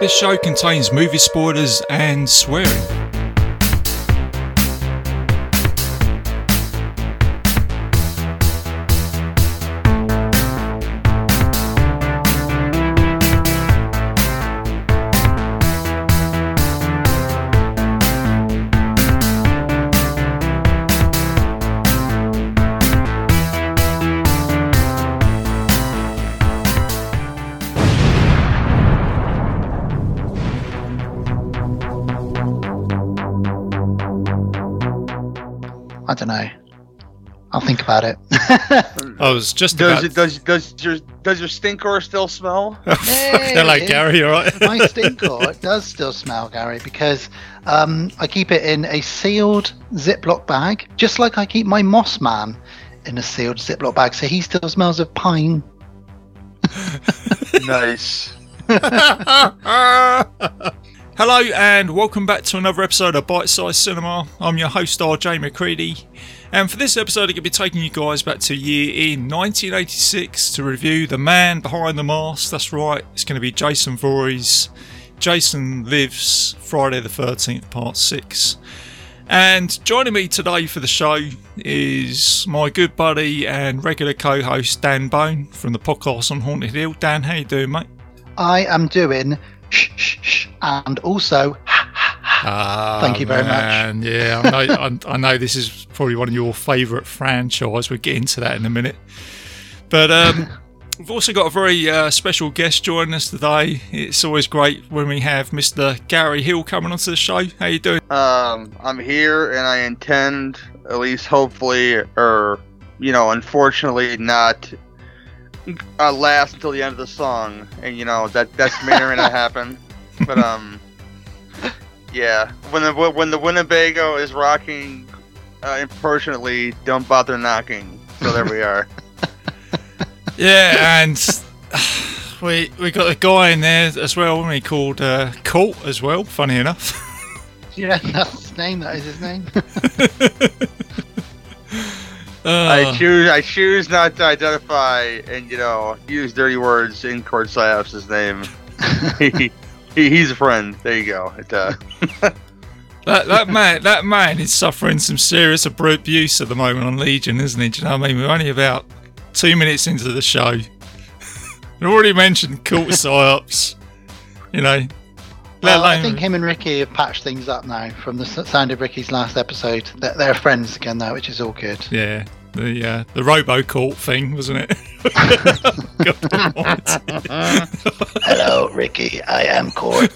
This show contains movie spoilers and swearing. About it. I was just Does about. it, does does your does your Stinkor still smell? They're like Gary. All right. My stinkor it does still smell, Gary, because um, I keep it in a sealed Ziploc bag, just like I keep my Moss Man in a sealed Ziploc bag. So he still smells of pine. nice. Hello and welcome back to another episode of Bite Size Cinema. I'm your host RJ McCready, and for this episode, I'm going to be taking you guys back to a year in 1986 to review The Man Behind the Mask. That's right, it's going to be Jason Voorhees. Jason Lives Friday the 13th, Part 6. And joining me today for the show is my good buddy and regular co-host Dan Bone from the podcast on Haunted Hill. Dan, how you doing, mate? I am doing and also Ah, Thank you very much. Yeah, I know. I, I know this is probably one of your favourite franchise. We'll get into that in a minute. But um, we've also got a very uh, special guest joining us today. It's always great when we have Mr. Gary Hill coming onto the show. How you doing? Um, I'm here and I intend, at least hopefully, or you know, unfortunately, not uh, last until the end of the song. And you know that that's may or may not happen. But um, yeah, when the when the Winnebago is rocking, uh, unfortunately, don't bother knocking. So there we are. Yeah, and we we got a guy in there as well. We called uh, Colt as well. Funny enough. yeah, that's his name. That is his name. I Uh, choose I choose not to identify and you know use dirty words in Court Psyops' name. he, he, he's a friend. There you go. It, uh, That that man that man is suffering some serious abuse at the moment on Legion, isn't he? Do you know what I mean? We're only about two minutes into the show. we already mentioned cult psyops. You know. Let Well, I think him and Ricky have patched things up now from the sound of Ricky's last episode. They're, they're friends again now, which is all good. yeah, the uh, the Robo Court thing, wasn't it? Hello, Ricky. I am Court.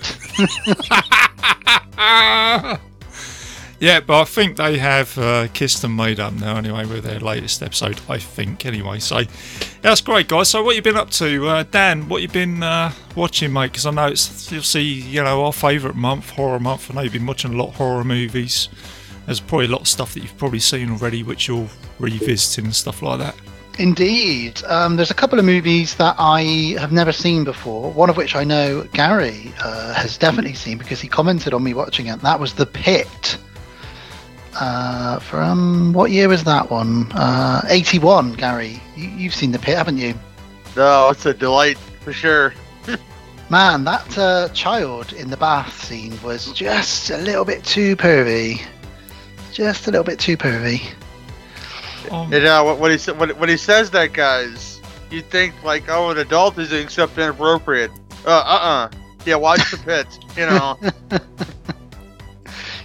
yeah, but I think they have uh, kissed and made up now anyway with their latest episode. I think anyway. So that's great, guys. So what you been up to, uh, Dan? What you been uh, watching, mate? Because I know it's you'll see, you know, our favourite month, horror month. I know you've been watching a lot of horror movies. There's probably a lot of stuff that you've probably seen already, which you're revisiting and stuff like that. Indeed. Um, there's a couple of movies that I have never seen before, one of which I know Gary uh, has definitely seen because he commented on me watching it. That was The Pit. Uh, from what year was that one? Uh, 81, Gary. You, you've seen The Pit, haven't you? no, it's a delight for sure. Man, that uh, child in the bath scene was just a little bit too pervy. Just a little bit too pervy. Um, You know what, what he sa- what, when he says that, guys, you think like, oh, an adult is doing something inappropriate. Uh, uh, uh Yeah, watch the pit. You know.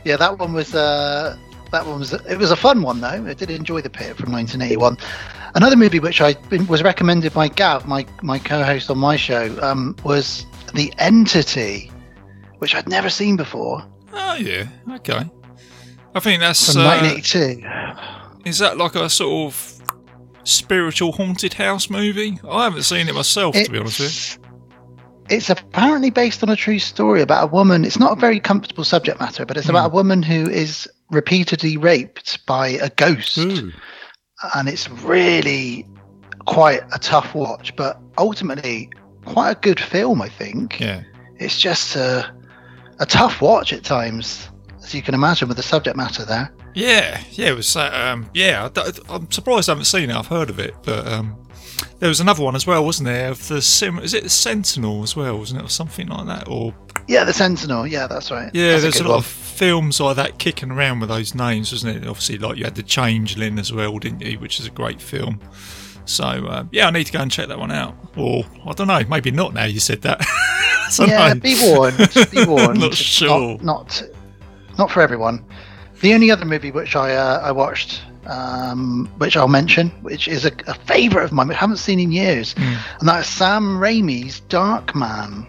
Yeah, that one was uh, that one was it was a fun one though. I did enjoy the pit from 1981. Another movie which I was recommended by Gav, my my co-host on my show, um, was The Entity, which I'd never seen before oh yeah, okay. I think that's from uh, 1982. Is that like a sort of spiritual haunted house movie? I haven't seen it myself, to be honest with It's, it's apparently based on a true story about a woman. It's not a very comfortable subject matter, but it's about a woman who is repeatedly raped by a ghost. you. and it's really quite a tough watch, but ultimately quite a good film. I think Yeah. it's just a a tough watch at times, as you can imagine with the subject matter there. Yeah, yeah, it was. Uh, um, yeah, I, am surprised I haven't seen it. I've heard of it, but um, there was another one as well, wasn't there? Of the sim, is it the Sentinel as well, wasn't it, or something like that? Or yeah, the Sentinel. Yeah, that's right. Yeah, that's there's a, a, lot one. of films like that kicking around with those names, wasn't it? Obviously, like you had the Changeling as well, didn't you? Which is a great film. So uh, yeah, I need to go and check that one out. Or I don't know, maybe not. Now you said that. so yeah, be warned. Be warned. Not sure. Not, not, not for everyone. The only other movie which I uh, I watched, um, which I'll mention, which is a, a favourite of mine, I haven't seen in years, Hmm. and that's Sam Raimi's Darkman.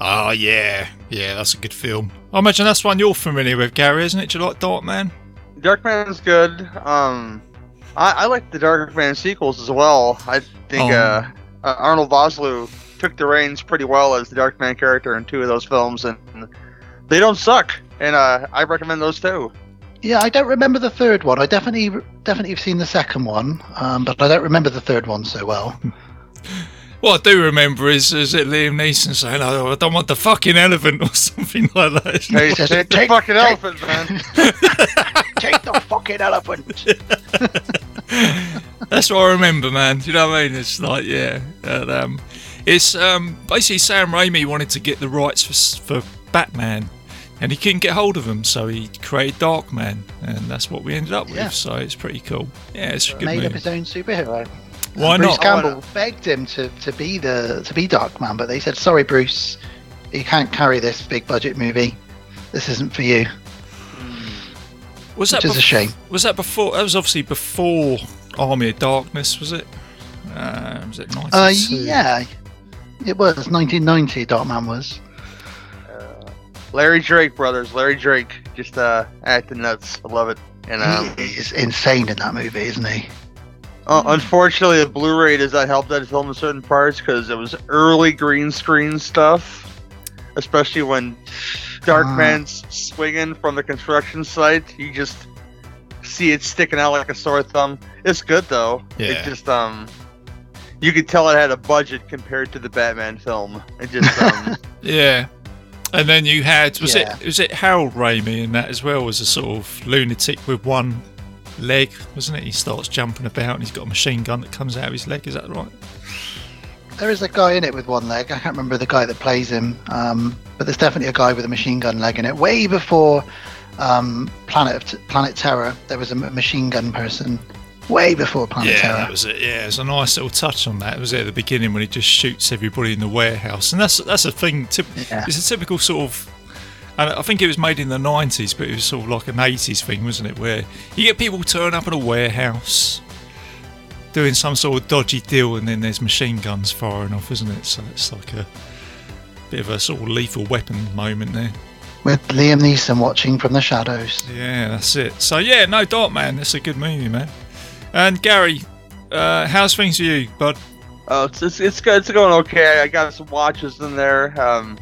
Oh yeah, yeah, that's a good film. I imagine that's one you're familiar with, Gary, isn't it? Do you like Darkman? Darkman's good. Um, I, I like the Darkman sequels as well. I think Oh. uh, uh, Arnold Vosloo took the reins pretty well as the Darkman character in two of those films, and they don't suck. And uh, I recommend those too. Yeah, I don't remember the third one. I definitely definitely have seen the second one, um, but I don't remember the third one so well. What I do remember is, is it Liam Neeson saying, "Oh, I don't want the fucking elephant" or something like that. isn't Hey, it? says, take the fucking take- elephant, man. Take the fucking elephant. That's what I remember, man. Do you know what I mean? It's like, yeah, and, um, it's um, basically Sam Raimi wanted to get the rights for for Batman, and he couldn't get hold of them, so he created Darkman, and that's what we ended up with. Yeah. So it's pretty cool. Yeah, it's a good Made up his own superhero. Why Bruce not? Campbell begged him to, to be the to be Darkman, but they said, "Sorry, Bruce, you can't carry this big budget movie. This isn't for you." Was that which is a shame. Was that before? That was obviously before Army of Darkness, was it? Uh, was it 92? Uh, yeah, it was 1990. Darkman was. Uh, Larry Drake brothers. Larry Drake just uh, acting nuts. I love it. And um, he is insane in that movie, isn't he? Uh, unfortunately, the Blu-ray does not help that film in certain parts because it was early green screen stuff, especially when Darkman's swinging from the construction site. You just see it sticking out like a sore thumb. It's good though. Yeah. It just um, you could tell it had a budget compared to the Batman film. It just um, Yeah. And then you had was Yeah. it was it Harold Raimi in that as well was a sort of lunatic with one leg, wasn't it? He starts jumping about and he's got a machine gun that comes out of his leg. Is that right? There is a guy in it with one leg. I can't remember the guy that plays him, um, but there's definitely a guy with a machine gun leg in it. Way before um, Planet Planet Terror, there was a machine gun person. Way before Planet yeah, Terror. that was it. Yeah, it was a nice little touch on that. It was at the beginning when he just shoots everybody in the warehouse, and that's that's a thing. Tip, Yeah. It's a typical sort of. And I think it was made in the 90s, but it was sort of like an 80s thing, wasn't it? Where you get people turn up in a warehouse doing some sort of dodgy deal, and then there's machine guns firing off, isn't it? So it's like a bit of a sort of lethal weapon moment there. With Liam Neeson watching from the shadows. Yeah, that's it. So yeah, no, Darkman, that's a good movie, man. And Gary, uh, how's things for you, bud? Oh, it's, it's it's good. It's going okay. I got some watches in there, um,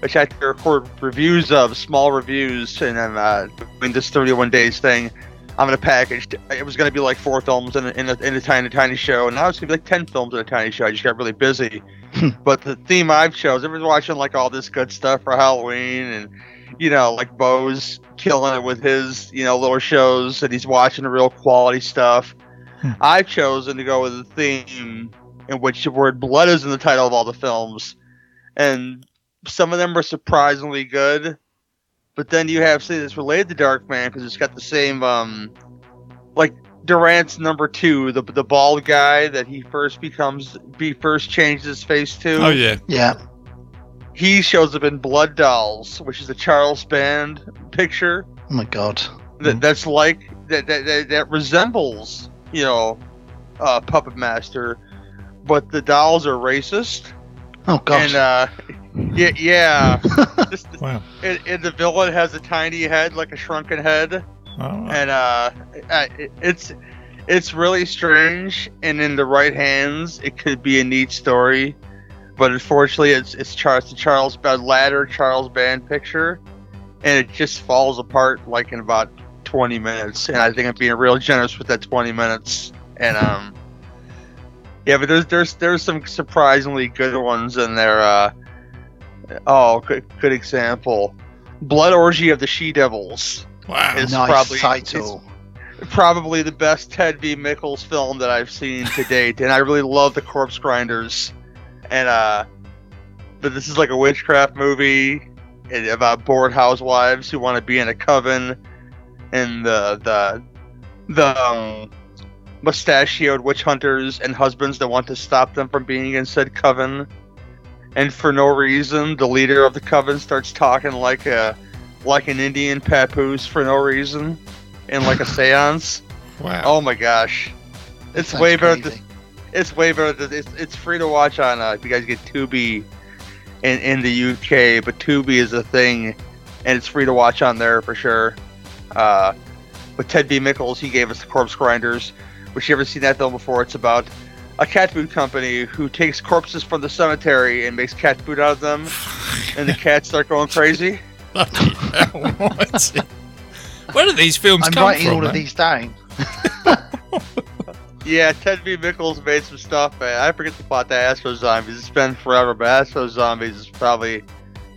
which I have to record reviews of, small reviews, and I'm uh, doing this 31 days thing. I'm gonna package. It was gonna be like four films in a, in a, in a tiny tiny show, and now it's gonna be like 10 films in a tiny show. I just got really busy. but the theme I've chose, everyone's watching like all this good stuff for Halloween, and you know, like Bo's killing it with his you know little shows, and he's watching the real quality stuff. Hmm. I've chosen to go with a theme in which the word blood is in the title of all the films, and some of them are surprisingly good. But then you have say that's related to Darkman because it's got the same um, like Durant's number two, the the bald guy that he first becomes, he first changes his face to. Oh yeah, Yeah. He shows up in Blood Dolls, which is a Charles Band picture Oh my god. that Mm. that's like that that, that that resembles you know uh, Puppet Master, but the dolls are racist Oh god. and uh, yeah yeah. this, wow. and, and the villain has a tiny head like a shrunken head, All right. and uh, uh, it- it's it's really strange. And in the right hands, it could be a neat story, but unfortunately, it's it's Charles the Charles Band ladder Charles Band picture, and it just falls apart like in about 20 minutes. And I think I'm being real generous with that 20 minutes. And um, yeah, but there's there's there's some surprisingly good ones in there. Uh, oh, good good example. Blood Orgy of the She Devils Wow. It's nice probably- title. probably the best Ted V. Mikels film that I've seen to date, and I really love the Corpse Grinders. And uh, but this is like a witchcraft movie about bored housewives who want to be in a coven, and the the the um, mustachioed witch hunters and husbands that want to stop them from being in said coven. And for no reason, the leader of the coven starts talking like a like an Indian papoose for no reason, in like a séance. Wow. Oh my gosh, it's Sounds way better. crazy. Than, it's way better. Than, it's it's free to watch on. Uh, if you guys get Tubi, in in the UK, but Tubi is a thing, and it's free to watch on there for sure. Uh, with Ted V. Mikels, he gave us the Corpse Grinders. Which you ever seen that film before? It's about a cat food company who takes corpses from the cemetery and makes cat food out of them, and the cats start going crazy. Bloody what? Where do these films I'm come writing from? all of these down. Yeah, Ted V. Mikels made some stuff. I forget the plot to Astro Zombies. It's been forever, but Astro Zombies is probably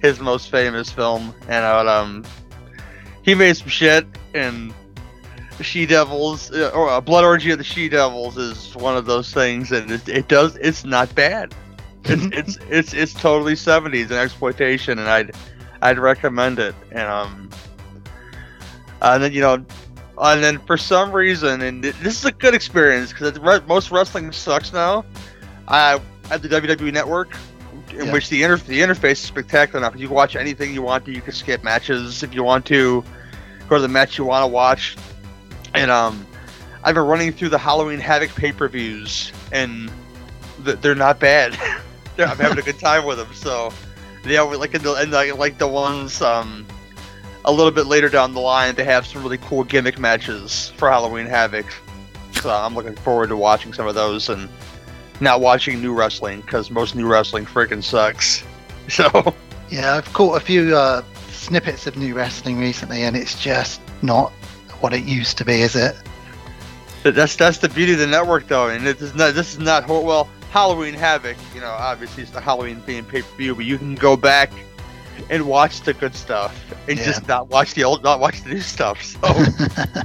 his most famous film. And uh, um, he made some shit, and She Devils, uh, or uh, Blood Orgy of the She Devils is one of those things, and it, it does. It's not bad. It's it's it's it's totally seventies and exploitation, and I'd I'd recommend it. And um, and then you know, and then for some reason, and this is a good experience because most wrestling sucks now. I at the WWE Network, in Yeah. which the inter- the interface is spectacular. 'cause You can watch anything you want to. You can skip matches if you want to. Go to the match you want to watch. And um, I've been running through the Halloween Havoc pay-per-views, and th- they're not bad. I'm having a good time with them. So, yeah, like in the and like, like the ones um, a little bit later down the line, they have some really cool gimmick matches for Halloween Havoc. So I'm looking forward to watching some of those and not watching new wrestling because most new wrestling freaking sucks. So Yeah, I've caught a few uh, snippets of new wrestling recently, and it's just not what it used to be, is it? that's that's the beauty of the network, though, and it is not. This is not well Halloween Havoc. You know, obviously it's the Halloween themed pay per view, but you can go back and watch the good stuff and Yeah. just not watch the old, not watch the new stuff. So.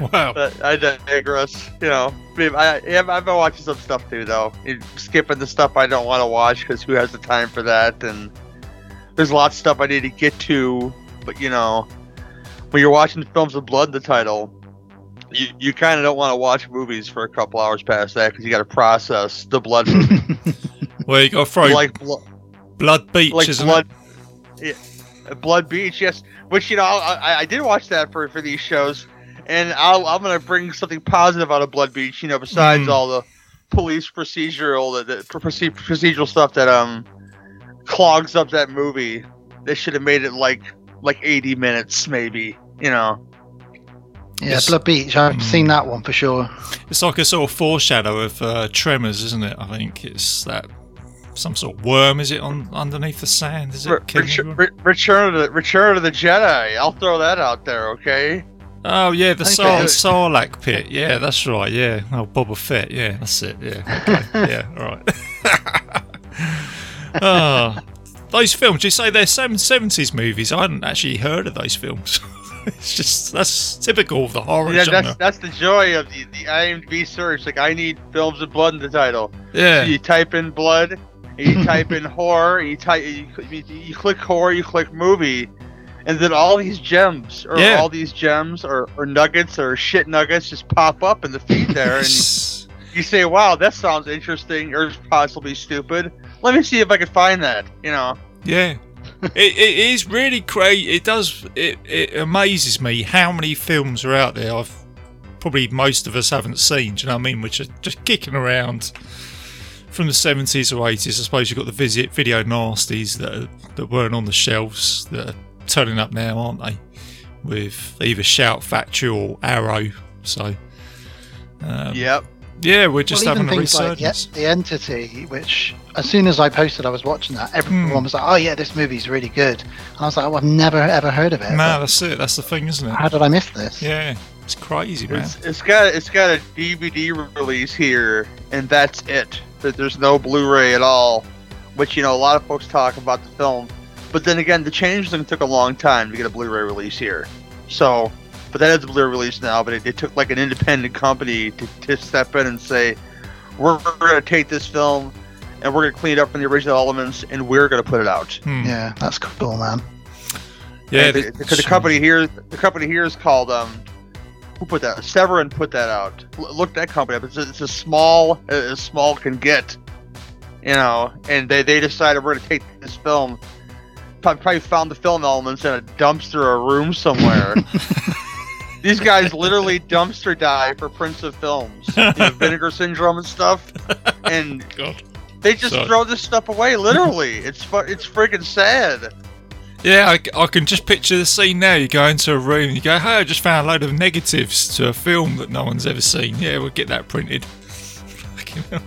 Wow. But I digress. You know, I, mean, I yeah, I've been watching some stuff too, though. Skipping the stuff I don't want to watch because who has the time for that? And there's lots of stuff I need to get to. But you know, when you're watching films with blood in the title, you, you kind of don't want to watch movies for a couple hours past that because you got to process the blood, Well, you got to throw like blo- Blood Beach, like isn't blood. Yeah, Blood Beach, yes. Which you know, I, I- I did watch that for for these shows, and I'll, I'm gonna bring something positive out of Blood Beach. You know, besides Mm. all the police procedural, the, the procedural stuff that um clogs up that movie. They should have made it like like 80 minutes, maybe. You know. yeah, Yes. Blood Beach. I've Mm. seen that one for sure. It's like a sort of foreshadow of uh, Tremors, isn't it? I think it's that some sort of worm. Is it on underneath the sand? Is it? Retur- Return of the Return of the Jedi. I'll throw that out there, okay? Oh yeah, the. Sar- Sarlacc pit. Yeah, that's right. Yeah. Oh, Boba Fett. Yeah, that's it. Yeah. Okay. yeah. All right. oh, those films. You say they're seventies movies. I hadn't actually heard of those films. it's just that's typical of the horror Yeah, genre. that's that's the joy of the, the IMDb search. Like, I need films with blood in the title. yeah. You type in blood, you type in horror, and you type you, you, you click horror, you click movie, and then all these gems or Yeah. all these gems or, or nuggets or shit nuggets just pop up in the feed there, and you say, "Wow, that sounds interesting or possibly stupid." Let me see if I can find that. You know, Yeah. it, it is really great. It does. It, it amazes me how many films are out there. I've probably most of us haven't seen. Do you know what I mean? Which are just kicking around from the seventies or eighties. I suppose you've got the visit video nasties that are, that weren't on the shelves that are turning up now, aren't they? With either Shout Factory or Arrow. So. Um, yep. yeah, we're just well, even having a things like resurgence. the, the Entity, which as soon as I posted, I was watching that. Everyone Hmm. was like, "Oh yeah, this movie's really good," and I was like, "Oh, I've never ever heard of it. no, but that's it. That's the thing, isn't it? How did I miss this?" Yeah, it's crazy, man. It's, it's got it's got a DVD release here, and that's it. That there's no Blu-ray at all. Which you know, a lot of folks talk about the film But then again, the Changeling took a long time to get a Blu-ray release here. So, but that is a Blu-ray release now. But it, it took like an independent company to, to step in and say, "We're, we're going to take this film and we're going to clean it up from the original elements, and we're going to put it out." Hmm. Yeah, that's cool, man. Yeah, And the, the, the company here, the company here is called um, who put that? Severin put that out. L- look that company up. It's, a- it's as small as small can get, you know. And they they decided we're gonna take this film. Probably, probably found the film elements in a dumpster or a room somewhere. These guys literally dumpster dive for prints of Films, you know, Vinegar Syndrome and stuff, and God. they just So- throw this stuff away. Literally, it's fu- it's freaking sad. Yeah, I, I can just picture the scene now. You go into a room, you go, "Hey, I just found a load of negatives to a film that no one's ever seen. Yeah, we'll get that printed." Fucking hell.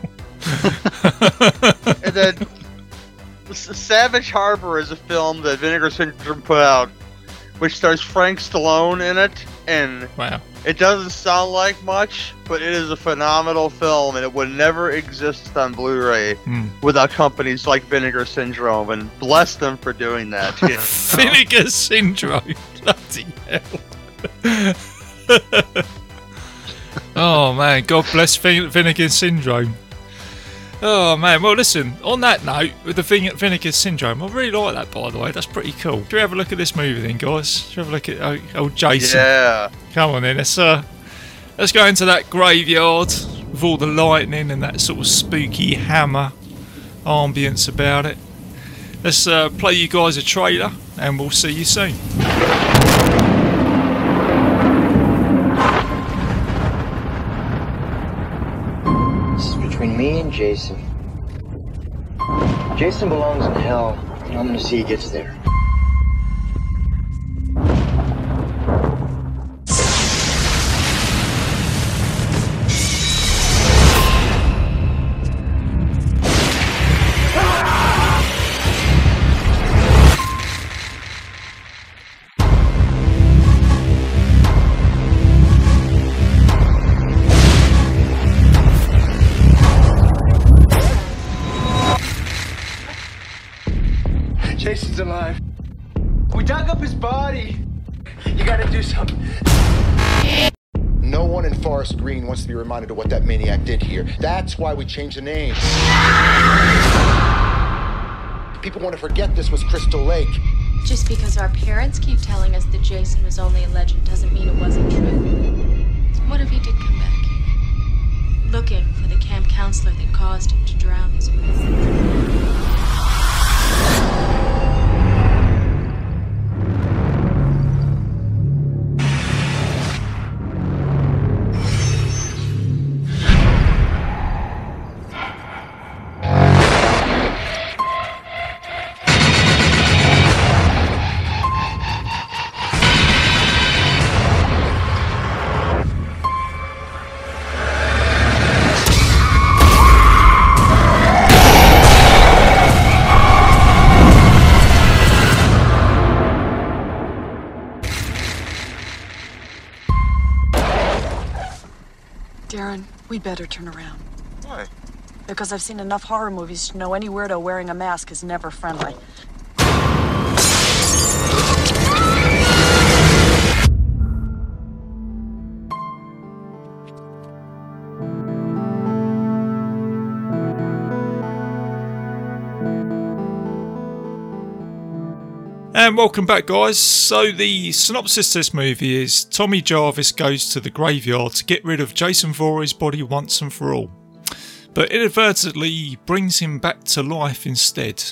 and then Savage Harbor is a film that Vinegar Syndrome put out, which stars Frank Stallone in it, and wow. It doesn't sound like much, but it is a phenomenal film, and it would never exist on Blu-ray Hmm. without companies like Vinegar Syndrome, and bless them for doing that. you know. Vinegar syndrome. Bloody hell. oh man, God bless Vin- vinegar syndrome. Oh man, well listen, on that note, with the vin- vinegar syndrome, I really like that by the way, that's pretty cool. Do we have a look at this movie then, guys? Do we have a look at oh, old Jason? yeah. Come on then, let's uh, let's go into that graveyard with all the lightning and that sort of spooky hammer ambience about it. Let's uh, play you guys a trailer and we'll see you soon. Me and Jason. Jason belongs in hell, and I'm gonna see he gets there. Dug up his body. You gotta do something. No one in Forest Green wants to be reminded of what that maniac did here. That's why we changed the name. People want to forget this was Crystal Lake. Just because our parents keep telling us that Jason was only a legend doesn't mean it wasn't true. What if he did come back here? Looking for the camp counselor that caused him to drown his wife. Darren, we better turn around. Why? Because I've seen enough horror movies to know any weirdo wearing a mask is never friendly. And welcome back, guys. So, the synopsis to this movie is Tommy Jarvis goes to the graveyard to get rid of Jason Voorhees' body once and for all, but inadvertently brings him back to life instead.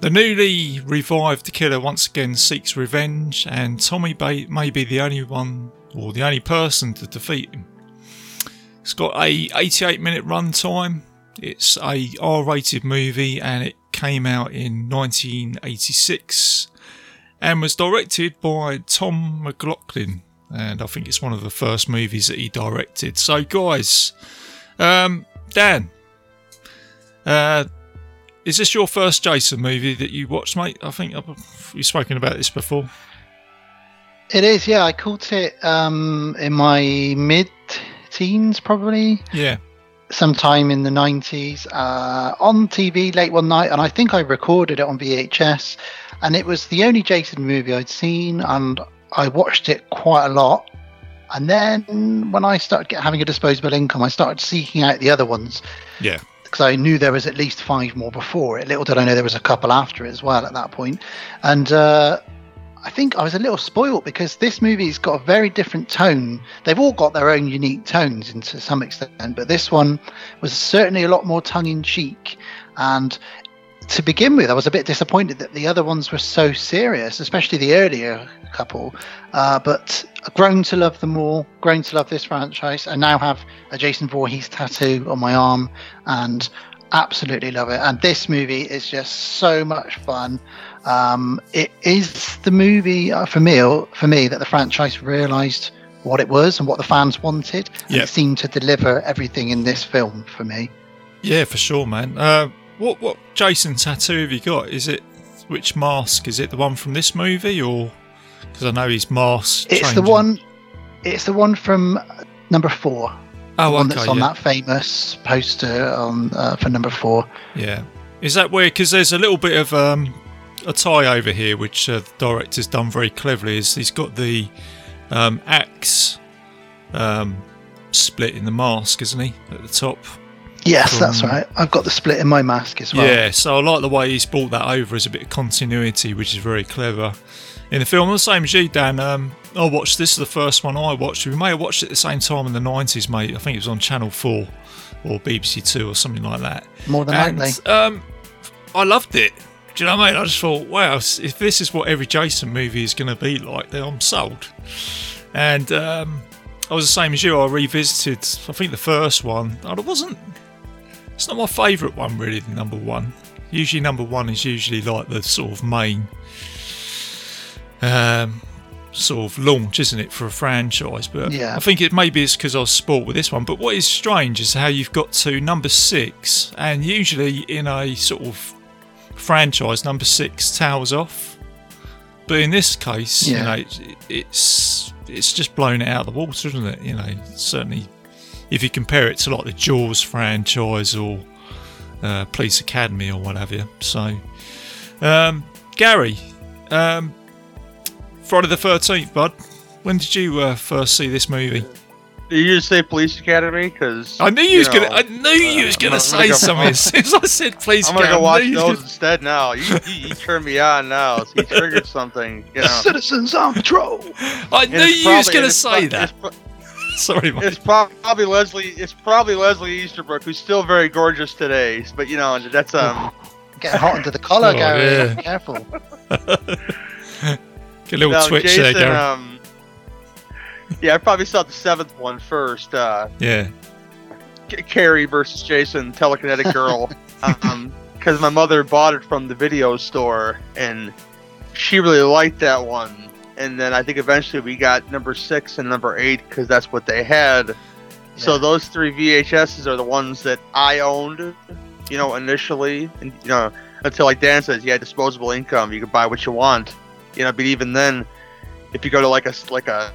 The newly revived killer once again seeks revenge, and Tommy may be the only one or the only person to defeat him. It's got a 88 minute runtime. It's a R-rated movie, and it came out in 1986 and was directed by Tom McLoughlin. And I think it's one of the first movies that he directed. So, guys, um, Dan, uh, is this your first Jason movie that you watched, mate? I think I've, you've spoken about this before. It is, yeah. I caught it um, in my mid teens, probably Yeah. sometime in the 90s uh, on TV late one night, and I think I recorded it on VHS. And it was the only Jason movie I'd seen, and I watched it quite a lot. And then when I started get, having a disposable income, I started seeking out the other ones Yeah. because I knew there was at least five more before it. Little did I know there was a couple after it as well at that point. And uh, I think I was a little spoilt because this movie's got a very different tone. They've all got their own unique tones in to some extent, but this one was certainly a lot more tongue in cheek. And to begin with, I was a bit disappointed that the other ones were so serious, especially the earlier couple. Uh, but I've grown to love them all, grown to love this franchise. I now have a Jason Voorhees tattoo on my arm and absolutely love it. And this movie is just so much fun. Um, it is the movie uh, for me, for me, that the franchise realised what it was and what the fans wanted. And it seemed to deliver everything in this film for me. Yeah, for sure, man. Uh, what what Jason tattoo have you got? Is it which mask? Is it the one from this movie, or because I know his mask? It's the one. It's the one from uh, number four. Oh, the one okay, that's on yeah. that famous poster on uh, for number four. Yeah. Is that weird? Because there's a little bit of um, a tie over here, which uh, the director's done very cleverly. Is he's got the um, axe um, split in the mask, isn't he, at the top? Yes, that's right. I've got the split in my mask as well. Yeah, so I like the way he's brought that over as a bit of continuity, which is very clever. In the film, the same as you, Dan. Um, I watched this is the first one I watched. We may have watched it at the same time in the nineties, mate. I think it was on Channel Four or BBC Two or something like that. More than and, likely. um, I loved it. Do you know what I mean? I just thought, wow, if this is what every Jason movie is going to be like, then I'm sold. And um, I was the same as you. I revisited, I think, the first one. It wasn't. It's not my favourite one, really. The number one. Usually, number one is usually like the sort of main um, sort of launch, isn't it, for a franchise? But Yeah. I think it maybe it's because I was sport with this one. But what is strange is how you've got to number six, and usually in a sort of franchise, number six towers off. But in this case, you know, it, it's it's just blown it out of the water, isn't it? You know, certainly if you compare it to like the Jaws franchise or uh, Police Academy or what have you. So, um, Gary, um, Friday the Thirteenth, bud. When did you uh, first see this movie? Did you just say Police Academy? Because I knew you, was know, gonna. I knew you was uh, gonna I'm say gonna go- something as soon as I said Police I'm gonna Academy. go watch knew you was those instead now. You, you, you turned me on now. So you triggered something. You know. Citizens on patrol. I And knew it's you was gonna say pro- that. It's, pro- Sorry, mate. it's probably Leslie. It's probably Leslie Easterbrook, who's still very gorgeous today. But you know, that's um. Getting hot under the collar, Oh, Gary. yeah. Careful. Get a little no, twitch Jason, there, Gary. um. Yeah, I probably saw the seventh one first. Uh, yeah. K- Carrie versus Jason, telekinetic girl. um, because my mother bought it from the video store, and she really liked that one. And then I think eventually we got number six and number eight because that's what they had. So those three VHSs are the ones that I owned, you know, initially, and you know, until like Dan says, you had disposable income, you could buy what you want, you know. But even then, if you go to like a like a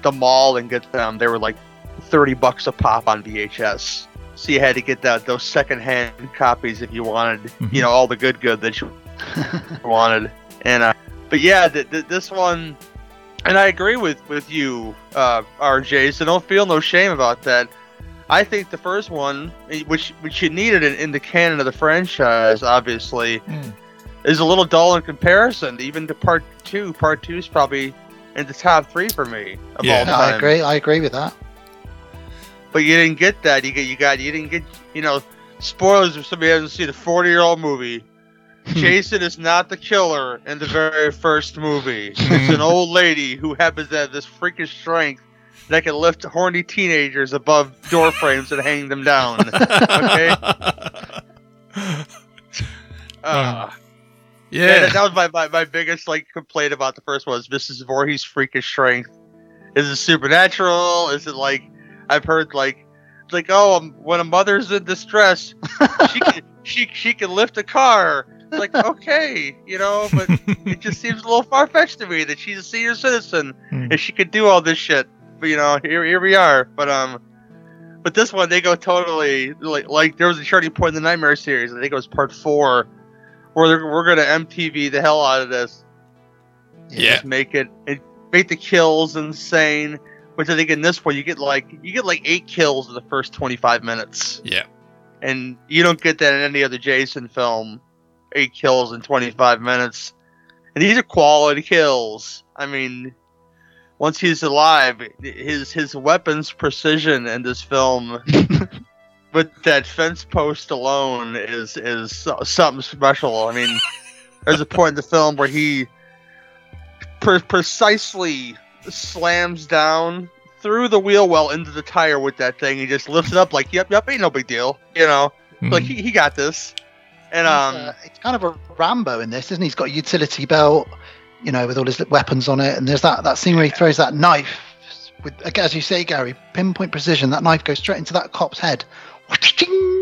the mall and get them, they were like thirty bucks a pop on VHS. So you had to get that those secondhand copies if you wanted, Mhm. you know, all the good good that you wanted. And uh, but yeah, th- th- this one, and I agree with with you, uh, RJ. So don't feel no shame about that. I think the first one, eh, which which you needed in, in the canon of the franchise, obviously, Mm. is a little dull in comparison, even to part two. Part two is probably in the top three for me of Yeah. all time. I agree. I agree with that. But you didn't get that. You get you got you didn't get you know spoilers if somebody hasn't seen the forty year old movie. Jason is not the killer in the very first movie. It's an old lady who happens to have this freakish strength that can lift horny teenagers above door frames and hang them down. Okay. Uh, yeah, yeah. that, that was my, my, my biggest like complaint about the first one. Is Mrs. Voorhees' freakish strength? Is it supernatural? Is it like I've heard like it's like oh um, when a mother's in distress, she can she she can lift a car. It's like okay, you know, but it just seems a little far fetched to me that she's a senior citizen Hmm. and she could do all this shit. But you know, here here we are. But um, but this one they go totally like like there was a turning point in the Nightmare series. I think it was part four, we're we're gonna MTV the hell out of this. Yeah. Just make it, it make the kills insane. Which I think in this one you get like you get like eight kills in the first twenty five minutes, Yeah. and you don't get that in any other Jason film. Eight kills in twenty five minutes, and these are quality kills. I mean, once he's alive, his his weapons precision in this film with that fence post alone is is something special. I mean, there's a point in the film where he pre- precisely slams down through the wheel well into the tire with that thing. He just lifts it up like, "Yep, yep, ain't no big deal," you know. Like Mm. he, he got this. And um, uh, it's kind of a Rambo in this, isn't he? He's got a utility belt, you know, with all his weapons on it, and there's that that scene where he throws that knife with, as you say, Gary, pinpoint precision. That knife goes straight into that cop's head.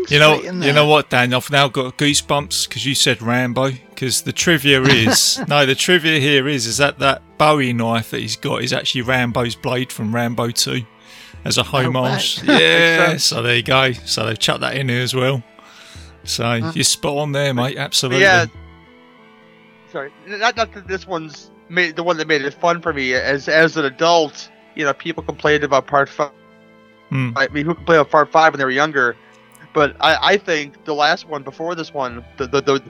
You know, you know what, Dan? I've now got goosebumps because you said Rambo. Because the trivia is no, the trivia here is is that that Bowie knife that he's got is actually Rambo's blade from Rambo Two, as a homage. way. yeah, so there you go. So they've chucked that in here as well. So you're spot on there, mate. Absolutely. yeah. Sorry, not not that this one's made the one that made it fun for me. As as an adult, you know, people complained about part five. Hmm. I mean, who complained about part five when they were younger? But I, I think the last one before this one, the the the,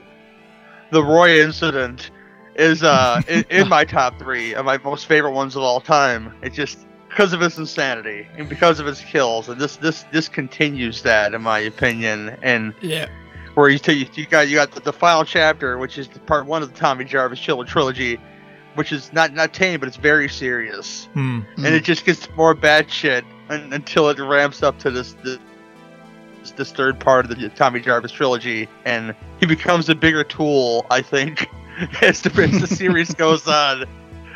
the Roy incident, is uh in, in my top three of my most favorite ones of all time. It just because of its insanity and because of its kills, and this this this continues that in my opinion. And Yeah. Where you, you, you got you got the, the final chapter, which is the part one of the Tommy Jarvis Chiller trilogy, which is not not tame, but it's very serious, Hmm. and it just gets more bad shit un, until it ramps up to this, this this third part of the Tommy Jarvis trilogy, and he becomes a bigger tool, I think, as the, as the series goes on.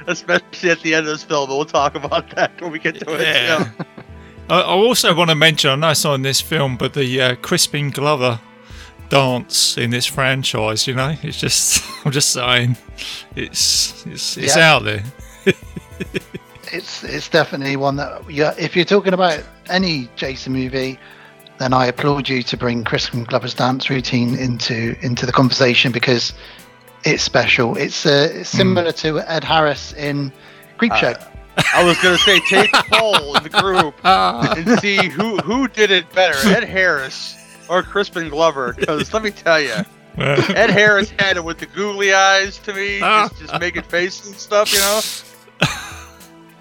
Especially at the end of this film, but we'll talk about that when we get to it. Yeah. I, also want to mention, I know it's not in this film, but the uh, Crispin Glover dance in this franchise. You know, it's just I'm just saying, it's it's it's Yeah. out there. it's it's definitely one that yeah. If you're talking about any Jason movie, then I applaud you to bring Crispin Glover's dance routine into into the conversation because it's special. It's uh, it's similar to Ed Harris in Creepshow. I was gonna say take a poll in the group and see who who did it better, Ed Harris or Crispin Glover. Because let me tell you, Ed Harris had it with the googly eyes to me, just, just making faces and stuff, you know.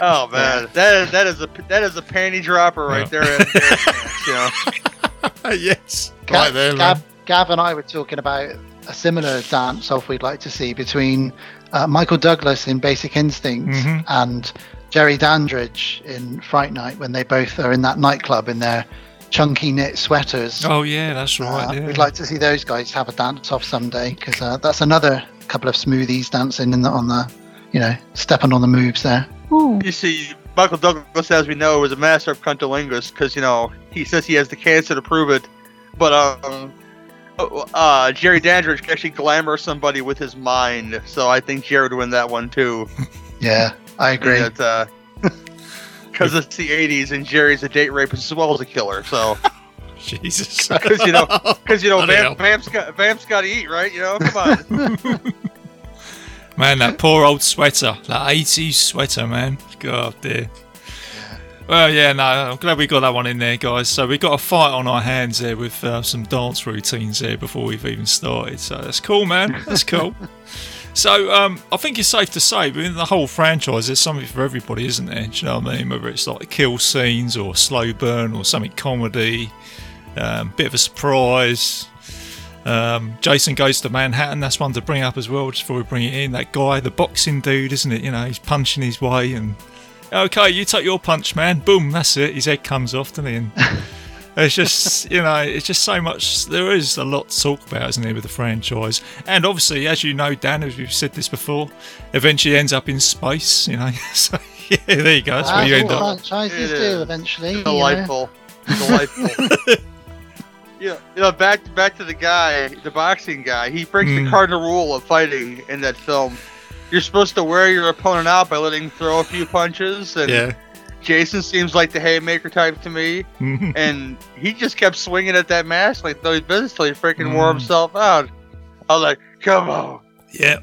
Oh man, that is, that is a that is a panty dropper right Yeah. there, Ed Harris, you know. yes, Gav, right there. Gav, Gav and I were talking about a similar dance off we'd like to see between uh, Michael Douglas in Basic Instinct Mhm. and Jerry Dandridge in Fright Night when they both are in that nightclub in their chunky knit sweaters. Oh yeah, that's right. Uh, yeah. We'd like to see those guys have a dance off someday because uh, that's another couple of smoothies dancing in the, on the, you know, stepping on the moves there. You see, Michael Douglas, as we know, was a master of cunnilingus because you know he says he has the cancer to prove it. But um, uh, Jerry Dandridge can actually glamour somebody with his mind, so I think Jerry would win that one too. Yeah, I agree. Because 'cause it's the '80s and Jerry's a date rapist as well as a killer. So Jesus. because you know, because you know, Vamp, Vamp's got Vamp's got to eat, right? You know, come on. Man, that poor old sweater, that 80s sweater, man. God dear. Well, yeah, no, I'm glad we got that one in there, guys. So we've got a fight on our hands there with uh, some dance routines there before we've even started. So that's cool, man. That's cool. So um, I think it's safe to say within the whole franchise, there's something for everybody, isn't there? Do you know what I mean? Whether it's like kill scenes or slow burn or something comedy, um, bit of a surprise. Um, Jason goes to Manhattan. That's one to bring up as well, just before we bring it in. That guy, the boxing dude, isn't it? You know, he's punching his way, and okay, you take your punch, man. Boom, that's it. His head comes off, doesn't he? And it's just, you know, it's just so much. There is a lot to talk about, isn't there, with the franchise? And obviously, as you know, Dan, as we've said this before, eventually ends up in space. You know, so yeah, there you go. That's where you end up. franchises It do is. eventually. you know. delightful, delightful. Yeah, you know, back back to the guy, the boxing guy. He breaks Mm. the cardinal rule of fighting in that film. You're supposed to wear your opponent out by letting him throw a few punches, and Yeah. Jason seems like the haymaker type to me. And he just kept swinging at that mask like no business till he freaking wore Mm. himself out. I was like, come on. Yeah.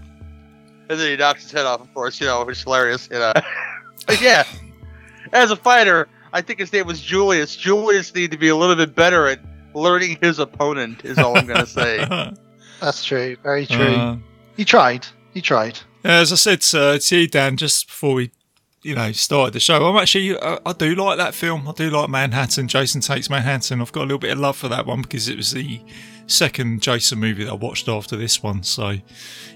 And then he knocks his head off, of course, you know, which is hilarious. You know. but yeah, as a fighter, I think his name was Julius. Julius needed to be a little bit better at learning his opponent, is all I'm going to say. That's true. Very true. Uh, he tried. He tried. as I said uh, to you, Dan, just before we, you know, started the show, I'm actually, uh, I do like that film. I do like Manhattan. Jason Takes Manhattan. I've got a little bit of love for that one because it was the second Jason movie that I watched after this one. So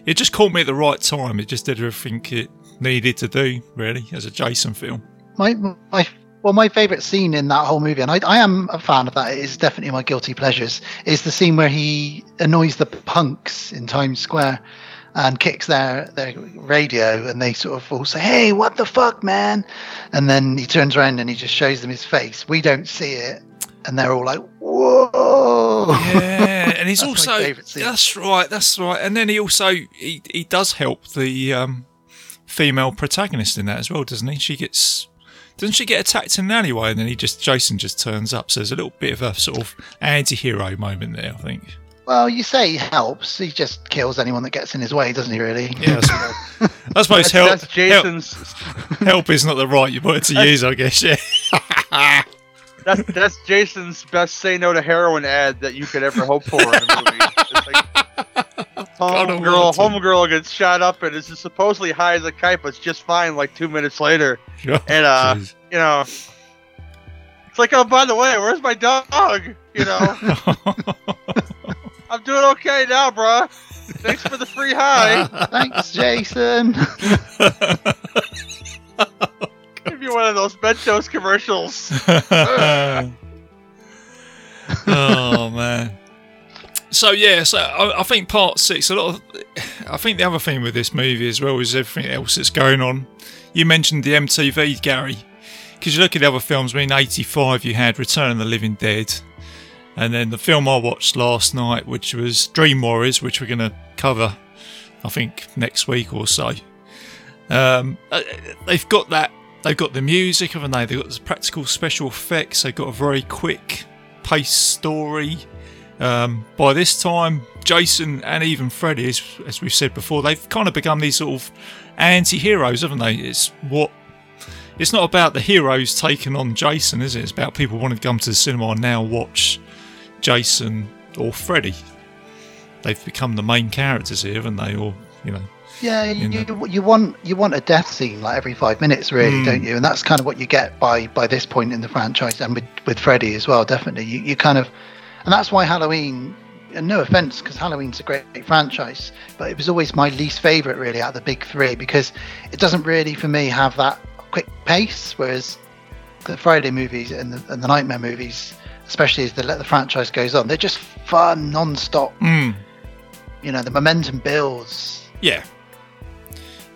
it just caught me at the right time. It just did everything it needed to do, really, as a Jason film. My my well, my favourite scene in that whole movie, and I, I am a fan of that. It is definitely my guilty pleasures. Is the scene where he annoys the punks in Times Square and kicks their their radio, and they sort of all say, "Hey, what the fuck, man?" And then he turns around and he just shows them his face. We don't see it, and they're all like, "Whoa!" Yeah, and he's That's also that's right, that's right. And then he also he, he does help the um, female protagonist in that as well, doesn't he? She gets doesn't she get attacked in an alleyway, and then he just Jason just turns up. So there's a little bit of a sort of anti-hero moment there, I think. Well, you say he helps. He just kills anyone that gets in his way, doesn't he? Really? Yeah, I suppose, I suppose That's, help, that's Jason's. help is not the right word to use, I guess. Yeah. That's that's Jason's best say no to heroin ad that you could ever hope for in a movie. It's like, homegirl, homegirl gets shot up and is supposedly high as a kite, but it's just fine. Like two minutes later, and uh, Jeez. you know, it's like, oh, by the way, where's my dog? You know, I'm doing okay now, bro. Thanks for the free high. Thanks, Jason. Give you one of those Mentos commercials. oh man. So yeah, so I, I think part six. A lot of, I think the other thing with this movie as well is everything else that's going on. You mentioned the MTV, Gary, because you look at the other films. I mean, '85 you had Return of the Living Dead, and then the film I watched last night, which was Dream Warriors, which we're going to cover, I think next week or so. Um, uh, they've got that. They've got the music, haven't they? They've got the practical special effects. They've got a very quick paced story. Um, by this time, Jason and even Freddy, as, as we've said before, they've kind of become these sort of anti-heroes, haven't they? It's what it's not about the heroes taking on Jason, is it? It's about people wanting to come to the cinema and now watch Jason or Freddy. They've become the main characters here, haven't they? Or you know, Yeah, you, you, you want you want a death scene like every five minutes, really, Mm. don't you? And that's kind of what you get by by this point in the franchise, and with with Freddy as well. Definitely, you, you kind of, and that's why Halloween. And no offense, because Halloween's a great, franchise, but it was always my least favorite, really, out of the big three, because it doesn't really, for me, have that quick pace. Whereas the Friday movies and the, and the Nightmare movies, especially as the the franchise goes on, they're just fun, non-stop. mm, You know, the momentum builds. yeah,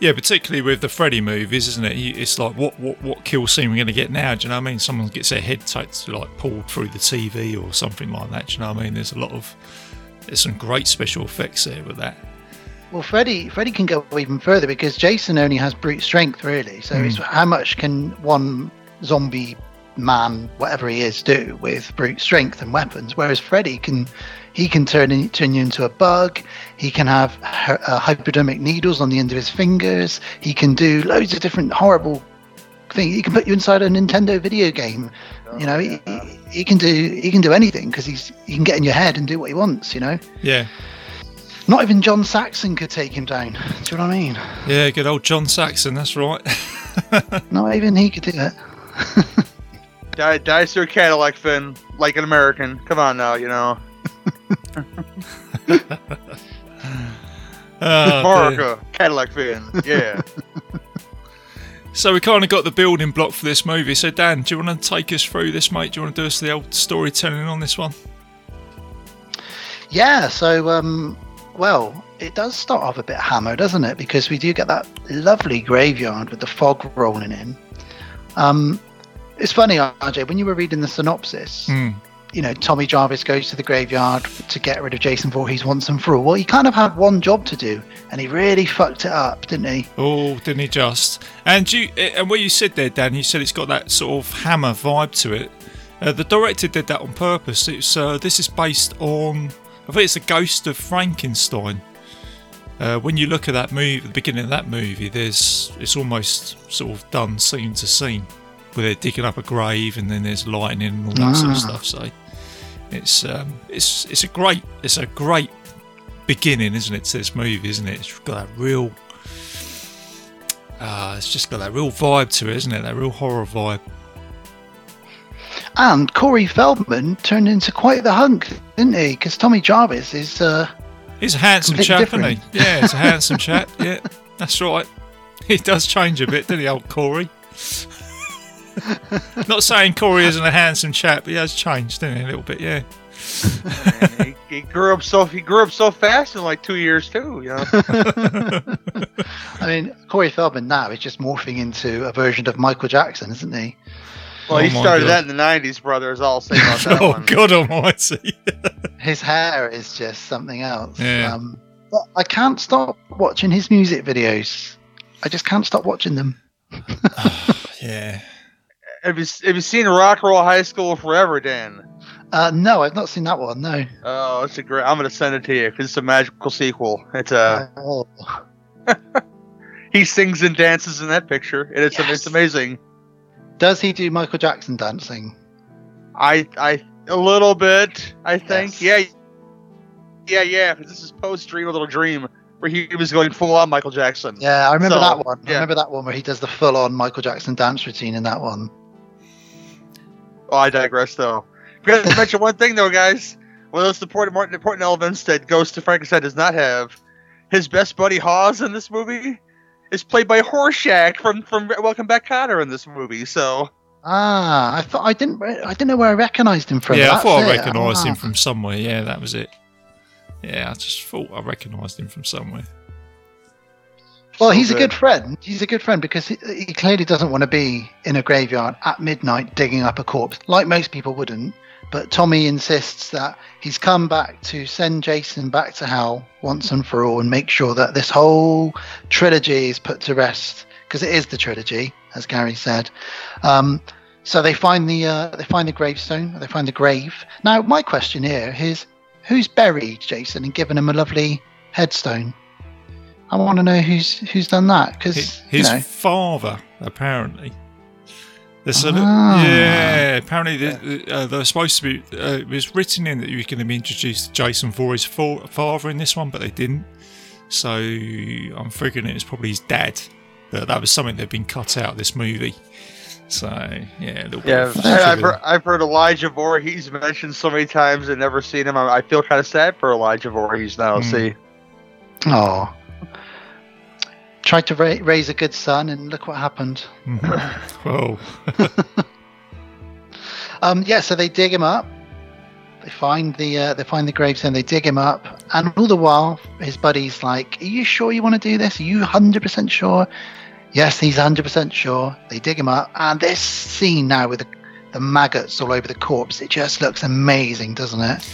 yeah. Particularly with the Freddy movies, isn't it? It's like what what what kill scene we're going to get now? Do you know what I mean? Someone gets their head takes like pulled through the TV or something like that. Do you know what I mean? There's a lot of there's some great special effects there with that. Well, Freddy, Freddy can go even further because Jason only has brute strength, really. So it's how much can one zombie man, whatever he is, do with brute strength and weapons? Whereas Freddy can, he can turn in, turn you into a bug. He can have uh, hypodermic needles on the end of his fingers. He can do loads of different horrible things. He can put you inside a Nintendo video game. You know, he, he, he can do he can do anything because he's he can get in your head and do what he wants. You know. Yeah, Not even John Saxon could take him down. Do you know what I mean? yeah. Good old John Saxon. That's right. Not even he could do it. Die, die through Cadillac, Finn, like an American. Come on now, you know. Oh, dear. America, Cadillac Finn. Yeah. So we kind of got the building block for this movie. So Dan, do you want to take us through this, mate? Do you want to do us the old storytelling on this one? Yeah, so um well, it does start off a bit hammer, doesn't it? Because we do get that lovely graveyard with the fog rolling in. Um it's funny, RJ, when you were reading the synopsis, Hmm. you know, Tommy Jarvis goes to the graveyard to get rid of Jason Voorhees once and for all. Well, he kind of had one job to do, and he really fucked it up, didn't he? Oh, didn't he just? And you and what you said there, Dan, you said it's got that sort of hammer vibe to it. Uh, the director did that on purpose. It's uh, this is based on I think it's the Ghost of Frankenstein. Uh, when you look at that movie, the beginning of that movie, there's it's almost sort of done scene to scene, where they're digging up a grave and then there's lightning and all that sort of Ah. stuff. So it's um, it's it's a great it's a great beginning, isn't it, to this movie, isn't it? It's got that real. Uh, it's just got that real vibe to it, isn't it? That real horror vibe. And Corey Feldman turned into quite the hunk, didn't he? Because Tommy Jarvis is. Uh, He's a handsome Completely chap, isn't he? Yeah, he's a handsome chap. Yeah, that's right. He does change a bit, doesn't he, old Corey? Not saying Corey isn't a handsome chap, but he has changed, didn't he, a little bit? Yeah. And he, he grew up so he grew up so fast in like two years too. You know. I mean, Corey Feldman now is just morphing into a version of Michael Jackson, isn't he? Well, he Oh my started God. that in the '90s, brothers. I'll say about that oh one. God Almighty! His hair is just something else. Yeah. Um, but I can't stop watching his music videos. I just can't stop watching them. yeah. Have you have you seen Rock Roll High School Forever, Dan? Uh, no, I've not seen that one. No. Oh, it's a great. I'm gonna send it to you because it's a magical sequel. It's a Oh. he sings and dances in that picture, and it's Yes. it's amazing. Does he do Michael Jackson dancing? I I a little bit. I think. Yes. Yeah. Yeah, yeah. Because this is post Dream a Little Dream, where he was going full on Michael Jackson. Yeah, I remember So, that one. I yeah. remember that one where he does the full-on Michael Jackson dance routine in that one. Oh, I digress though. Forgot to mention one thing though, guys. One of those important, important, important elements that Ghost of Frankenstein does not have. His best buddy Hawes in this movie is played by Horshack from from Welcome Back, Kotter in this movie. So Ah, I thought I didn't. re- I didn't know where I recognised him from. yeah, I That's thought I it. recognised him Ah. from somewhere. Yeah, that was it. Yeah, I just thought I recognised him from somewhere. Well, so he's a good friend. He's a good friend because he, he clearly doesn't want to be in a graveyard at midnight digging up a corpse, like most people wouldn't. But Tommy insists that he's come back to send Jason back to hell once and for all and make sure that this whole trilogy is put to rest because it is the trilogy, as Gary said. Um, so they find the uh, they find the gravestone, they find the grave. Now, my question here is, who's buried Jason and given him a lovely headstone? I want to know who's who's done that because His, you know, father, apparently. There's a li- Ah. yeah, apparently they, uh, they were supposed to be. Uh, it was written in that you were going to be introduced to Jason Voorhees' fa- father in this one, but they didn't. So I'm figuring it was probably his dad. That that was something that had been cut out of this movie. So yeah, a little yeah, of I, I've heard, I've heard Elijah Voorhees mentioned so many times and never seen him. I, I feel kind of sad for Elijah Voorhees now. Hmm. See, oh, tried to ra- raise a good son and look what happened. Mhm. well, Um, yeah, so they dig him up. They find the uh, they find the gravestone. They dig him up, and all the while, his buddy's like, "Are you sure you want to do this? Are you hundred percent sure?" Yes, he's hundred percent sure. They dig him up, and this scene now with the, the maggots all over the corpse, it just looks amazing, doesn't it?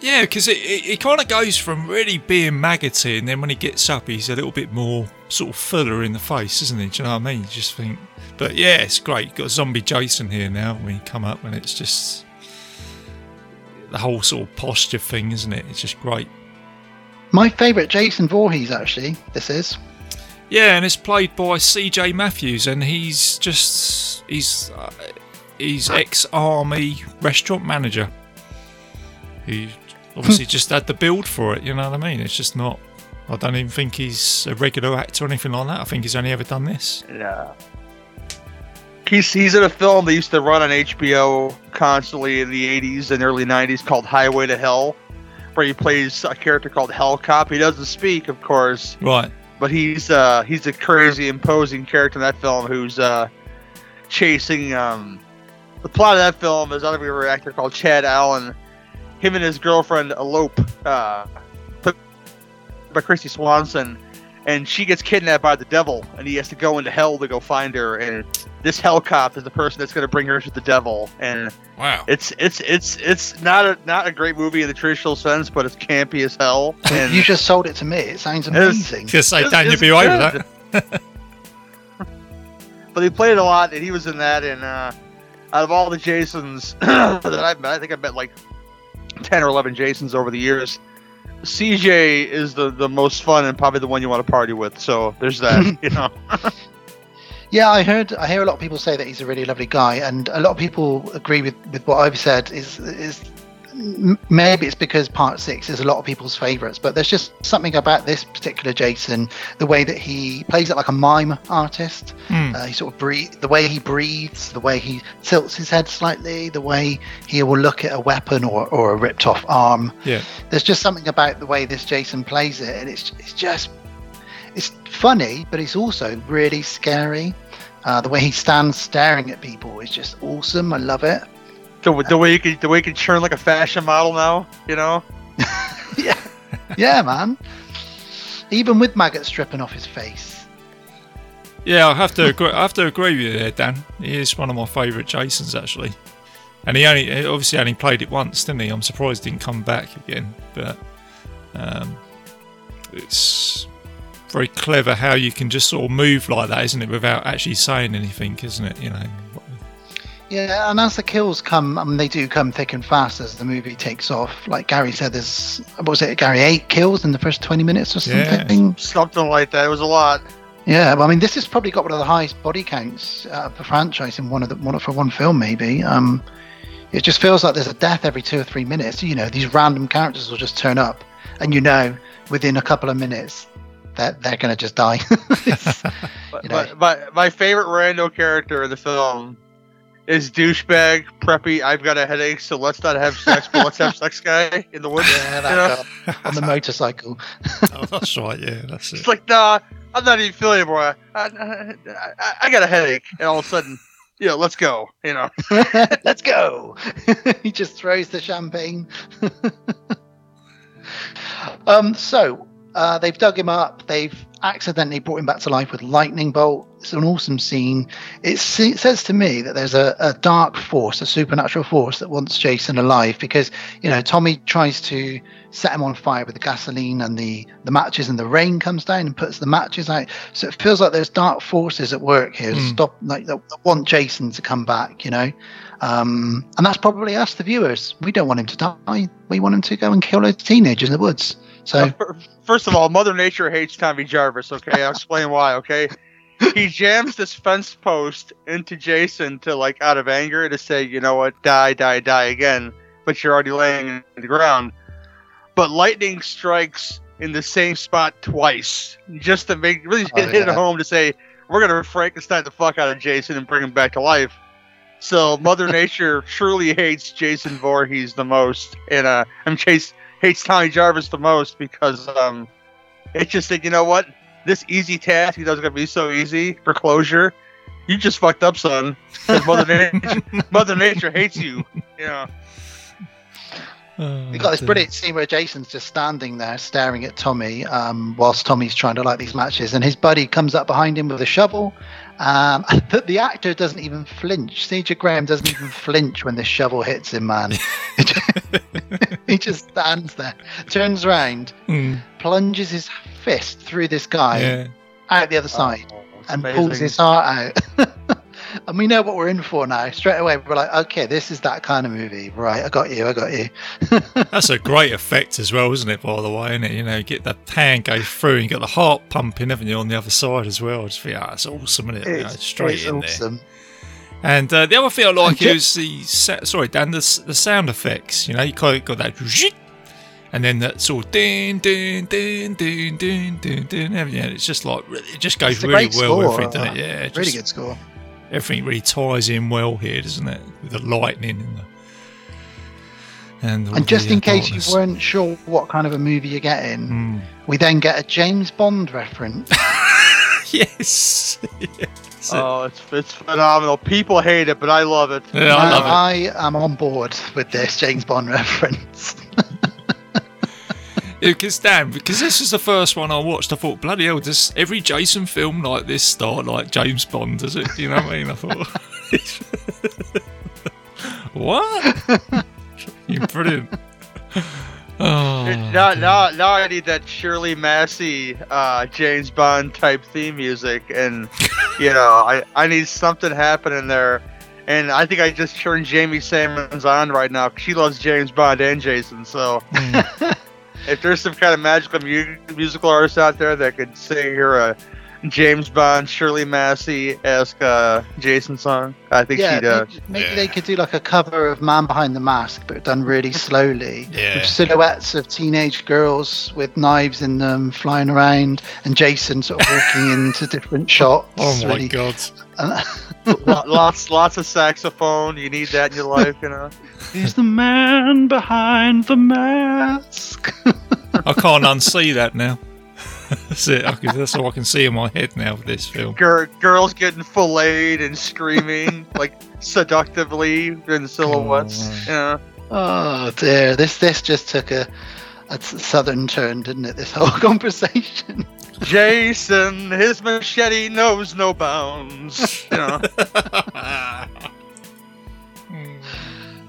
Yeah, because it, it, it kind of goes from really being maggoty, and then when he gets up, he's a little bit more sort of fuller in the face, isn't he? Do you know what I mean? You just think, but yeah, it's great. You've got zombie Jason here now when you come up, and it's just the whole sort of posture thing, isn't it? It's just great. My favourite Jason Voorhees, actually. This is. Yeah, and it's played by C.J. Matthews, and he's just he's uh, he's ex-army restaurant manager. He obviously just had the build for it. You know what I mean? It's just not. I don't even think he's a regular actor or anything like that. I think he's only ever done this. yeah. He's, he's in a film that used to run on HBO constantly in the 80s and early 90s called Highway to Hell, where he plays a character called Hell Cop. He doesn't speak, of course, Right. but he's uh he's a crazy imposing character in that film who's uh chasing um the plot of that film is another actor called Chad Allen. Him and his girlfriend elope uh by Kristy Swanson and she gets kidnapped by the devil and he has to go into hell to go find her and this hell cop is the person that's going to bring her to the devil and Wow. it's it's it's it's not a not a great movie in the traditional sense but it's campy as hell and you just sold it to me. It sounds amazing. Just say, It's- Dan, you'd it's be right with that. but he played a lot, and he was in that. And uh, out of all the Jasons that I've met, I think I've met like ten or eleven Jasons over the years. CJ is the the most fun and probably the one you want to party with. So there's that. you know. Yeah, I heard. I hear a lot of people say that he's a really lovely guy, and a lot of people agree with, with what I've said. Is is maybe it's because Part Six is a lot of people's favourites, but there's just something about this particular Jason, the way that he plays it like a mime artist. Hmm. Uh, he sort of breathe, the way he breathes, the way he tilts his head slightly, the way he will look at a weapon or, or a ripped off arm. Yeah. There's just something about the way this Jason plays it, and it's it's just it's funny, but it's also really scary. Uh, the way he stands staring at people is just awesome. I love it. The, the way you can the way you can churn like a fashion model now. You know. yeah, yeah, man. Even with maggots stripping off his face. Yeah, I have to agree. I have to agree with you there, Dan. He is one of my favourite Jasons actually, and he only he obviously only played it once, didn't he? I'm surprised he didn't come back again, but um, it's very clever how you can just sort of move like that, isn't it, without actually saying anything, isn't it? You know. Yeah, and as the kills come, I mean, they do come thick and fast as the movie takes off. Like Gary said, there's what was it, Gary? Eight kills in the first twenty minutes or Yeah. something. Something like that. It was a lot. Yeah, but I mean, this has probably got one of the highest body counts uh, of the franchise in one of the one for one film, maybe. Um, it just feels like there's a death every two or three minutes. You know, these random characters will just turn up, and you know, within a couple of minutes, that they're gonna just die. It's- But, You know. but, but my favorite random character in the film is douchebag preppy. I've got a headache, so let's not have sex, but let's have sex guy in the woods. yeah, you know? guy on the motorcycle. oh, that's right. Yeah, that's it. It's like, nah, I'm not even feeling anymore. I, I, I, I got a headache, and all of a sudden, you know, let's go. You know, Let's go. he just throws the champagne. um, so uh, they've dug him up. They've accidentally brought him back to life with lightning bolt. It's an awesome scene. It, se- says to me that there's a, a dark force, a supernatural force that wants Jason alive because you know Tommy tries to set him on fire with the gasoline and the the matches, and the rain comes down and puts the matches out. So it feels like there's dark forces at work here. Hmm. Stop, like that that want Jason to come back. You know. Um, and that's probably us, the viewers. We don't want him to die. We want him to go and kill a teenager in the woods. So, first of all, Mother Nature hates Tommy Jarvis. Okay, I'll explain why. Okay, he jams this fence post into Jason to like out of anger to say, you know what, die, die, die again. But you're already laying in the ground. But lightning strikes in the same spot twice, just to make really Oh, hit it home to say we're gonna Frankenstein the fuck out of Jason and bring him back to life. So Mother Nature truly hates Jason Voorhees the most, and uh, I'm Chase hates Tommy Jarvis the most because um, it's just that you know what, this easy task he does gonna be so easy for closure. You just fucked up, son. Mother Nature, Mother Nature hates you. Yeah. Oh, we got this brilliant scene where Jason's just standing there staring at Tommy um, whilst Tommy's trying to light these matches, and his buddy comes up behind him with a shovel. Um, but the actor doesn't even flinch. CJ Graham doesn't even flinch when the shovel hits him, man. he just stands there, turns around, Hmm, plunges his fist through this guy yeah. out the other side. Oh, and amazing. pulls his heart out. and we know what we're in for now. Straight away, we're like, okay, this is that kind of movie. Right, I got you, I got you. That's a great effect as well, isn't it? By the way, isn't it? You know, you get the hand go through and you got the heart pumping, haven't you, on the other side as well? I just think, ah, it's awesome, isn't it? You know, straight it's in there. And uh, the other thing I like is the sa- sorry, Dan, the, the sound effects. You know, you kind of got that, and then that sort of din din din din din din din. haven't? And it's just like it just goes really well with score. everything, doesn't it? Yeah, really just- good score. Everything really ties in well here, doesn't it? With the lightning and the and, And just the, uh, in case darkness. you weren't sure what kind of a movie you're getting, Mm. we then get a James Bond reference. yes. yes. Oh, it's it's phenomenal. People hate it, but I love it. yeah, I Now, love it. I am on board with this James Bond reference. Because Dan, because this was the first one I watched, I thought, bloody hell, does every Jason film like this start like James Bond? Does it? You know what I mean? I thought, what? You're brilliant. Oh, now, now I need that Shirley Bassey, uh, James Bond type theme music, and you know, I, I need something happening there. And I think I just turned Jamie Simmons on right now. She loves James Bond and Jason. So if there's some kind of magical mu- musical artist out there that could sing her a James Bond, Shirley Bassey esque uh, Jason song, I think yeah, she'd. Uh, maybe, maybe Yeah. they could do like a cover of Man Behind the Mask, but done really slowly. Yeah. With silhouettes of teenage girls with knives in them flying around, and Jason sort of walking into different shots. Oh my really. god. lots, lots of saxophone. You need that in your life, you know. He's the man behind the mask. I can't unsee that now. That's it. I can, that's all I can see in my head now with this film. Gir- girls getting filleted and screaming like seductively in silhouettes. Oh, you oh dear, this this just took a, a southern turn, didn't it? This whole conversation. Jason, his machete knows no bounds. You know.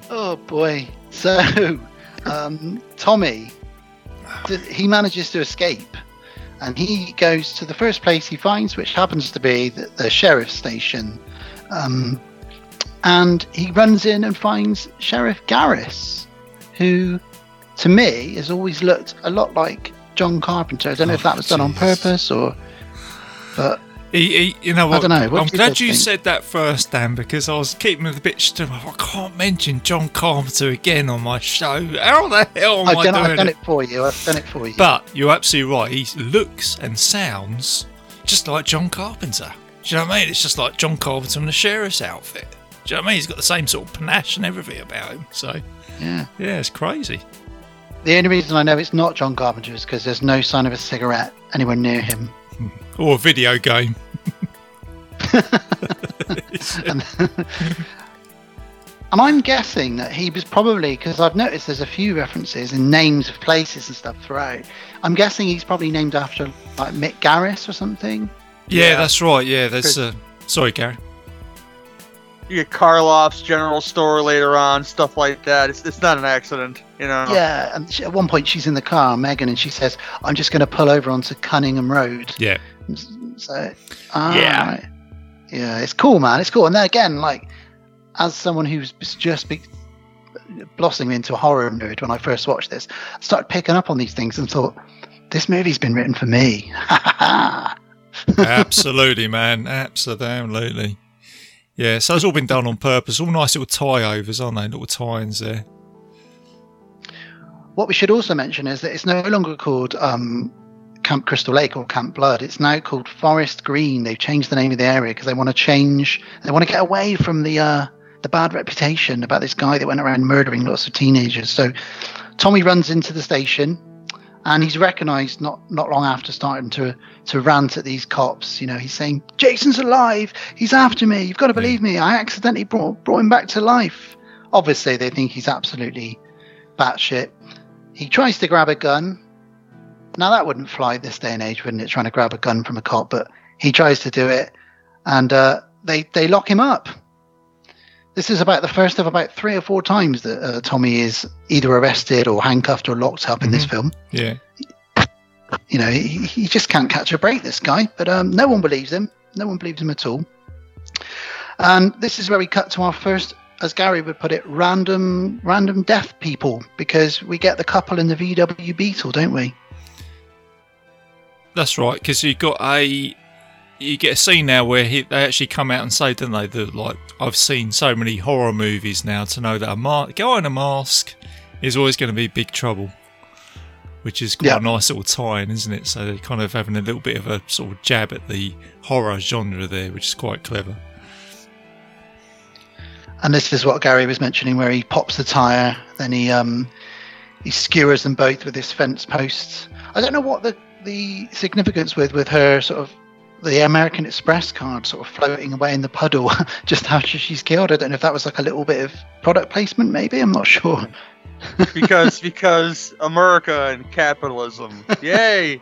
Oh boy. So, um, Tommy, th- he manages to escape, and he goes to the first place he finds, which happens to be the, the sheriff's station. Um, and he runs in and finds Sheriff Garris, who, to me, has always looked a lot like John Carpenter. I don't know if Oh, that was done on purpose or, but He, he, you know what? don't know. What I'm do glad you said that first, Dan, because I was keeping a bit still. I can't mention John Carpenter again on my show. How the hell am I've I done, doing I've done it? it for you. I've done it for you. But you're absolutely right. He looks and sounds just like John Carpenter. Do you know what I mean? It's just like John Carpenter in the sheriff's outfit. Do you know what I mean? He's got the same sort of panache and everything about him. So, yeah. yeah, it's crazy. The only reason I know it's not John Carpenter is because there's no sign of a cigarette anywhere near him. Or a video game. And, and I'm guessing that he was probably, because I've noticed there's a few references and names of places and stuff throughout. I'm guessing he's probably named after like Mick Garris or something. Yeah, Yeah. that's right. Yeah, there's. Uh, sorry, Gary. You get Karloff's general store later on, stuff like that. It's, it's not an accident, you know. Yeah, and she, at one point she's in the car, Megan, and she says, I'm just going to pull over onto Cunningham Road. Yeah. So, ah, Yeah. right. yeah, it's cool, man. It's cool. And then again, like, as someone who's just be- blossoming into a horror nerd when I first watched this, I started picking up on these things and thought, this movie's been written for me. Absolutely, man. Absolutely. Yeah, so it's all been done on purpose. All nice little tie overs, aren't they? Little tie ins there. what we should also mention is that it's no longer called um, Camp Crystal Lake or Camp Blood. It's now called Forest Green. They've changed the name of the area because they want to change. They want to get away from the uh, the bad reputation about this guy that went around murdering lots of teenagers. So Tommy runs into the station, and he's recognised not not long after starting to to rant at these cops. You know, he's saying, "Jason's alive. He's after me. You've got to believe me. I accidentally brought brought him back to life." Obviously, they think he's absolutely batshit. He tries to grab a gun. Now that wouldn't fly this day and age, wouldn't it? Trying to grab a gun from a cop, but he tries to do it, and uh, they they lock him up. This is about the first of about three or four times that uh, Tommy is either arrested or handcuffed or locked up in this film. Yeah. You know, he, he just can't catch a break, this guy. But um, no one believes him. No one believes him at all. And this is where we cut to our first, as Gary would put it, random random deaf people, because we get the couple in the VW Beetle, don't we? That's right, because you've got a you get a scene now where he, they actually come out and say, don't they, that like I've seen so many horror movies now to know that a ma- guy in a mask is always going to be big trouble, which is quite Yeah. a nice little tie-in, isn't it? So they're kind of having a little bit of a sort of jab at the horror genre there, which is quite clever. And this is what Gary was mentioning, where he pops the tire, then he um he skewers them both with his fence posts. I don't know what the the significance with with her sort of the American Express card sort of floating away in the puddle just after she's killed. I don't know if that was like a little bit of product placement, maybe. I'm not sure. because because America and capitalism. Yay!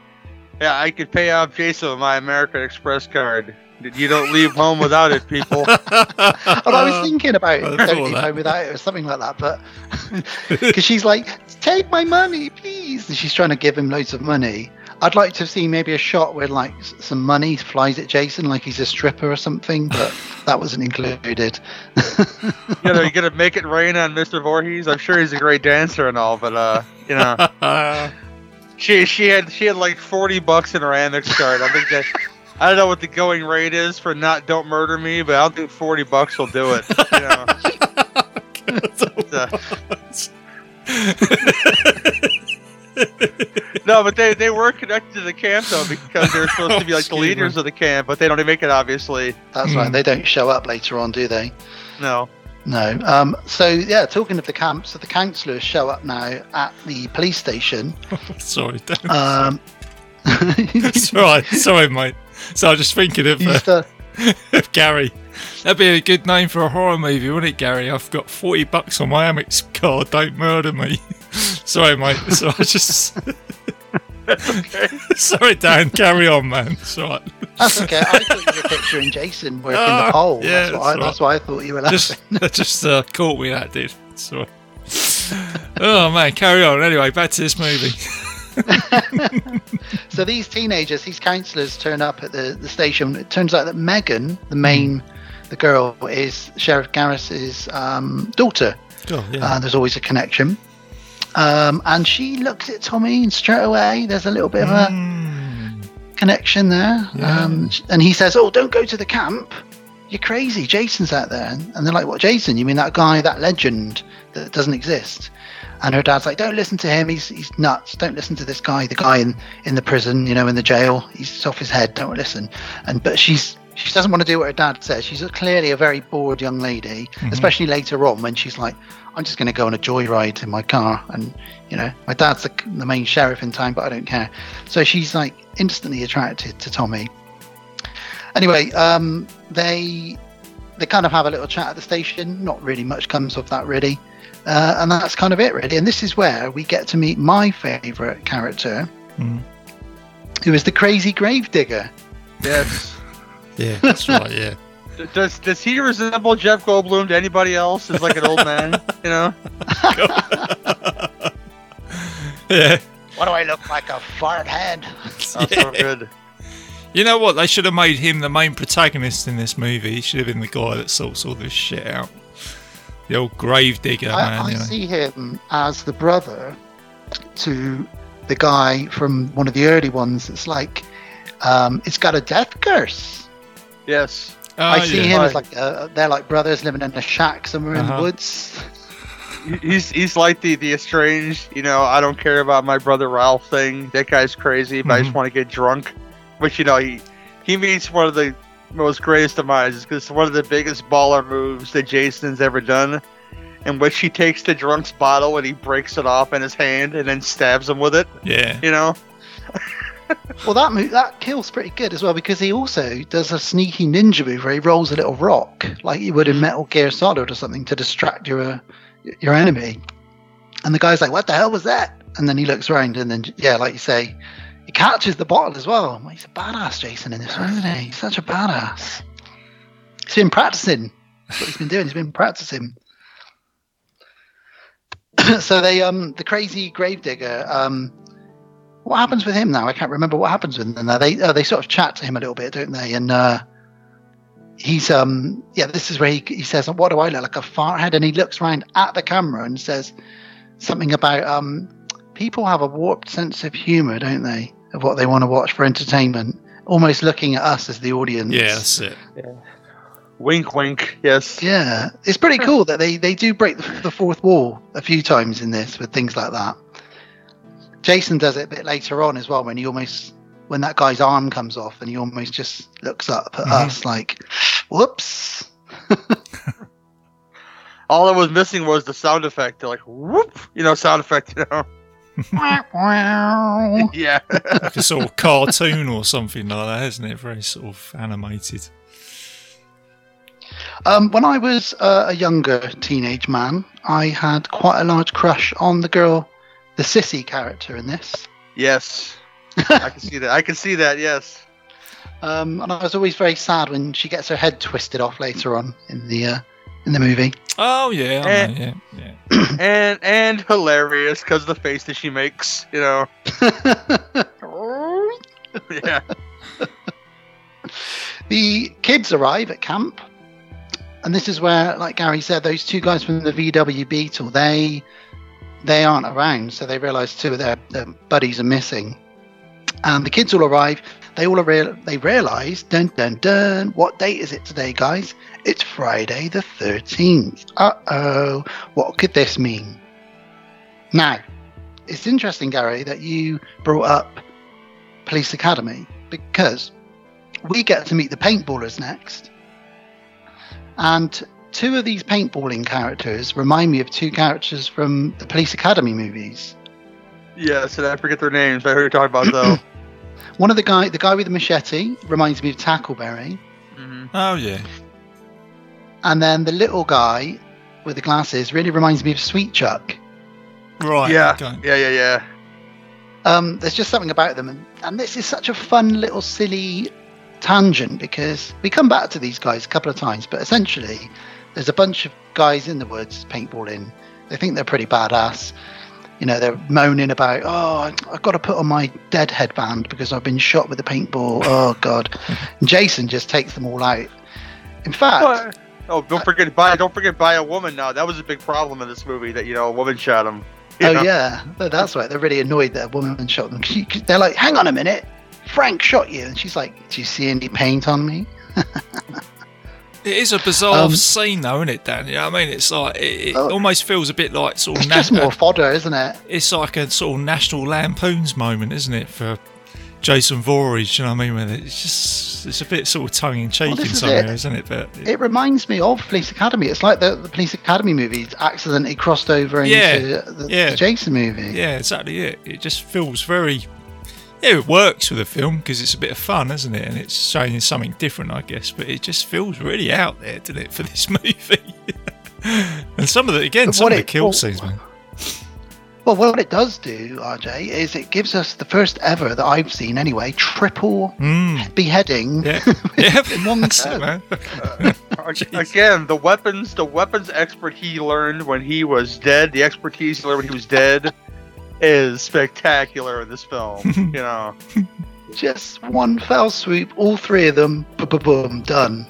Yeah, I could pay off Jason with my American Express card. You don't leave home without it, people. Well, I was uh, thinking about it, don't leave that. home without it or something like that. But because she's like, take my money, please. And she's trying to give him loads of money. I'd like to see maybe a shot where like some money flies at Jason, like he's a stripper or something, but that wasn't included. You know, you gotta make it rain on Mr. Voorhees. I'm sure he's a great dancer and all, but uh, you know, she she had she had like 40 bucks in her Amex card. I think that I don't know what the going rate is for not don't murder me, but I don't think 40 bucks will do it. You know. It's, no, but they they were connected to the camp though because they're supposed to be like the leaders me. of the camp, but they don't make it obviously. That's Hmm. right. They don't show up later on, do they? No. No. Um, so yeah, talking of the camp, so the counsellors show up now at the police station. sorry, Dan. Um, It's all right. Sorry, mate. So I was just thinking of, uh, start- of Gary. That'd be a good name for a horror movie, wouldn't it, Gary? I've got 40 bucks on my Amex card. Don't murder me. Sorry, mate. So I just. Sorry, Dan. Carry on, man. It's all right. That's okay. I thought you were picturing Jason working Ah, the pole. yeah, that's, what I, that's that's why I thought you were laughing. Just, that just uh, caught me, that did. It's all right. Oh, man. Carry on. Anyway, back to this movie. So these teenagers, these counsellors, turn up at the, the station. It turns out that Megan, the main, the girl, is Sheriff Garris's um, daughter. Oh, yeah. Uh, there's always a connection. Um, and she looks at Tommy, and straight away there's a little bit of a Mm. connection there. Yeah. Um, and he says, "Oh, don't go to the camp. You're crazy. Jason's out there." And, and they're like, "What, Jason? You mean that guy, that legend that doesn't exist?" And her dad's like, "Don't listen to him. He's he's nuts. Don't listen to this guy. The guy in in the prison, you know, in the jail. He's off his head. Don't listen." And but she's she doesn't want to do what her dad says. She's clearly a very bored young lady, especially later on when she's like, "I'm just going to go on a joyride in my car." And you know, my dad's the, the main sheriff in town, but I don't care. So she's like instantly attracted to Tommy. Anyway, um, they they kind of have a little chat at the station. Not really much comes of that, really. Uh, and that's kind of it, really. And this is where we get to meet my favourite character, Mm. who is the crazy gravedigger. Yes. Yeah, that's right, yeah. Does does he resemble Jeff Goldblum to anybody else? As like an old man, you know? Yeah. What do I look like? A fart head? Oh, so good. You know what? They should have made him the main protagonist in this movie. He should have been the guy that sorts all this shit out. The old grave digger, I, man. I you know. see him as the brother to the guy from one of the early ones. It's like um, it's got a death curse. Yes. Oh, I see yeah. him as like uh, they're like brothers living in a shack somewhere in Uh-huh. the woods. He's he's like the the estranged, you know, I don't care about my brother Ralph thing. That guy's crazy, but I just Mhm. want to get drunk. Which you know he he meets one of the most greatest demises because it's one of the biggest baller moves that Jason's ever done. In which he takes the drunk's bottle and he breaks it off in his hand and then stabs him with it. Yeah. You know, Well, that move, that kill's pretty good as well because he also does a sneaky ninja move where he rolls a little rock like you would in Metal Gear Solid or something to distract your uh, your enemy. And the guy's like, "What the hell was that?" And then he looks around and then yeah, like you say, he catches the bottle as well. Well, He's a badass, Jason, in this one, isn't he? He's such a badass. He's been practicing. That's what he's been doing. He's been practicing. so they um the crazy gravedigger um what happens with him now? I can't remember what happens with him now. They uh, they sort of chat to him a little bit, don't they? And uh, he's um yeah, this is where he, he says, "What do I look like a fart head?" And he looks around at the camera and says something about um people have a warped sense of humor, don't they, of what they want to watch for entertainment, almost looking at us as the audience. Yeah, that's it. wink, wink. Yes. Yeah, it's pretty cool that they, they do break the, the fourth wall a few times in this with things like that. Jason does it a bit later on as well when he almost when that guy's arm comes off and he almost just looks up at Mhm. us like, "Whoops." All that was missing was the sound effect, like whoop, you know, sound effect, you know. yeah. Like a sort of cartoon or something like that, isn't it? Very sort of animated. Um, when I was uh, a younger teenage man, I had quite a large crush on the girl, the sissy character in this. yes. I can see that. I can see that. Yes. Um, and I was always very sad when she gets her head twisted off later on in the uh, in the movie. Oh, yeah. I Eh. know, yeah, yeah. and and hilarious because the face that she makes, you know. yeah. The kids arrive at camp, and this is where, like Gary said, those two guys from the VW Beetle they they aren't around, so they realise two of their, their buddies are missing. And the kids all arrive. They all real they realise, dun dun dun, what date is it today, guys? It's Friday the thirteenth. Uh oh, what could this mean? Now, it's interesting, Gary, that you brought up Police Academy because we get to meet the paintballers next. And two of these paintballing characters remind me of two characters from the Police Academy movies. Yes, and I forget their names. But I heard you talking about though. One of the guy, the guy with the machete, reminds me of Tackleberry, hmm Oh yeah. and then the little guy with the glasses really reminds me of Sweet Chuck. Right. Yeah, okay. yeah, yeah, yeah. Um, there's just something about them, and, and this is such a fun little silly tangent because we come back to these guys a couple of times, but essentially, there's a bunch of guys in the woods paintballing. They think they're pretty badass. You know, they're moaning about, oh, I've got to put on my dead headband because I've been shot with a paintball. Oh God! And Jason just takes them all out. In fact, Oh, oh don't forget by don't forget by a woman now. That was a big problem in this movie that you know a woman shot him. Oh know? yeah, that's right. They're really annoyed that a woman shot them. They're like, hang on a minute, Frank shot you, and she's like, do you see any paint on me? It is a bizarre Um, scene, though, isn't it, Dan? You know what I mean? It's like it, it Oh. almost feels a bit like sort of It's just more fodder, isn't it? it's like a sort of National Lampoons moment, isn't it, for Jason Voorhees? You know what I mean? With it's just it's a bit sort of tongue in cheek Well, in some it. areas, isn't it? But It reminds me of Police Academy. It's like the, the Police Academy movies accidentally crossed over into Yeah, the, yeah. the Jason movie. yeah, exactly it. It just feels very. Yeah, it works with the film because it's a bit of fun, isn't it? And it's showing something different, I guess. But it just feels really out there, doesn't it, for this movie? and some of the again, But some what of the it- kill well- scenes, man. Well, what it does do, RJ, is it gives us the first ever that I've seen anyway triple Mm, beheading yeah, yeah, in one that's go. it, man. Again, the weapons, the weapons expert he learned when he was dead, the expertise he learned when he was dead, is spectacular in this film. you know, Just one fell swoop, all three of them, boom, boom, boom, done.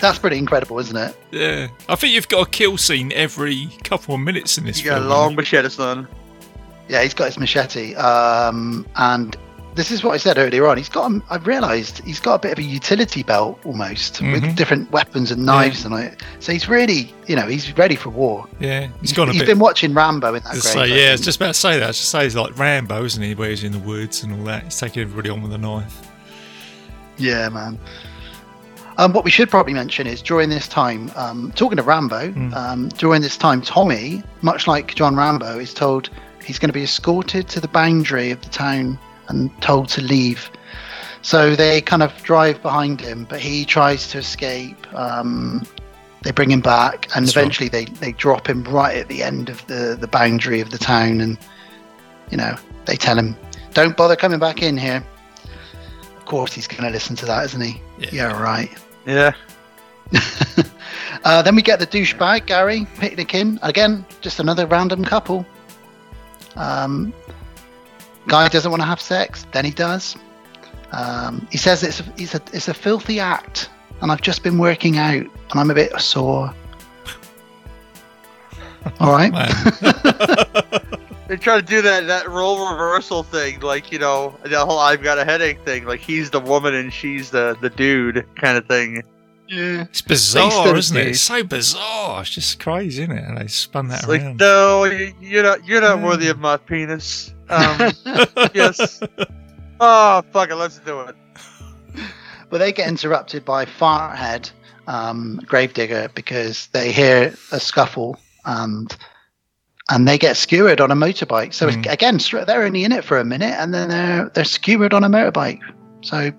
That's pretty incredible, isn't it? Yeah, I think you've got a kill scene every couple of minutes in this you got a long machete, son. Yeah, he's got his machete. Um, and this is what I said earlier on. He's got, I've realised he's got a bit of a utility belt almost Mhm. with different weapons and knives and it. So he's really, you know, he's ready for war. Yeah, he's gone a He's bit. been watching Rambo in that grave. say, yeah, I think. was just about to say that. I was just say he's like Rambo, isn't he? Where he's in the woods and all that. He's taking everybody on with a knife. Yeah, man. Um, what we should probably mention is during this time, um, talking to Rambo, Mm. um, during this time, Tommy, much like John Rambo, is told he's going to be escorted to the boundary of the town and told to leave. So they kind of drive behind him, but he tries to escape. Um, they bring him back, and That's right. eventually they, they drop him right at the end of the, the boundary of the town. And, you know, they tell him, don't bother coming back in here. Of course, he's going to listen to that, isn't he? Yeah. Yeah, right. Yeah. Uh, then we get the douchebag, Gary Picnickin. Again, just another random couple. Um, guy doesn't want to have sex, then he does. Um, he says it's a, it's, a, it's a filthy act, and I've just been working out, and I'm a bit sore. All right. Man. They try to do that that role reversal thing, like you know, the whole "I've got a headache" thing. Like he's the woman and she's the the dude kind of thing. Yeah. It's bizarre, isn't it? do. It's so bizarre. It's just crazy, isn't it? And they spun that It's like, around. no, you- you're not you're not Yeah. worthy of my penis. Um, yes. Oh fuck it, let's do it. But they get interrupted by Farthead, um, Gravedigger, because they hear a scuffle and and they get skewered on a motorbike. So Mm. again, they're only in it for a minute, and then they're they're skewered on a motorbike. So,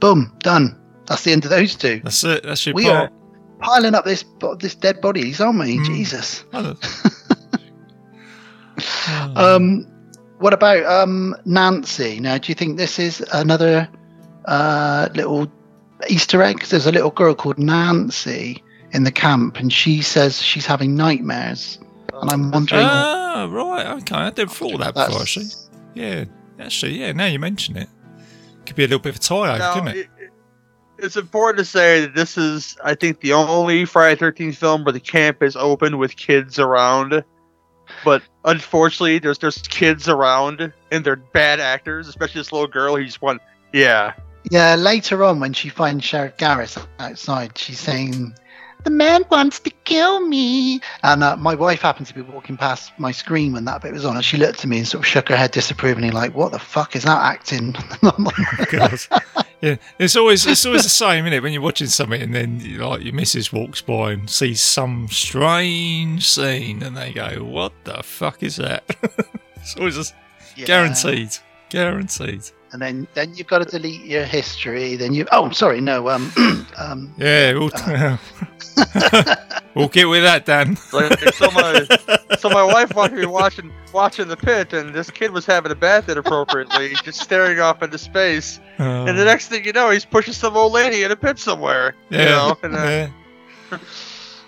boom, done. That's the end of those two. That's it. That's your We part. are piling up this this dead bodies, aren't we? Mm. Jesus. I don't- Oh. Um, what about um, Nancy? Now, do you think this is another uh, little Easter egg? 'Cause There's a little girl called Nancy in the camp, and she says she's having nightmares. And I'm wondering. Ah, right. Okay. I never thought of that before, that's- actually. Yeah. Actually, yeah. Now you mention it. Could be a little bit of a tie over, couldn't it? it- it- it's important to say that this is, I think, the only Friday Thirteenth film where the camp is open with kids around. But unfortunately, there's there's kids around and they're bad actors, especially this little girl. Who's one, yeah, Yeah, later on when she finds Sheriff Garris outside, she's saying, "The man wants to kill me." And uh, my wife happened to be walking past my screen when that bit was on, and she looked at me and sort of shook her head disapprovingly, like, "What the fuck is that acting?" I'm like, God. Yeah, it's always it's always the same, isn't it? When you're watching something and then like your missus walks by and sees some strange scene, and they go, "What the fuck is that?" it's always just Yeah. guaranteed, guaranteed. And then, then you've got to delete your history. Then you, oh, sorry, no, um, um, Yeah, we'll, we'll get with that, Dan. Like, so my so my wife watched me watching watching the pit, and this kid was having a bath inappropriately, just staring off into space. Oh, And the next thing you know, he's pushing some old lady in a pit somewhere. yeah, You know, and, uh, yeah. Oh,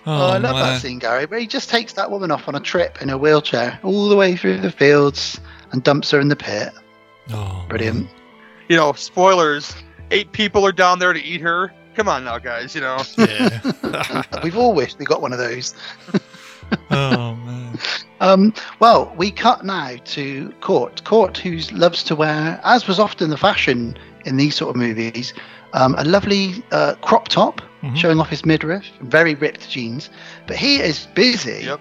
Oh, I love man. that scene, Gary. But he just takes that woman off on a trip in a wheelchair all the way through the fields and dumps her in the pit. Oh, Brilliant. you know, spoilers. Eight people are down there to eat her. Come on now, guys. You know. Yeah. We've all wished we got one of those. oh man. Um, well, we cut now to Cort. Cort, who loves to wear, as was often the fashion in these sort of movies, um, a lovely uh, crop top Mhm. showing off his midriff, very ripped jeans. But he is busy. Yep.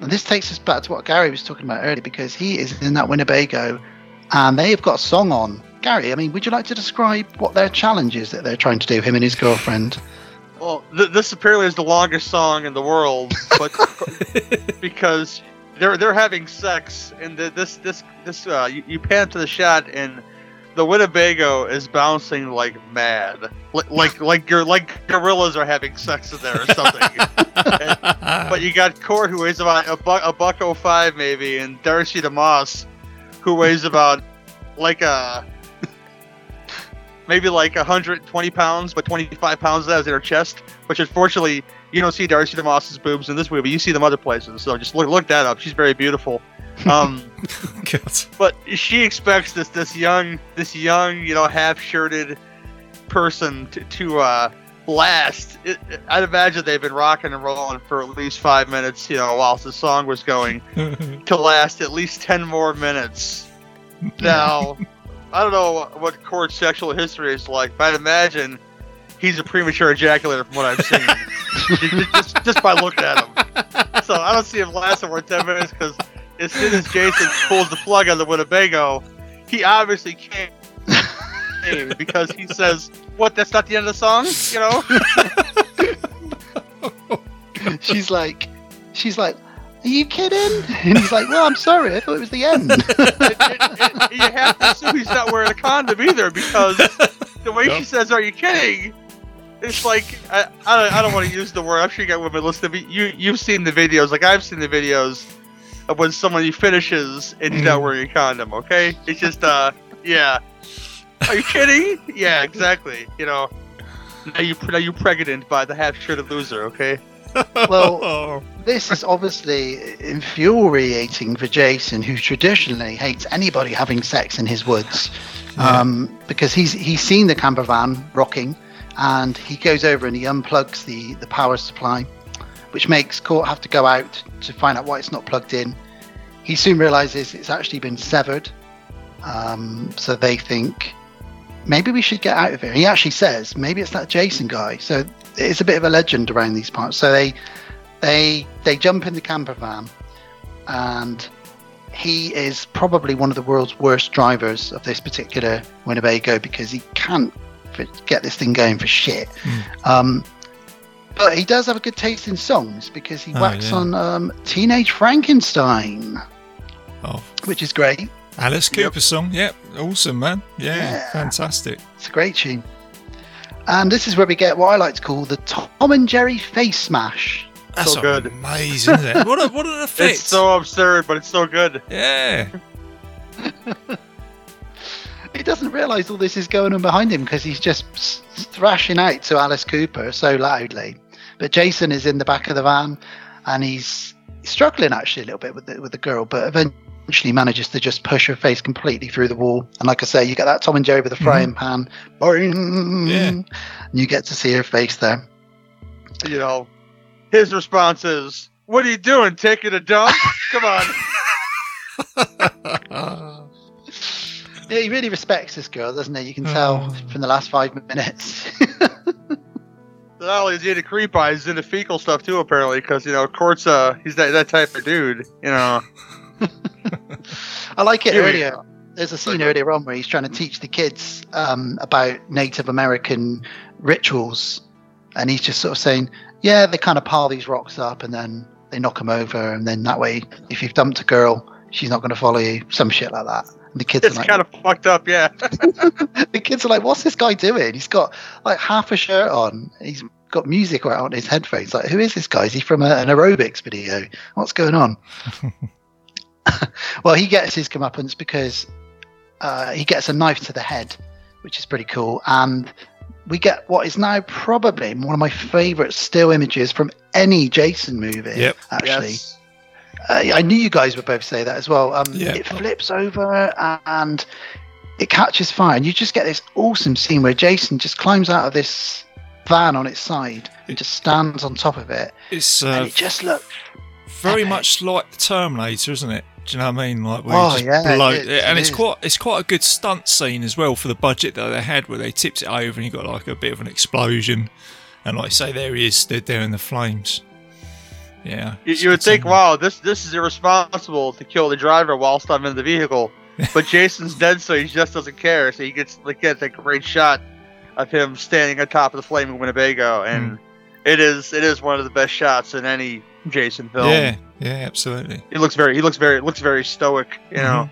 And this takes us back to what Gary was talking about earlier because he is in that Winnebago and they have got a song on. Gary, I mean, would you like to describe what their challenge is that they're trying to do, him and his girlfriend? Well, th- this apparently is the longest song in the world, but because they're they're having sex, and the, this this this uh, you, you pan to the shot, and the Winnebago is bouncing like mad, like like like you're like gorillas are having sex in there or something. but you got Cort who weighs about a buck a buck oh five maybe, and Darcy DeMoss who weighs about like a maybe like 120 pounds, but 25 pounds of that is in her chest. Which unfortunately you don't see Darcy DeMoss's boobs in this movie. You see them other places. So just look look that up. She's very beautiful. Um, but she expects this this young this young you know half shirted person to, to uh last it, i'd imagine they've been rocking and rolling for at least five minutes you know whilst the song was going to last at least 10 more minutes. Now i don't know what Cort's sexual history is like but i'd imagine he's a premature ejaculator from what i've seen. Just, just, by looking at him. So i don't see him lasting more than 10 minutes because as soon as Jason pulls the plug on the Winnebago, he obviously can't because he says, "What? That's not the end of the song," you know. she's like, she's like, are you kidding? And he's like, well, I'm sorry, I thought it was the end. And- and you have to assume he's not wearing a condom either because the way she says, "Are you kidding?" It's like I, I don't, I don't want to use the word. I'm sure you got women listening. But you you've seen the videos, like I've seen the videos of when somebody finishes and he's not wearing a condom. Okay, it's just uh yeah. Are you kidding? Yeah, exactly. You know, now you now you pregnant by the half-shirted loser. Okay. well, this is obviously infuriating for Jason, who traditionally hates anybody having sex in his woods, um, because he's he's seen the camper van rocking, and he goes over and he unplugs the the power supply, which makes Cort have to go out to find out why it's not plugged in. He soon realizes it's actually been severed, um, so they think maybe we should get out of here. He actually says maybe it's that Jason guy. So it's a bit of a legend around these parts. So they they they jump in the camper van, and he is probably one of the world's worst drivers of this particular Winnebago because he can't get this thing going for shit. Um, but he does have a good taste in songs because he Oh, whacks yeah. on um, Teenage Frankenstein, oh. which is great. Alice Cooper song. Yep. Awesome, man. Yeah, Yeah. Fantastic. It's a great tune. And this is where we get what I like to call the Tom and Jerry face smash. That's So good. amazing, isn't it? What, a, what an effect. It's so absurd, but it's so good. yeah. He doesn't realise all this is going on behind him because he's just thrashing out to Alice Cooper so loudly. But Jason is in the back of the van and he's he's struggling actually a little bit with the, with the girl, but eventually manages to just push her face completely through the wall. And like I say, you get that Tom and Jerry with the frying pan, boing, Yeah. and you get to see her face there. You know, his response is, "What are you doing? Taking a dump? Come on." Yeah, he really respects this girl, doesn't he? You can tell Oh. from the last five minutes. Not only is he into creep eyes, he's into fecal stuff too, apparently, because you know, Cort's uh, he's that, that type of dude. You know, I like it Here earlier. There's a scene earlier on where he's trying to teach the kids um, about Native American rituals, and he's just sort of saying, "Yeah, they kind of pile these rocks up, and then they knock them over, and then that way, if you've dumped a girl, she's not going to follow you." Some shit like that. And the kids it's are like, kind of fucked up. Yeah, the kids are like, "What's this guy doing? He's got like half a shirt on. He's got music right on his headphones. Like, who is this guy? Is he from a, an aerobics video? What's going on?" well, he gets his comeuppance because uh, he gets a knife to the head, which is pretty cool, and we get what is now probably one of my favourite still images from any Jason movie. Yep. Actually, yes. uh, I knew you guys would both say that as well. Um, Yeah. It flips over and it catches fire, and you just get this awesome scene where Jason just climbs out of this van on its side and just stands on top of it, It's and uh, it just looks. very epic. much like the Terminator, isn't it? Do you know what I mean? Like, where Oh, just yeah, blow, it is, and it it's is. quite it's quite a good stunt scene as well for the budget that they had, where they tipped it over and you got like a bit of an explosion, and like I say, there he is, stood there in the flames. Yeah, You, you would think, wow, this this is irresponsible to kill the driver whilst I'm in the vehicle, but Jason's dead, so he just doesn't care. So he gets like gets a great shot of him standing on top of the flaming Winnebago, and hmm. it is it is one of the best shots in any Jason film. Yeah, yeah, absolutely. he looks very he looks very looks very stoic. You know,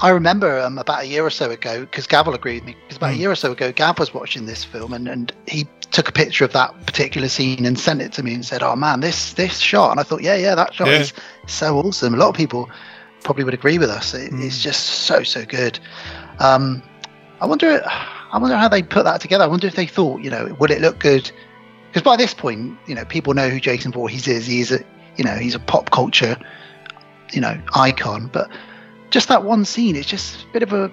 I remember um, about a year or so ago, because Gav will agree with me, because about a Mm. year or so ago, Gav was watching this film and, and he took a picture of that particular scene and sent it to me and said, "Oh man, this this shot," and I thought, "Yeah, yeah, that shot Yeah. is so awesome." A lot of people probably would agree with us. It, It's Mm. just so so good. Um, I wonder, I wonder how they put that together. I wonder if they thought, you know, would it look good? Because by this point, you know, people know who Jason Voorhees is. He's a, you know, he's a pop culture, you know, icon. But just that one scene, it's just a bit of a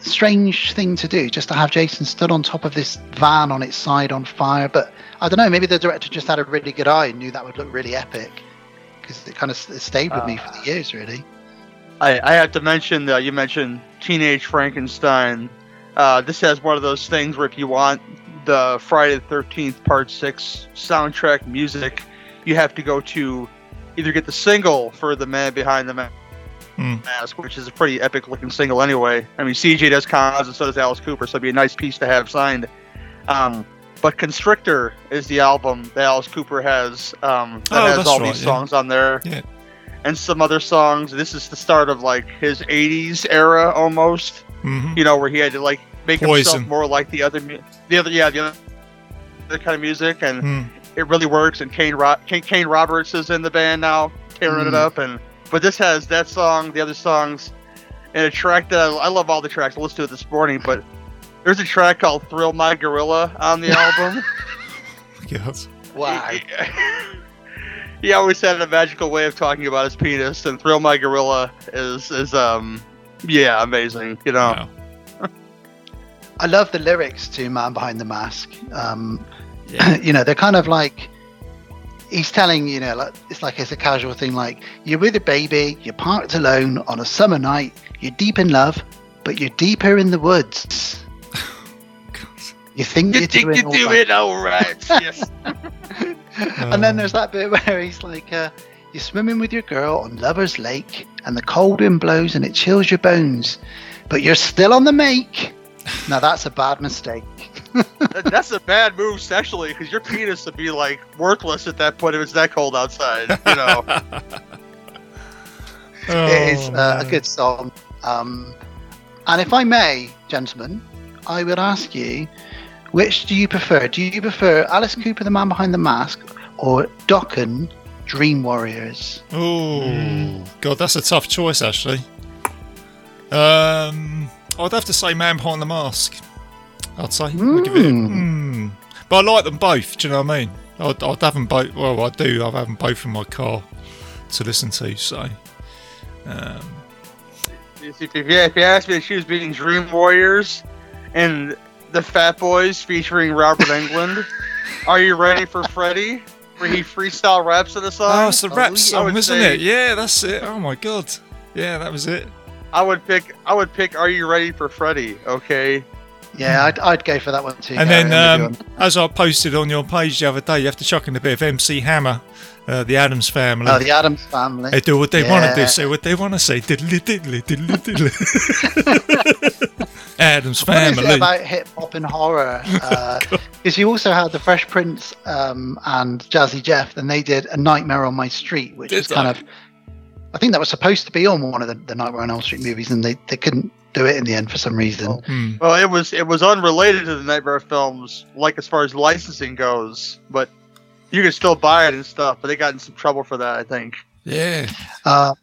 strange thing to do, just to have Jason stood on top of this van on its side on fire. But I don't know, maybe the director just had a really good eye and knew that would look really epic. Because it kind of stayed with me for the years, really. I, I have to mention uh, you mentioned Teenage Frankenstein. Uh, this has one of those things where if you want the Friday the Thirteenth Part Six soundtrack music, you have to go to either get the single for the Man Behind the Hmm. Mask, which is a pretty epic looking single anyway. I mean, CJ does cons and so does Alice Cooper, so it'd be a nice piece to have signed. Um, but Constrictor is the album that Alice Cooper has um, that Oh, has all right, these yeah. songs on there Yeah. and some other songs. This is the start of like his '80s era almost. hmm You know, where he had to like make Poison. himself more like the other, mu- the other, yeah, the other, other kind of music, and Mm. it really works. And Kane, Ro- Kane, Kane Roberts is in the band now, tearing it Mm. up. And but this has that song, the other songs, and a track that I, I love all the tracks. I listened to it this morning, but there's a track called "Thrill My Gorilla" on the album. God. Wow. He, he always had a magical way of talking about his penis, and "Thrill My Gorilla" is is um yeah amazing. You know, Wow. I love the lyrics to Man Behind the Mask. Um, Yeah. you know, they're kind of like he's telling you know, like it's like it's a casual thing. Like you're with a baby, you're parked alone on a summer night, you're deep in love, but you're deeper in the woods. You think you you're think doing you all do right. all right? yes. and then there's that bit where he's like, uh, "You're swimming with your girl on Lover's Lake, and the cold wind blows and it chills your bones, but you're still on the make." Now that's a bad mistake. That's a bad move sexually because your penis would be like worthless at that point if it's that cold outside. You know. it is Oh, uh, a good song. Um, and if I may, gentlemen, I would ask you, which do you prefer? Do you prefer Alice Cooper, the man behind the mask, or Dokken, Dream Warriors? Oh, God, that's a tough choice, actually. Um, I'd have to say Man Behind the Mask. I'd say. I'd give it a- Mm. mm. But I like them both, do you know what I mean? I'd, I'd have them both. Well, I do. I have had them both in my car to listen to. So, um, If, if, you, if you ask me to choose between Dream Warriors and the Fat Boys featuring Robert Englund, are you ready for Freddy? Where he freestyle raps in the song? oh, it's the Oh, rap yeah. I song, isn't say- it? Yeah, that's it. Oh my god. Yeah, that was it. I would pick. I would pick. Are you ready for Freddy? Okay. Yeah, I'd, I'd go for that one too. And Gary, then, um, as I posted on your page the other day, you have to chuck in a bit of MC Hammer, uh, the Addams family. oh, the Addams family. They do what they want to do, say what they want to say. Diddly diddly diddly diddly. Addams What is it family. about hip hop and horror? Because you also had the Fresh Prince um, and Jazzy Jeff, and they did A Nightmare on My Street, which Did is kind of. I think that was supposed to be on one of the, the Nightmare on Elm Street movies, and they, they couldn't do it in the end for some reason. Hmm. Well, it was it was unrelated to the Nightmare films, like as far as licensing goes, but you could still buy it and stuff. But they got in some trouble for that, I think. Yeah, Uh,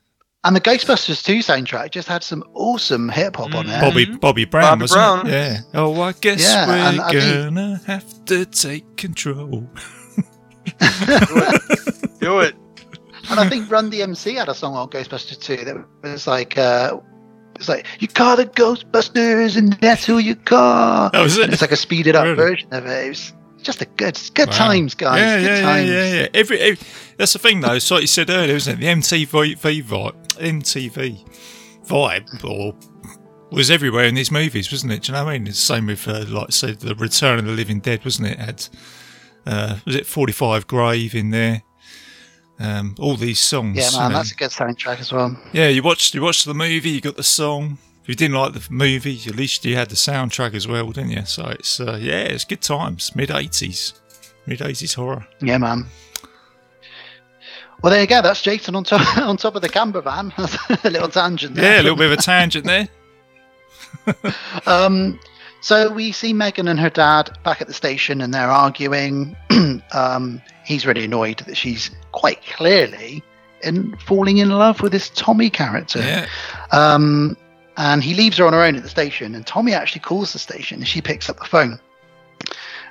and the Ghostbusters 2 soundtrack just had some awesome hip hop on it. Bobby Bobby Brown, Bobby wasn't Brown. it? Yeah. Oh, I guess Yeah, we're I gonna have to take control. Do it. And I think Run DMC had a song on Ghostbusters 2 that was like, uh, it's like, you call the Ghostbusters and that's who you call. That was it. And it's like a speeded up Really? version of it. It was just a good, good Wow. times, guys. Yeah, good yeah, yeah, times. yeah, yeah. Every, every that's the thing though. So like you said earlier, isn't it? The MTV vibe, MTV vibe, or was everywhere in these movies, wasn't it? Do you know what I mean? It's the same with, uh, like I said, the Return of the Living Dead, wasn't it? Had uh, was it Forty Five Grave in there? Um, all these songs. Yeah, you man, know. that's a good soundtrack as well. Yeah, you watched you watched the movie, you got the song. If you didn't like the movie, at least you had the soundtrack as well, didn't you? So it's uh, yeah, it's good times, mid eighties, mid eighties horror. Yeah, man. Well, there you go. That's Jason on top on top of the camper van. A little tangent. There. Yeah, a little bit of a tangent there. Um, so we see Megan and her dad back at the station, and they're arguing. um, he's really annoyed that she's quite clearly in falling in love with this Tommy character. Yeah, Um, and he leaves her on her own at the station, and Tommy actually calls the station, and she picks up the phone.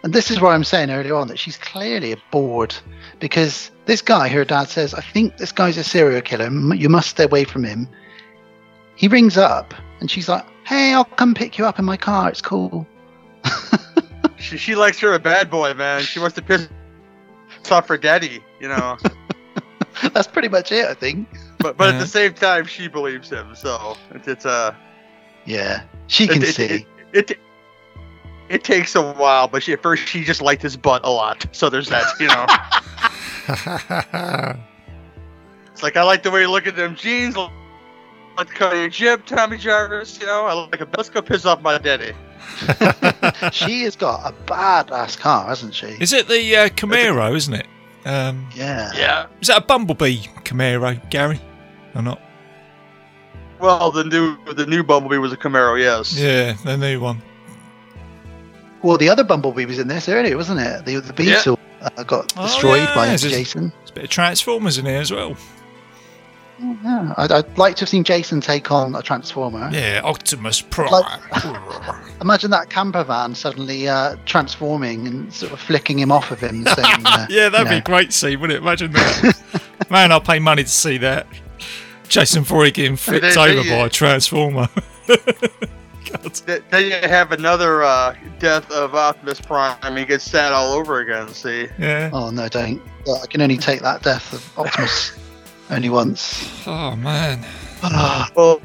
And this is where I'm saying earlier on that she's clearly bored because this guy, her dad says, I think this guy's a serial killer. You must stay away from him. He rings up, and she's like, Hey, I'll come pick you up in my car. It's cool. She, she likes her a bad boy, man. She wants to piss off her daddy, you know. That's pretty much it, I think. But but Yeah. at the same time, she believes him. So it's, it's uh, Yeah, she can it, it, see. It, it, it takes a while, but she, at first she just liked his butt a lot. So there's that, you know. it's like I like the way you look at them jeans. Let's the color of your jib, Tommy Jarvis. You know, I like a. Let's go piss off my daddy. she has got a badass car, hasn't she? is it the uh, Camaro? Isn't it? Um, Yeah. Yeah. is that a Bumblebee Camaro, Gary, or not? Well, the new the new Bumblebee was a Camaro. Yes. Yeah, the new one. Well, the other Bumblebee was in this earlier, wasn't it? The, the Beetle uh, got Oh, destroyed yeah, by it's just- Jason. There's a bit of Transformers in here as well. Yeah, I'd, I'd like to have seen Jason take on a Transformer. Yeah, Optimus Prime. Imagine that camper van suddenly uh, transforming and sort of flicking him off of him. Saying, uh, yeah, that'd be know, a great scene, wouldn't it? Imagine that. Man, I'll pay money to see that. Jason Voorhees getting flipped they- they- over by a transformer. God. Th- Then you have another uh, death of Optimus Prime. I mean, he gets sad all over again. See. Yeah. Oh no, don't! Well, I can only take that death of Optimus only once. Oh man. Ah, Well,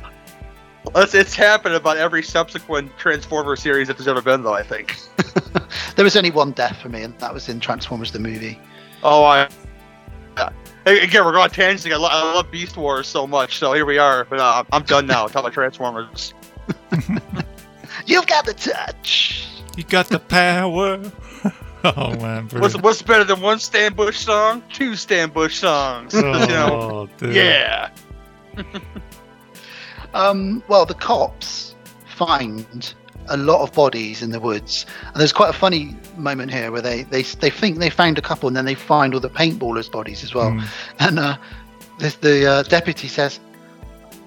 it's, it's happened about every subsequent Transformer series that there's ever been, though. I think. there was only one death for me, and that was in Transformers the movie. Oh, I. Yeah. Again, we're going tangent. I, lo- I love Beast Wars so much, so here we are. But uh, I'm done now. Talk about Transformers. You've got the touch. You got the power. oh man. What's what's better than one Stan Bush song? Two Stan Bush songs. you know. Oh. Yeah. Um, well, the cops find a lot of bodies in the woods, and there's quite a funny moment here where they they, they think they found a couple, and then they find all the paintballers' bodies as well. Mm. And uh, this, the uh, deputy says,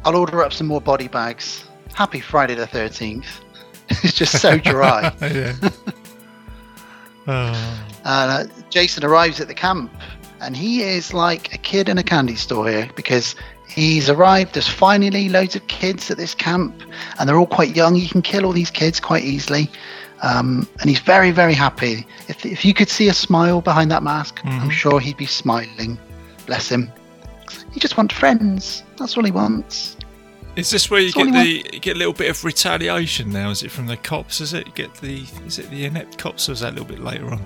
"I'll order up some more body bags. Happy Friday the 13th." it's just so dry. yeah. Oh. and uh, Jason arrives at the camp, and he is like a kid in a candy store here because he's arrived. There's finally loads of kids at this camp, and they're all quite young. You can kill all these kids quite easily. Um, and he's very, very happy. If, if you could see a smile behind that mask, I'm Mhm. sure he'd be smiling. Bless him. He just wants friends. That's all he wants. Is this where you get the you get a little bit of retaliation now? Is it from the cops? Is it you get the is it the inept cops or is that a little bit later on?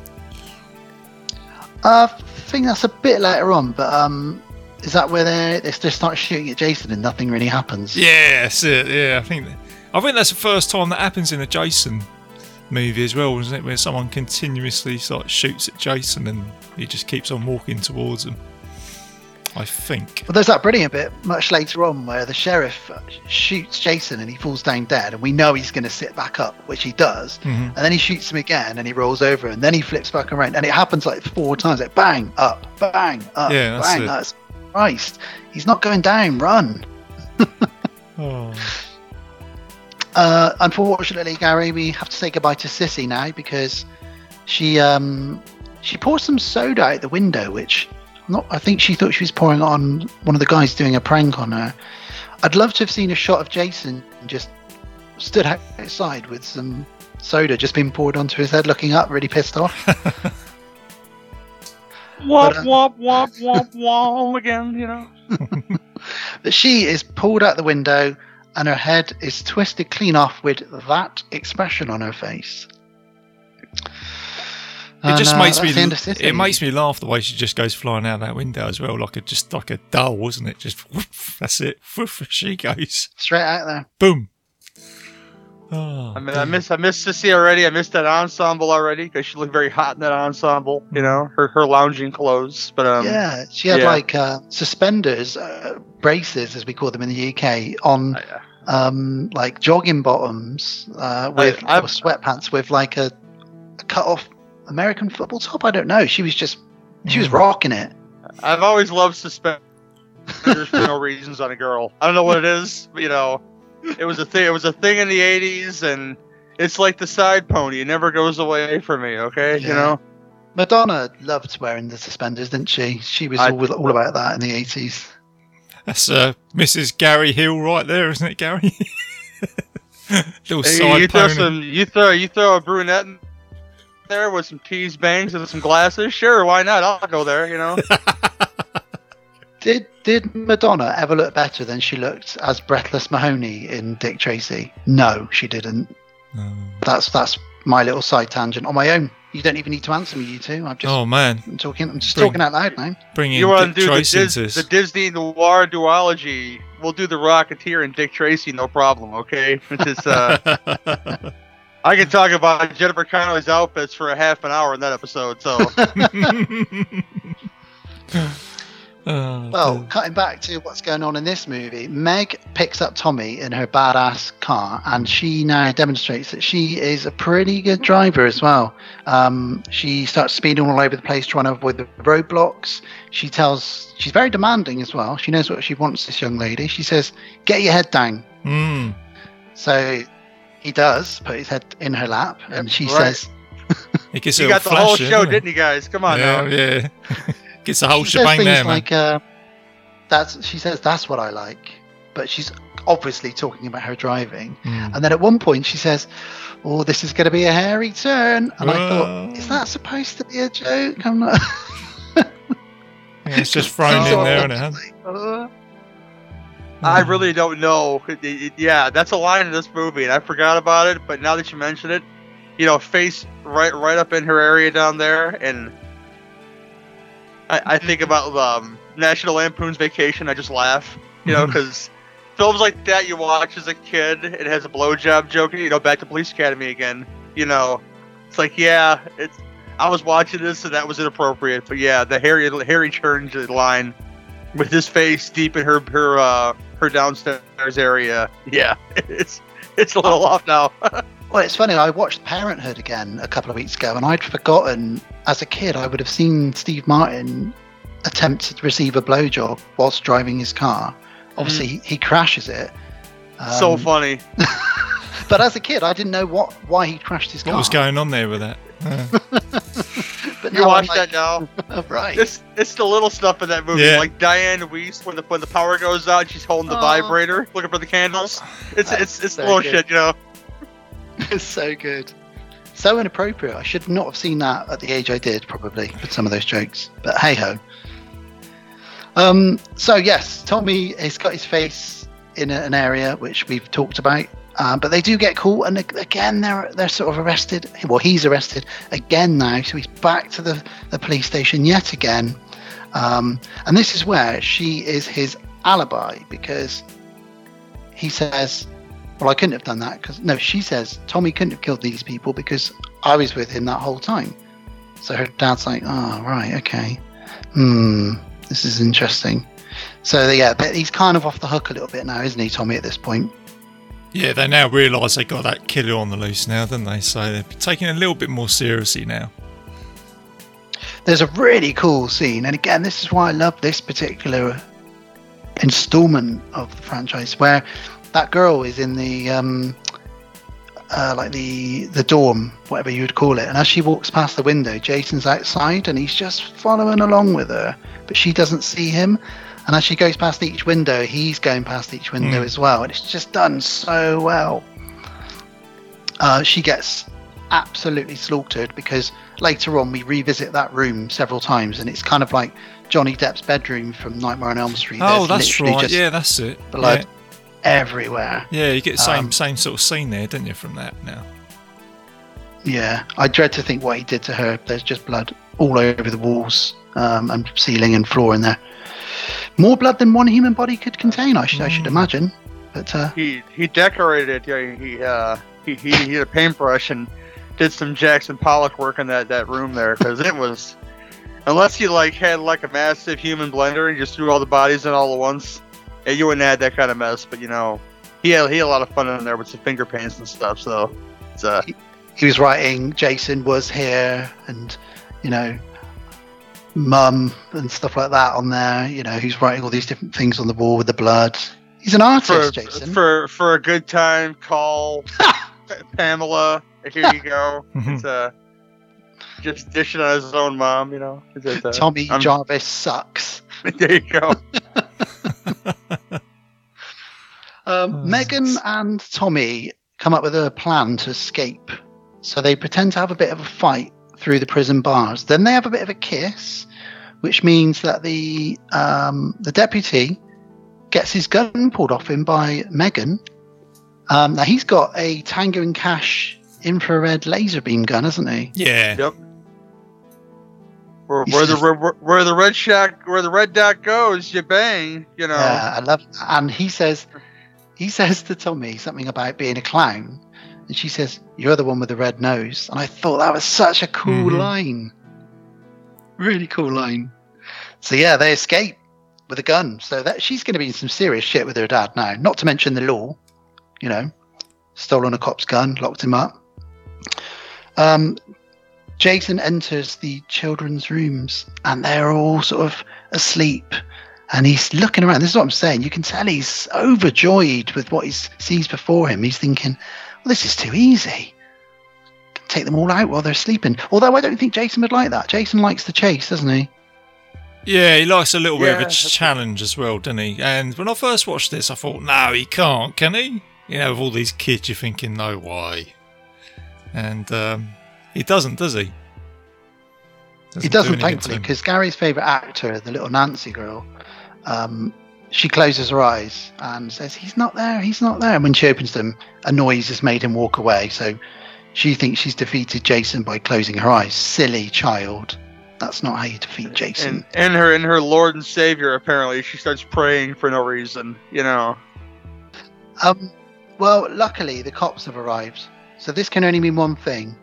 Uh, I think that's a bit later on, but um, is that where they they just start shooting at Jason and nothing really happens? Yeah, it. Yeah, I think I think that's the first time that happens in a Jason movie as well, isn't it? Where someone continuously sort of shoots at Jason and he just keeps on walking towards them. I think. But there's that brilliant bit much later on where the sheriff shoots Jason and he falls down dead, and we know he's going to sit back up, which he does. Mhm. And then he shoots him again, and he rolls over, and then he flips back around, and it happens like four times, like bang up, bang up, Yeah, that's bang. it. That's Christ. He's not going down. Run. Oh. Uh, unfortunately, Gary, we have to say goodbye to Sissy now because she um, she poured some soda out the window, which not I think she thought she was pouring on one of the guys doing a prank on her. I'd love to have seen a shot of Jason just stood outside with some soda just being poured onto his head, looking up, really pissed off. Womp But, uh, womp womp womp womp again, you know. But she is pulled out the window and her head is twisted clean off with that expression on her face. It just And, makes me that's the end of Sissy. it makes me laugh the way she just goes flying out that window as well, like a just like a doll, wasn't it? Just whoof, that's it. Whoof, she goes. straight out there. Boom. Oh, I mean, I miss I miss Sissy already. I miss that ensemble already because she looked very hot in that ensemble. You know, her her lounging clothes. But um, yeah, she had yeah. like uh, suspenders, uh, braces as we call them in the UK, on I- um, like jogging bottoms uh, with I- or sweatpants with like a, a cut off American football top. I don't know. She was just she was Mm. rocking it. I've always loved suspenders for no reasons on a girl. I don't know what it is, but you know, it was a thing. It was a thing in the '80s, and it's like the side pony. It never goes away from me. Okay, you know. Madonna loved wearing the suspenders, didn't she? She was I- all, all about that in the eighties. that's uh, Mrs. Gary Hill right there, isn't it, Gary? Little Hey, side you throw pony. some. You throw. You throw a brunette in there with some tease bangs and some glasses. Sure, why not? I'll go there. You know. Did did Madonna ever look better than she looked as Breathless Mahoney in Dick Tracy? No, she didn't. Oh. That's that's my little side tangent on my own. You don't even need to answer me, you two. I'm just Oh man, I'm talking. I'm just Bring- talking out loud now. bringing you want to do the, Tracy Dis- the Disney noir duology? We'll do the Rocketeer and Dick Tracy, no problem. Okay. It's just, uh, I can talk about Jennifer Connelly's outfits for a half an hour in that episode. So Oh, Well, dear. cutting back to what's going on in this movie, Meg picks up Tommy in her badass car, and she now demonstrates that she is a pretty good driver as well. Um, she starts speeding all over the place, trying to avoid the roadblocks. She tells she's very demanding as well. She knows what she wants. This young lady. She says, "Get your head down." Mm. So he does put his head in her lap, and she right. says, He gets you got the flash whole show, doesn't he? didn't you guys? Come on yeah, now. yeah. Gets the whole she says shebang things there, man. like, uh, "That's," she says, "That's what I like," but she's obviously talking about her driving. Mm. And then at one point she says, "Oh, this is going to be a hairy turn," and I thought, "Is that supposed to be a joke?" I'm not. Yeah, it's just thrown in there, and it? huh? Uh, I really don't know. It- it- yeah, that's a line in this movie, and I forgot about it. But now that you mention it, you know, face right, right up in her area down there, and I, I think about um, National Lampoon's Vacation. I just laugh, you know, because films like that you watch as a kid, it has a blowjob joke. You know, back to Police Academy again. You know, it's like, yeah, it's. I was watching this, and that was inappropriate. But yeah, the Harry Harry turns line with his face deep in her her uh, her downstairs area. Yeah, it's it's a little off now. Well, it's funny. I watched Parenthood again a couple of weeks ago, and I'd forgotten. As a kid, I would have seen Steve Martin attempt to receive a blowjob whilst driving his car. Obviously, he, he crashes it. so Um, funny. But as a kid, I didn't know what why he crashed his car. What was going on there with that? But But You watch like, that now? right? It's it's the little stuff in that movie, Yeah. like Dianne Wiest when the when the power goes out, she's holding the Oh. vibrator, looking for the candles. It's That's it's it's so little good. shit, you know. It's so good. So inappropriate. I should not have seen that at the age I did, probably, with some of those jokes. But hey ho. Um, so, yes, Tommy He's got his face in a- an area which we've talked about. Um, but they do get caught, and again, they're they're sort of arrested. Well, he's arrested again now, so he's back to the, the police station yet again. Um, and this is where she is his alibi because he says, well, I couldn't have done that because no, she says Tommy couldn't have killed these people because I was with him that whole time. So her dad's like, oh right, okay, hmm, this is interesting. So yeah, but he's kind of off the hook a little bit now, isn't he, Tommy? At this point, Yeah, they now realise they got that killer on the loose now, don't they? So they're taking it a little bit more seriously now. there's a really cool scene, and again, this is why I love this particular installment of the franchise, where that girl is in the um, uh, like the the dorm, whatever you would call it, and as she walks past the window, Jason's outside, and he's just following along with her, but she doesn't see him. And as she goes past each window, he's going past each window Mm. as well, and it's just done so well. Uh, she gets absolutely slaughtered because later on we revisit that room several times, and it's kind of like Johnny Depp's bedroom from Nightmare on Elm Street. oh, There's that's right. just Yeah, that's it. blood everywhere. Yeah. yeah, you get the same Um, same sort of scene there, don't you? From that now. Yeah, I dread to think what he did to her. There's just blood all over the walls um, and ceiling and floor in there. More blood than one human body could contain, I should, I should Mm. imagine. But uh, He he decorated it. Yeah, he uh he he, he had a paintbrush and did some Jackson Pollock work in that that room there because it was. Unless he like had like a massive human blender and just threw all the bodies in all at once, yeah, you wouldn't add that kind of mess. But you know, he had he had a lot of fun in there with some finger paints and stuff. So it's uh he was writing Jason was here and, you know, mum and stuff like that on there. You know, he's writing all these different things on the wall with the blood. He's an artist, for Jason. for for a good time call Pamela. Here you go. Mhm. It's uh just dishing on his own mom. You know. It's, it's, uh, Tommy I'm- Jarvis sucks. there you go. Um, Oh, Megan yes. and Tommy come up with a plan to escape. So they pretend to have a bit of a fight through the prison bars. Then they have a bit of a kiss, which means that the um, the deputy gets his gun pulled off him by Megan. Um, now he's got a Tango and Cash infrared laser beam gun, hasn't he? Yeah. Yep. Where, where the where, where the red shack where the red dot goes, you bang. You know. Yeah, I love. And he says, he says to Tommy something about being a clown, and she says, "You're the one with the red nose." And I thought that was such a cool Mhm. line, really cool line. So yeah, they escape with a gun. So that she's going to be in some serious shit with her dad now. Not to mention the law, you know, stolen a cop's gun, locked him up. Um, Jason enters the children's rooms, and they're all sort of asleep and he's looking around. This is what I'm saying. You can tell he's overjoyed with what he sees before him. He's thinking, well, this is too easy. Take them all out while they're sleeping. Although I don't think Jason would like that. Jason likes the chase, doesn't he? Yeah, he likes a little bit of a ch- that's- challenge as well, doesn't he? And when I first watched this, I thought, no, he can't, can he? You know, with all these kids, you're thinking, no way. And um, he doesn't, does he? he doesn't, anything to thankfully, because Gary's favourite actor, the little Nancy girl, um, she closes her eyes and says, he's not there, he's not there. And when she opens them, a noise has made him walk away. So she thinks she's defeated Jason by closing her eyes. Silly child. That's not how you defeat Jason. And and her and her Lord and Savior apparently she starts praying for no reason. You know. Um, well, luckily the cops have arrived, so this can only mean one thing: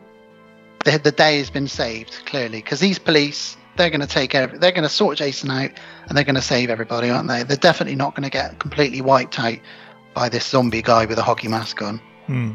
the, the day has been saved. Clearly, because these police, they're going to take every, they're going to sort Jason out, and they're going to save everybody, aren't they? They're definitely not going to get completely wiped out by this zombie guy with a hockey mask on. Hmm.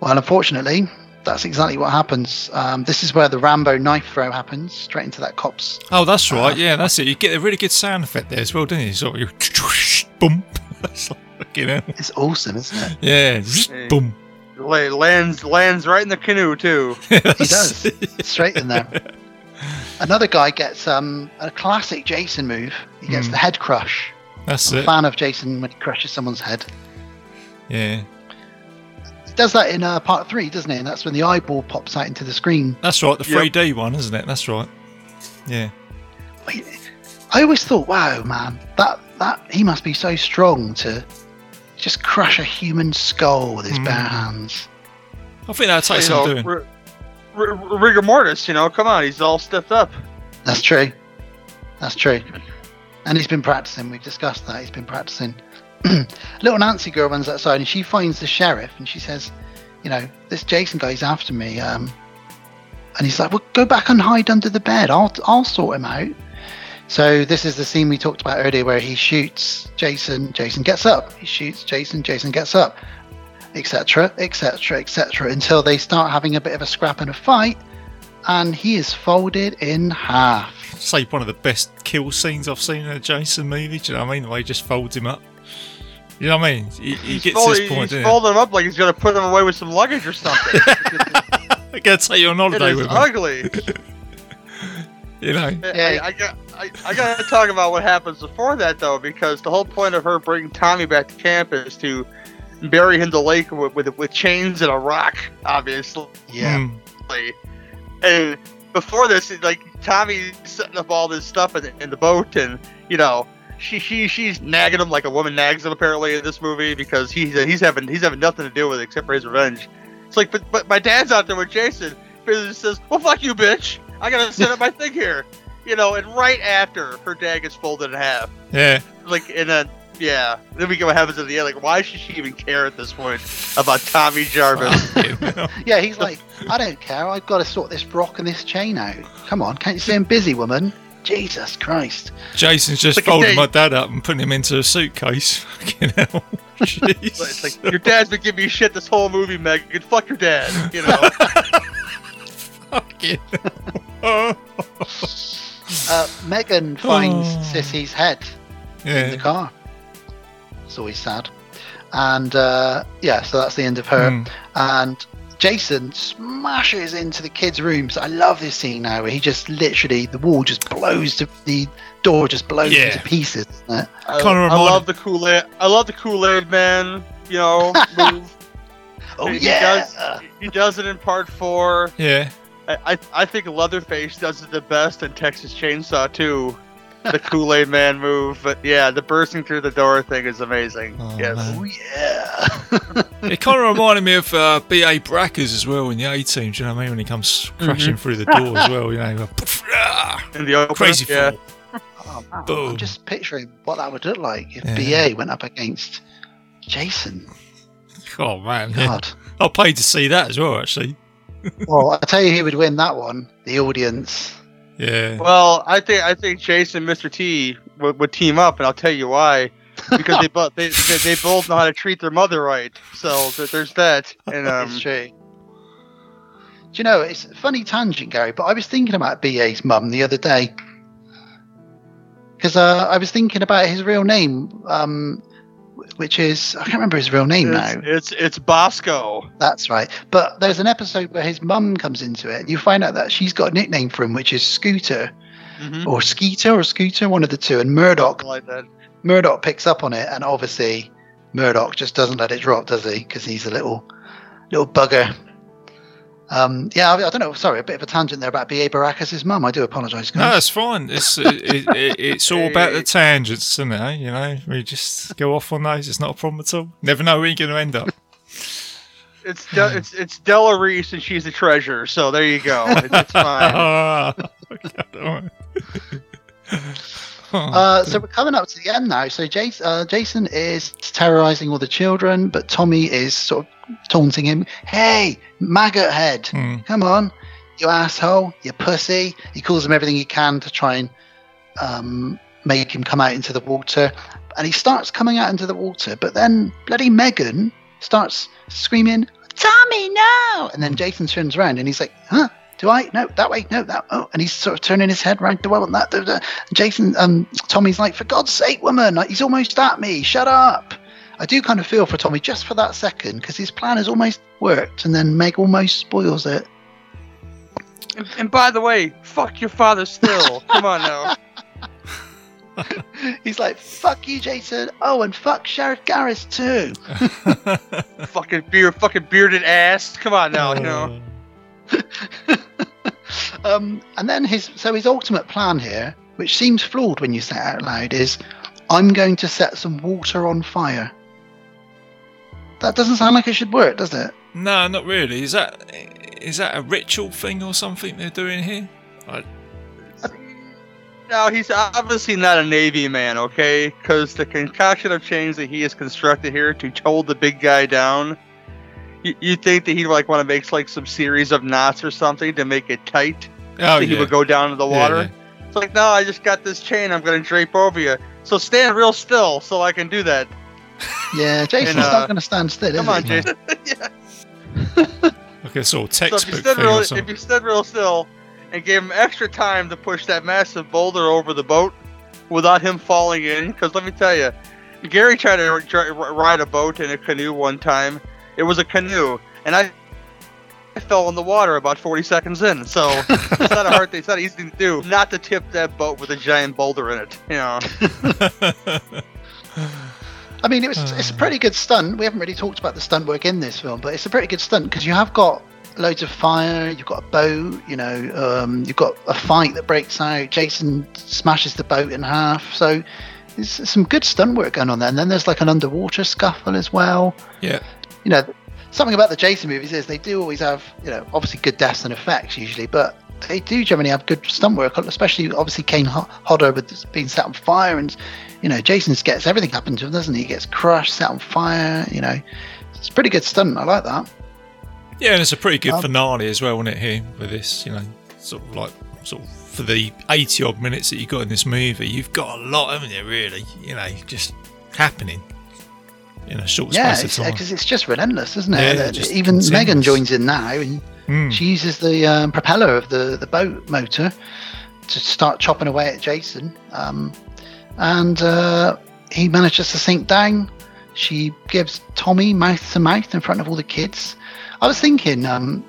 Well, unfortunately, that's exactly what happens. Um, this is where the Rambo knife throw happens, straight into that cop's. Oh, that's right. Uh, yeah, that's it. You get a really good sound effect there as well, don't you? Sort of you boom. That's like, you know. It's awesome, isn't it? Yeah, Hey. boom. Lands lands right in the canoe too. He does. Straight in there. Another guy gets um, a classic Jason move. He gets Hmm. the head crush. That's I'm a it. fan of Jason when he crushes someone's head. Yeah, He does that in uh, part three, doesn't he? And that's when the eyeball pops out into the screen. that's right. The 3D one, isn't it? That's right. Yeah. I always thought, wow, man, that that he must be so strong to just crush a human skull with his Hmm. bare hands. I think that takes you some doing. r- r- rigor mortis. You know, come on, he's all stiffed up. That's true. That's true. And he's been practicing. We've discussed that. He's been practicing. Little Nancy girl runs outside and she finds the sheriff and she says, you know, this Jason guy's after me. Um, and he's like, well, go back and hide under the bed. I'll I'll sort him out. So this is the scene we talked about earlier where he shoots Jason. Jason gets up. He shoots Jason. Jason gets up, etc., etc., etc. Until they start having a bit of a scrap and a fight, and he is folded in half. Say one of the best kill scenes I've seen in a Jason movie. Do you know what I mean? The way he just folds him up. You know what I mean? He, he He's, gets fold- this point. he's doesn't folding him up like he's gonna put him away with some luggage or something. I gotta take you on it holiday is with me. ugly. You know? Yeah. I, I got. I, I gotta talk about what happens before that though, because the whole point of her bringing Tommy back to camp is to bury him in the lake with with, with chains and a rock, obviously. Yeah. Mm. And before this, like Tommy's setting up all this stuff in, in the boat, and you know, she she she's nagging him like a woman nags him apparently in this movie because he's he's having he's having nothing to do with it except for his revenge. It's like, but but my dad's out there with Jason. Billy says, "Well, fuck you, bitch. I gotta set up my thing here." You know, and right after her dad gets folded in half, Yeah. like and then yeah, then we get what happens at the end. Like, why should she even care at this point about Tommy Jarvis? Yeah, he's like, I don't care. I've got to sort this Brock and this chain out. Come on, can't you see I'm busy, woman? Jesus Christ. Jason's just Like folding my dad up and putting him into a suitcase. Fucking hell. Jeez. It's like your dad's been giving you shit this whole movie, Meg. Fuck your dad. You know. Fucking. Uh, Megan finds Oh. Sissy's head in the car. It's always sad. And uh, yeah, so that's the end of her. Mm. And Jason smashes into the kids' rooms. I love this scene now where he just literally, the wall just blows, to, the door just blows Yeah. into pieces. Isn't it? I, Kinda I love the Kool Aid. I love the Kool Aid man. You know, move. Oh, he yeah. Does, he does it in part four. Yeah. I, I I think Leatherface does it the best in Texas Chainsaw too. The Kool Aid man move, but yeah, the bursting through the door thing is amazing. Oh, yes. Oh, yeah. It kind of reminded me of uh, B.A. Baracus as well in the A team. Do you know what I mean? When he comes crashing through the door as well, you know. like, In the opener, Crazy yeah. fall. Oh, man. Boom. I'm just picturing what that would look like if Yeah. BA went up against Jason. Oh, man. Yeah. God. I paid to see that as well, actually. well, I tell you who would win that one. The audience. Yeah. Well, I think I think Chase and Mr. T would, would team up, and I'll tell you why. Because they both they, they, they both know how to treat their mother right. So there's that. And um, it's true. Do you know, it's a funny tangent, Gary, but I was thinking about BA's mum the other day. Because uh, I was thinking about his real name, um, which is, I can't remember his real name now. it's, it's it's Bosco. That's right. But there's an episode where his mum comes into it, and you find out that she's got a nickname for him, which is Scooter, Mm-hmm. or Skeeter, or Scooter, one of the two. And Murdock, like that. Murdock picks up on it, and obviously Murdock just doesn't let it drop, does he? Because he's a little, little bugger. Um, yeah, I, I don't know. Sorry, a bit of a tangent there about B.A. Baracus' mum. I do apologise. No, guys. that's fine. It's it, it, it's all about the tangents, isn't it? eh? You know, we just go off on those. It's not a problem at all. Never know where you're going to end up. It's De- it's it's Della Reese, and she's a treasure. So there you go. It's, it's fine. Ah, okay, Uh, so we're coming up to the end now. So Jason, uh, Jason is terrorizing all the children, but Tommy is sort of taunting him. Hey, maggot head, Hmm. come on, you asshole, you pussy. He calls him everything he can to try and um, make him come out into the water. And he starts coming out into the water, but then bloody Megan starts screaming, Tommy, no! And then Jason turns around and he's like, huh? Do I? No, that way. No, that. Oh, and he's sort of turning his head right. Do I want that? Da, da. And Jason, um, Tommy's like, for God's sake, woman! Like, he's almost at me. Shut up! I do kind of feel for Tommy just for that second because his plan has almost worked, and then Meg almost spoils it. And, and by the way, fuck your father still. Come on now. He's like, "Fuck you, Jason." Oh, and fuck Sheriff Garris too. fucking beard, fucking bearded ass. Come on now, you know. Um, and then his so his ultimate plan here, which seems flawed when you say it out loud, is I'm going to set some water on fire. That doesn't sound like it should work, does it? No, not really. Is that is that a ritual thing or something they're doing here? I, No, he's obviously not a Navy man, okay? Because the concoction of chains that he has constructed here to hold the big guy down, you, you think that he'd like want to make like some series of knots or something to make it tight, oh so he would go down to the water. yeah. It's like, no, I just got this chain. I'm gonna drape over you. So stand real still so I can do that. Yeah, Jason's And, uh, not going to stand still, is Come on, he? Jason. yeah. Like a sort of So if you textbook thing real, if you stood real still and gave him extra time to push that massive boulder over the boat without him falling in, because let me tell you, Gary tried to r- r- ride a boat in a canoe one time. It was a canoe, and I, I fell in the water about 40 seconds in. So it's not a hard thing. It's not easy to do not to tip that boat with a giant boulder in it. You know. I mean, it was it's a pretty good stunt. We haven't really talked about the stunt work in this film, but it's a pretty good stunt because you have got loads of fire, you've got a boat, you know, um, you've got a fight that breaks out. Jason smashes the boat in half, so there's some good stunt work going on there. And then there's like an underwater scuffle as well. yeah. You know, something about the Jason movies is they do always have, you know, obviously good deaths and effects usually, but they do generally have good stunt work, especially obviously Kane Ho- Hodder with being set on fire, and you know Jason gets everything happen to him, doesn't he? He gets crushed, set on fire. You know, it's a pretty good stunt. I like that. Yeah, and it's a pretty good Um, finale as well, isn't it? Here with this, you know, sort of like sort of for the eighty odd minutes that you got in this movie, you've got a lot, haven't you? Really, you know, just happening in a short yeah, space of time. because it's, just relentless, isn't it? Yeah, just Even. Megan joins in now, and Mm. she uses the um, propeller of the the boat motor to start chopping away at Jason. Um, and uh, he manages to sink down. She gives Tommy mouth to mouth in front of all the kids. I was thinking, um,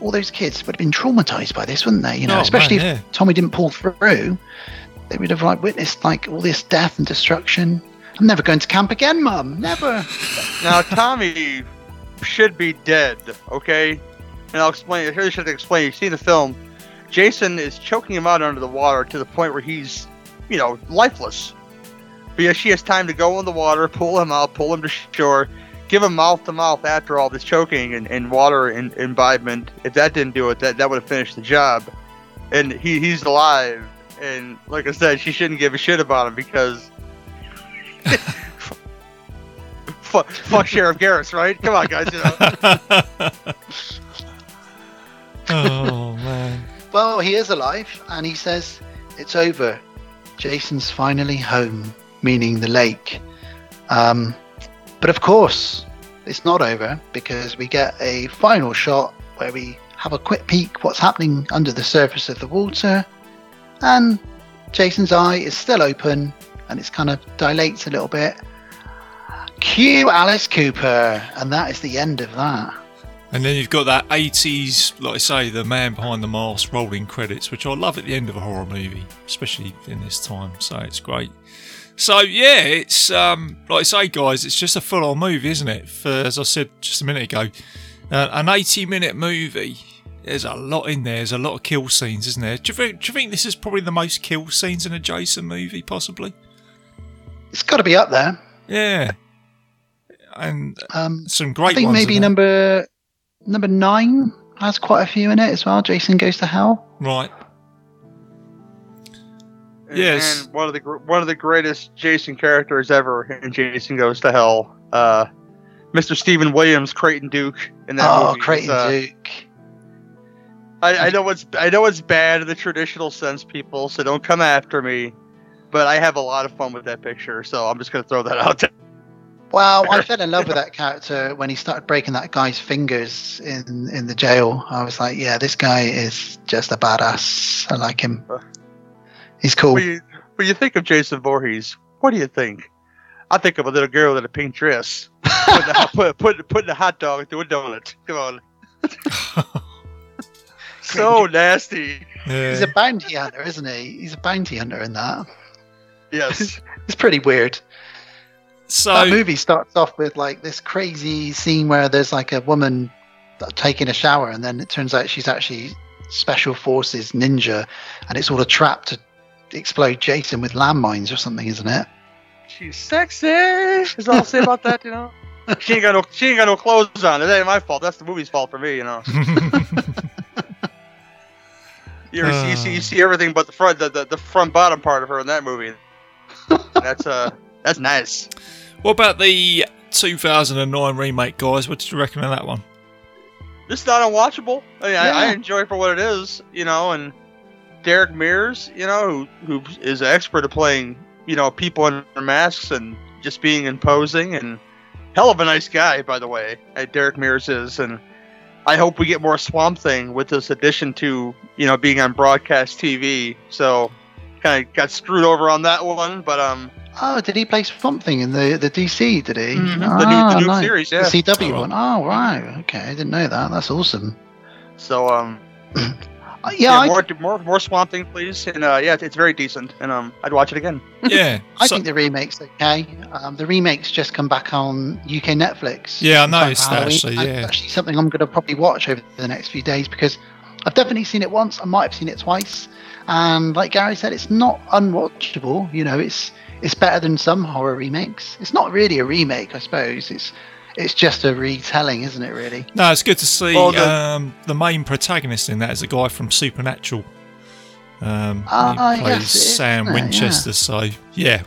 all those kids would have been traumatized by this, wouldn't they? You know, Oh, especially man, if Tommy didn't pull through, they would have like witnessed like all this death and destruction. I'm never going to camp again, Mum. Never. Now Tommy should be dead, okay? And I'll explain. Here's what I explain. You've seen the film, Jason is choking him out under the water to the point where he's, you know, lifeless. But yeah, she has time to go in the water, pull him out, pull him to shore, give him mouth to mouth after all this choking and, and water and, imbibement. If that didn't do it, that, that would have finished the job. And he, he's alive. And like I said, she shouldn't give a shit about him because. Fuck, fuck Sheriff Garris, right? Come on, guys. You know. oh man. Well, he is alive, and he says it's over. Jason's finally home, meaning the lake. Um, but of course, it's not over because we get a final shot where we have a quick peek what's happening under the surface of the water, and Jason's eye is still open, and it's kind of dilates a little bit. Cue Alice Cooper, and that is the end of that. And then you've got that 80s, like I say, the man behind the mask rolling credits, which I love at the end of a horror movie, especially in this time. So it's great. So yeah, it's um, like I say, guys, it's just a full-on movie, isn't it? For as I said just a minute ago, uh, an 80-minute movie. There's a lot in there. There's a lot of kill scenes, isn't there? Do you think? Do you think this is probably the most kill scenes in a Jason movie, possibly? It's got to be up there. Yeah. And Um, some great I think ones. maybe in there. number number nine has quite a few in it as well. Jason Goes to Hell. right. And- Yes. And one of the one of the greatest Jason characters ever in Jason Goes to Hell, uh, Mr. Steven Williams, Creighton Duke in that oh, movie. Creighton uh, Duke. I, I know it's I know it's bad in the traditional sense, people. So don't come after me. But I have a lot of fun with that picture, so I'm just gonna throw that out there. Wow, I fell in love with that character when he started breaking that guy's fingers in in the jail. I was like, yeah, this guy is just a badass. I like him. Uh, He's cool. When you when you think of Jason Voorhees, what do you think? I think of a little girl in a pink dress, putting a, put, put, putting a hot dog through a donut. Come on. so nasty. Yeah. He's a bounty hunter, isn't he? He's a bounty hunter in that. Yes. It's pretty weird. so that movie starts off with like this crazy scene where there's like a woman taking a shower, and then it turns out she's actually special forces ninja, and it's all a trap to explode Jason with landmines or something, isn't it? She's sexy. Is all I'll say about that, you know. She ain't got no she ain't got no clothes on. It ain't my fault. That's the movie's fault for me, you know. You, ever see, you see you uh. see everything but the front the, the, the front bottom part of her in that movie. That's uh that's nice. what about the 2009 remake, guys? What did you reckon of that one? This is not unwatchable. I, mean, I, I enjoy it for what it is, you know, and Derek Mears, you know, who who is an expert at playing, you know, people under masks and just being imposing and hell of a nice guy, by the way. Derek Mears is, and I hope we get more Swamp Thing with this addition to, you know, being on broadcast TV. So kind of got screwed over on that one, but um, Oh, did he play something in the the DC? Did he? Mhm. The new- Ah, the new nice. series, yeah. The CW Oh. one. Oh, right. Okay, I didn't know that. That's awesome. so um, Uh, yeah, yeah, I, more more more Swamp Thing, please, and uh, yeah, it's, it's very decent, and um, I'd watch it again. Yeah. I so- think the remake's okay. Um, the remake's just come back on UK Netflix. Yeah, I in time noticed that, actually, And yeah. Actually, something I'm going to probably watch over the next few days because I've definitely seen it once. I might have seen it twice, and like Gary said, it's not unwatchable. You know, it's it's better than some horror remakes. It's not really a remake, I suppose. It's it's just a retelling, isn't it? Really. No, it's good to see Well, the- um, the main protagonist in that is a guy from Supernatural. Um, Ah, he yes, plays it is, Sam isn't it? Winchester, so yeah.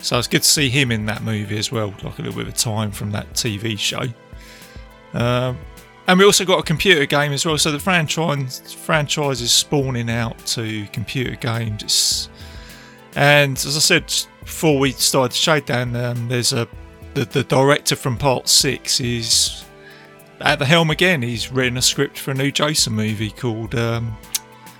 So it's good to see him in that movie as well, like a little bit of time from that TV show. Um, and we also got a computer game as well. So the franchise franchise is spawning out to computer games. And as I said before we started the showdown, um, there's a the, the director from Part Six is at the helm again. He's written a script for a new Jason movie called um,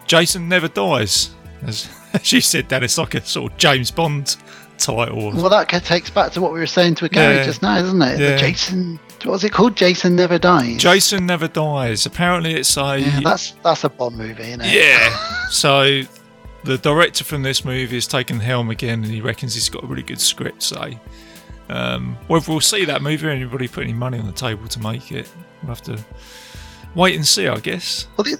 Jason Never Dies. As she said, that it's like a sort of James Bond title. Well, that takes back to what we were saying to Gary Yeah. just now, isn't it? Yeah. The Jason. What was it called? Jason Never Dies. Jason Never Dies. Apparently, it's a Yeah, that's that's a Bond movie, isn't it? Yeah. So the director from this movie has taken the helm again, and he reckons he's got a really good script. So um, whether we'll see that movie or anybody put any money on the table to make it, we'll have to wait and see, I guess. Well, th-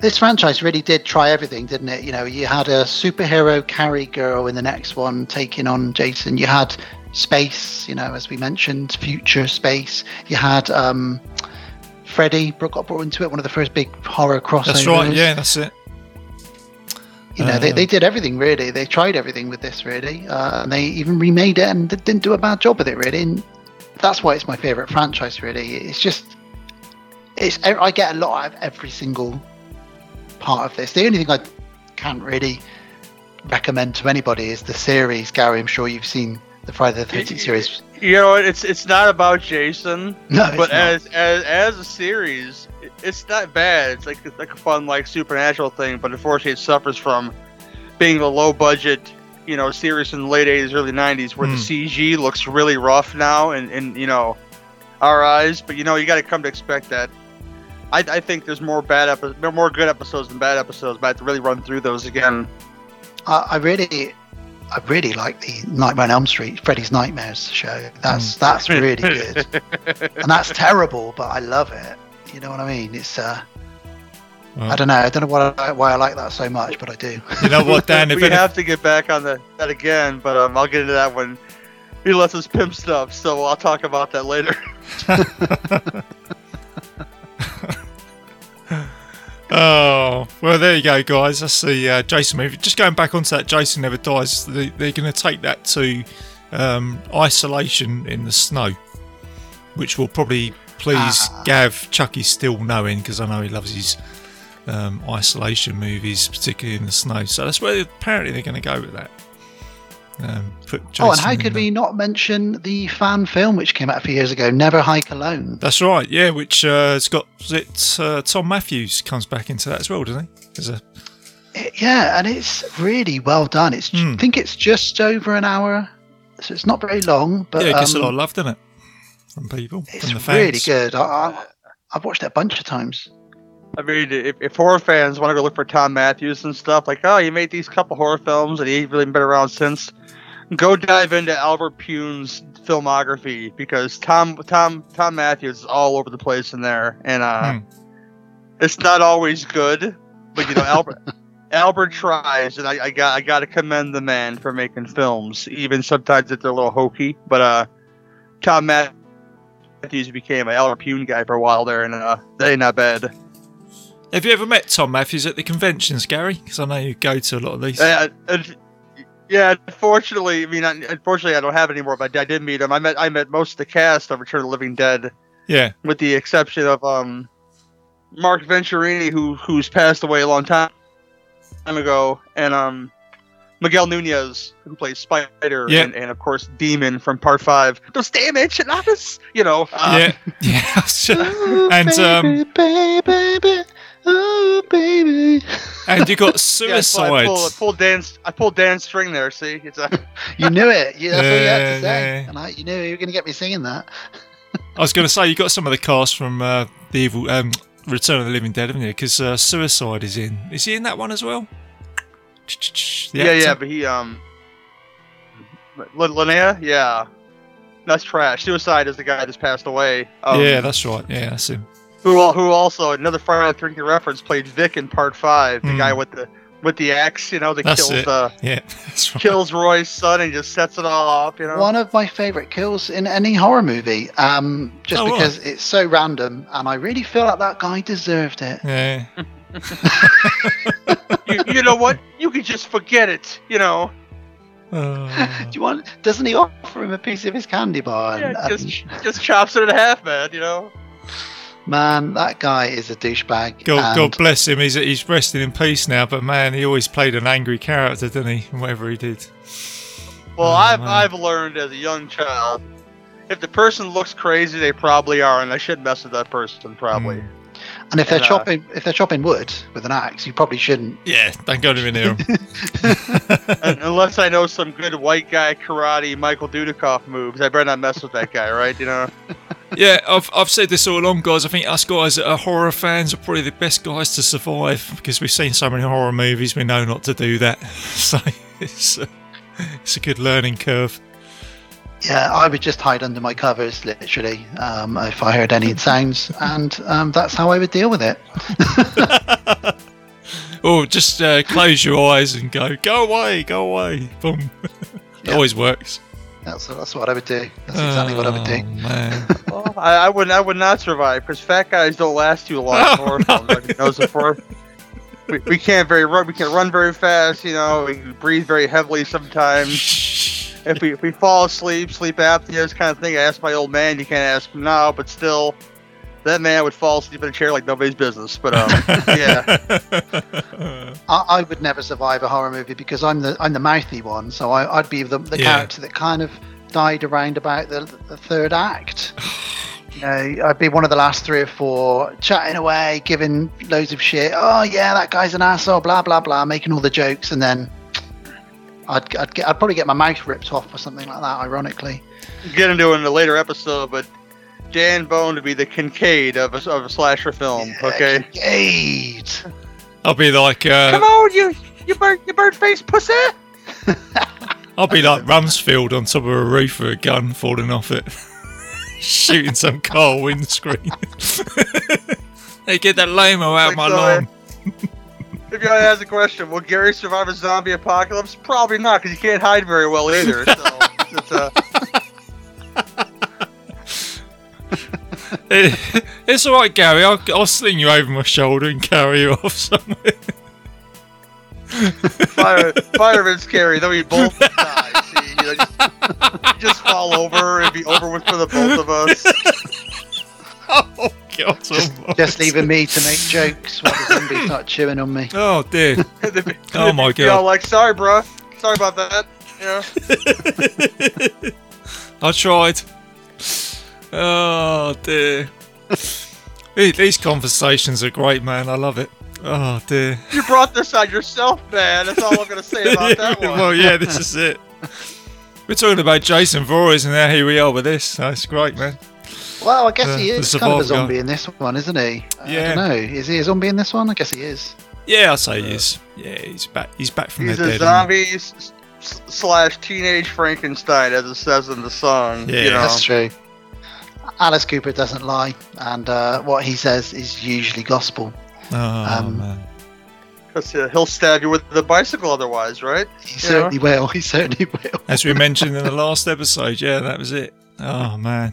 this franchise really did try everything, didn't it? You know, you had a superhero carry girl in the next one taking on Jason. You had space, you know, as we mentioned, future space. You had um, Freddy got brought into it, one of the first big horror crossovers. That's right. Yeah, that's it. You know, they, Uh, they did everything really. They tried everything with this really, uh, and they even remade it and didn't do a bad job with it really. And that's why it's my favorite franchise. Really, it's just it's I get a lot out of every single part of this. The only thing I can't really recommend to anybody is the series. Gary, I'm sure you've seen the Friday the Thirteenth series. You know, it's it's not about Jason, No, but as as as a series, it's not bad. It's like it's like a fun like supernatural thing, but unfortunately, it suffers from being a low budget, you know, series in the late '80s, early '90s, where Hmm. the CG looks really rough now, and and you know, our eyes. But you know, you got to come to expect that. I, I think there's more bad episodes, more good episodes than bad episodes, but I have to really run through those again. I, I really, I really like the Nightmare on Elm Street, Freddy's Nightmares show. That's that's really good, and that's terrible, but I love it. You know what I mean? It's uh, Well, I don't know, I don't know what I, why I like that so much, but I do. you know what, Dan? If we any- have to get back on the, that again, but um, I'll get into that when he lets us pimp stuff. So I'll talk about that later. Oh, well, there you go, guys. That's the uh, Jason movie. Just going back onto that Jason Never Dies, they, they're going to take that to um, isolation in the snow, which will probably please Ah. Gav Chucky still knowing because I know he loves his um, isolation movies, particularly in the snow. So that's where apparently they're going to go with that. Um, put Jason oh, and how could there. we not mention the fan film which came out a few years ago, Never Hike Alone? That's right, yeah. Which uh, it's got it uh, Thom Mathews comes back into that as well, doesn't he? There's a It- yeah, and it's really well done. It's Hmm. I think it's just over an hour so it's not very long, but yeah, it gets a um, lot of love, doesn't it? From people, it's from the really good. I, I, I've watched it a bunch of times. I mean, if, if horror fans want to go look for Thom Mathews and stuff, like, oh, he made these couple horror films and he really been around since, go dive into Albert Pyun's filmography because Tom Tom Thom Mathews is all over the place in there, and uh, Hmm. it's not always good, but you know, Albert Albert tries, and I, I got I got to commend the man for making films, even sometimes if they're a little hokey. But uh, Thom Mathews became an Albert Pune guy for a while there, and uh, they ain't not bad. Have you ever met Thom Mathews at the conventions, Gary? Because I know you go to a lot of these. Uh, uh, yeah, unfortunately, I mean, unfortunately, I don't have it anymore. But I did meet him. I met I met most of the cast of Return of the Living Dead, yeah, with the exception of um, Mark Venturini, who who's passed away a long time ago, and um, Miguel Nunez, who plays Spider, Yeah. and, and of course Demon from Part Five. Those damage and office, you know. Yeah, yeah. and um, baby, baby, oh baby. And you got suicide. pulled, I pulled, I pulled Dan's I pulled Dan's string there. See, it's a You knew it. You, that's all you had Yeah, to say. yeah. And I, you knew you were going to get me singing that. I was going to say you got some of the cast from uh, the evil um, Return of the Living Dead, haven't you? Because uh, Suicide is in. Is he in that one as well? Yeah, yeah, but he um, L- Linnea, yeah, that's trash. Suicide is the guy that's passed away. Um, yeah, that's right. Yeah, that's him. Who who also another Friday the Thirteenth reference played Vic in Part Five, the Hmm. guy with the with the axe, you know, that That's kills it. uh Yeah, that's right. kills Roy's son and just sets it all off, you know. One of my favourite kills in any horror movie. Um, just Oh, right. because it's so random, and I really feel like that guy deserved it. Yeah. you, you know what? You can just forget it, you know. Uh, Do you want? Doesn't he offer him a piece of his candy bar? And, Yeah, just and- just chops it in half, man. You know. man, that guy is a douchebag. God, God bless him. He's he's resting in peace now. But man, he always played an angry character, didn't he? in Whatever he did. Well, Oh, I've man. I've learned as a young child, if the person looks crazy, they probably are, and I shouldn't mess with that person. Probably. Mm. And if they're And, uh, chopping, if they're chopping wood with an axe, you probably shouldn't. Yeah, don't go anywhere near him. Un- Unless I know some good white guy karate Michael Dudikoff moves, I better not mess with that guy, right? You know. yeah, I've, I've said this all along, guys. I think us guys that are horror fans are probably the best guys to survive because we've seen so many horror movies. We know not to do that. So it's a, it's a good learning curve. Yeah, I would just hide under my covers, literally, um, if I heard any sounds, and um, that's how I would deal with it. Or just uh, close your eyes and go, go away, go away. Boom. it Yeah. always works. That's that's what I would do. That's exactly what I would do. Oh, man. Well, I, I would I would not survive because fat guys don't last too long Oh, no. films. Knows it for. We, we can't very run. We can run very fast. You know, we breathe very heavily sometimes. If we if we fall asleep, sleep apnea, this kind of thing. I asked my old man. You can't ask him now, but still, that man would fall asleep in a chair like nobody's business. But um, yeah, I, I would never survive a horror movie because I'm the I'm the mouthy one, so I, I'd be the, the Yeah. character that kind of died around about the, the third act. You know, I'd be one of the last three or four, chatting away, giving loads of shit. Oh yeah, that guy's an asshole, blah blah blah, making all the jokes, and then I'd I'd, get, I'd probably get my mouth ripped off or something like that. Ironically, get into it in a later episode. But Dan Bone to be the Kincaid of a, of a slasher film. Okay. Kincaid. I'll be like, Come uh, on, you you bird you bird face pussy. I'll be like Rumsfeld on top of a roof with a gun falling off it, shooting some car windscreen. hey, get that lamo out of my Like so, lawn. If you want to ask the question, will Gary survive a zombie apocalypse? Probably not, because you can't hide very well either. So it's, uh, it's all right, Gary. I'll, I'll sling you over my shoulder and carry you off somewhere. fire, fireman's carry, then we both die. See, you know, just, just fall over and be over with for the both of us. oh God! Just, almighty. just leaving me to make jokes while the zombies start chewing on me. Oh dear! And then be- Oh, my be all like, sorry, bro. Sorry about that. Yeah. I tried. Oh dear. These- These conversations are great, man. I love it. Oh dear. You brought this on yourself, man. That's all I'm gonna say about that one. well, yeah, this is it. We're talking about Jason Voorhees, and now here we are with this. That's great, man. Well, I guess The- he the is kind of a survival guy. zombie in this one, isn't he? Yeah. I don't know. Is he a zombie in this one? I guess he is. Yeah, I'd say he is. Yeah, he's back. He's back from He's the a dead. isn't zombie s- s- slash teenage Frankenstein, as it says in the song. Yeah. you know? That's true. Alice Cooper doesn't lie, and uh, what he says is usually gospel. he? Oh Um, man. 'Cause, uh, he'll stab you with the bicycle otherwise, right? He Yeah. certainly will. He certainly will. As we mentioned in the last episode, yeah, that was it. Oh man.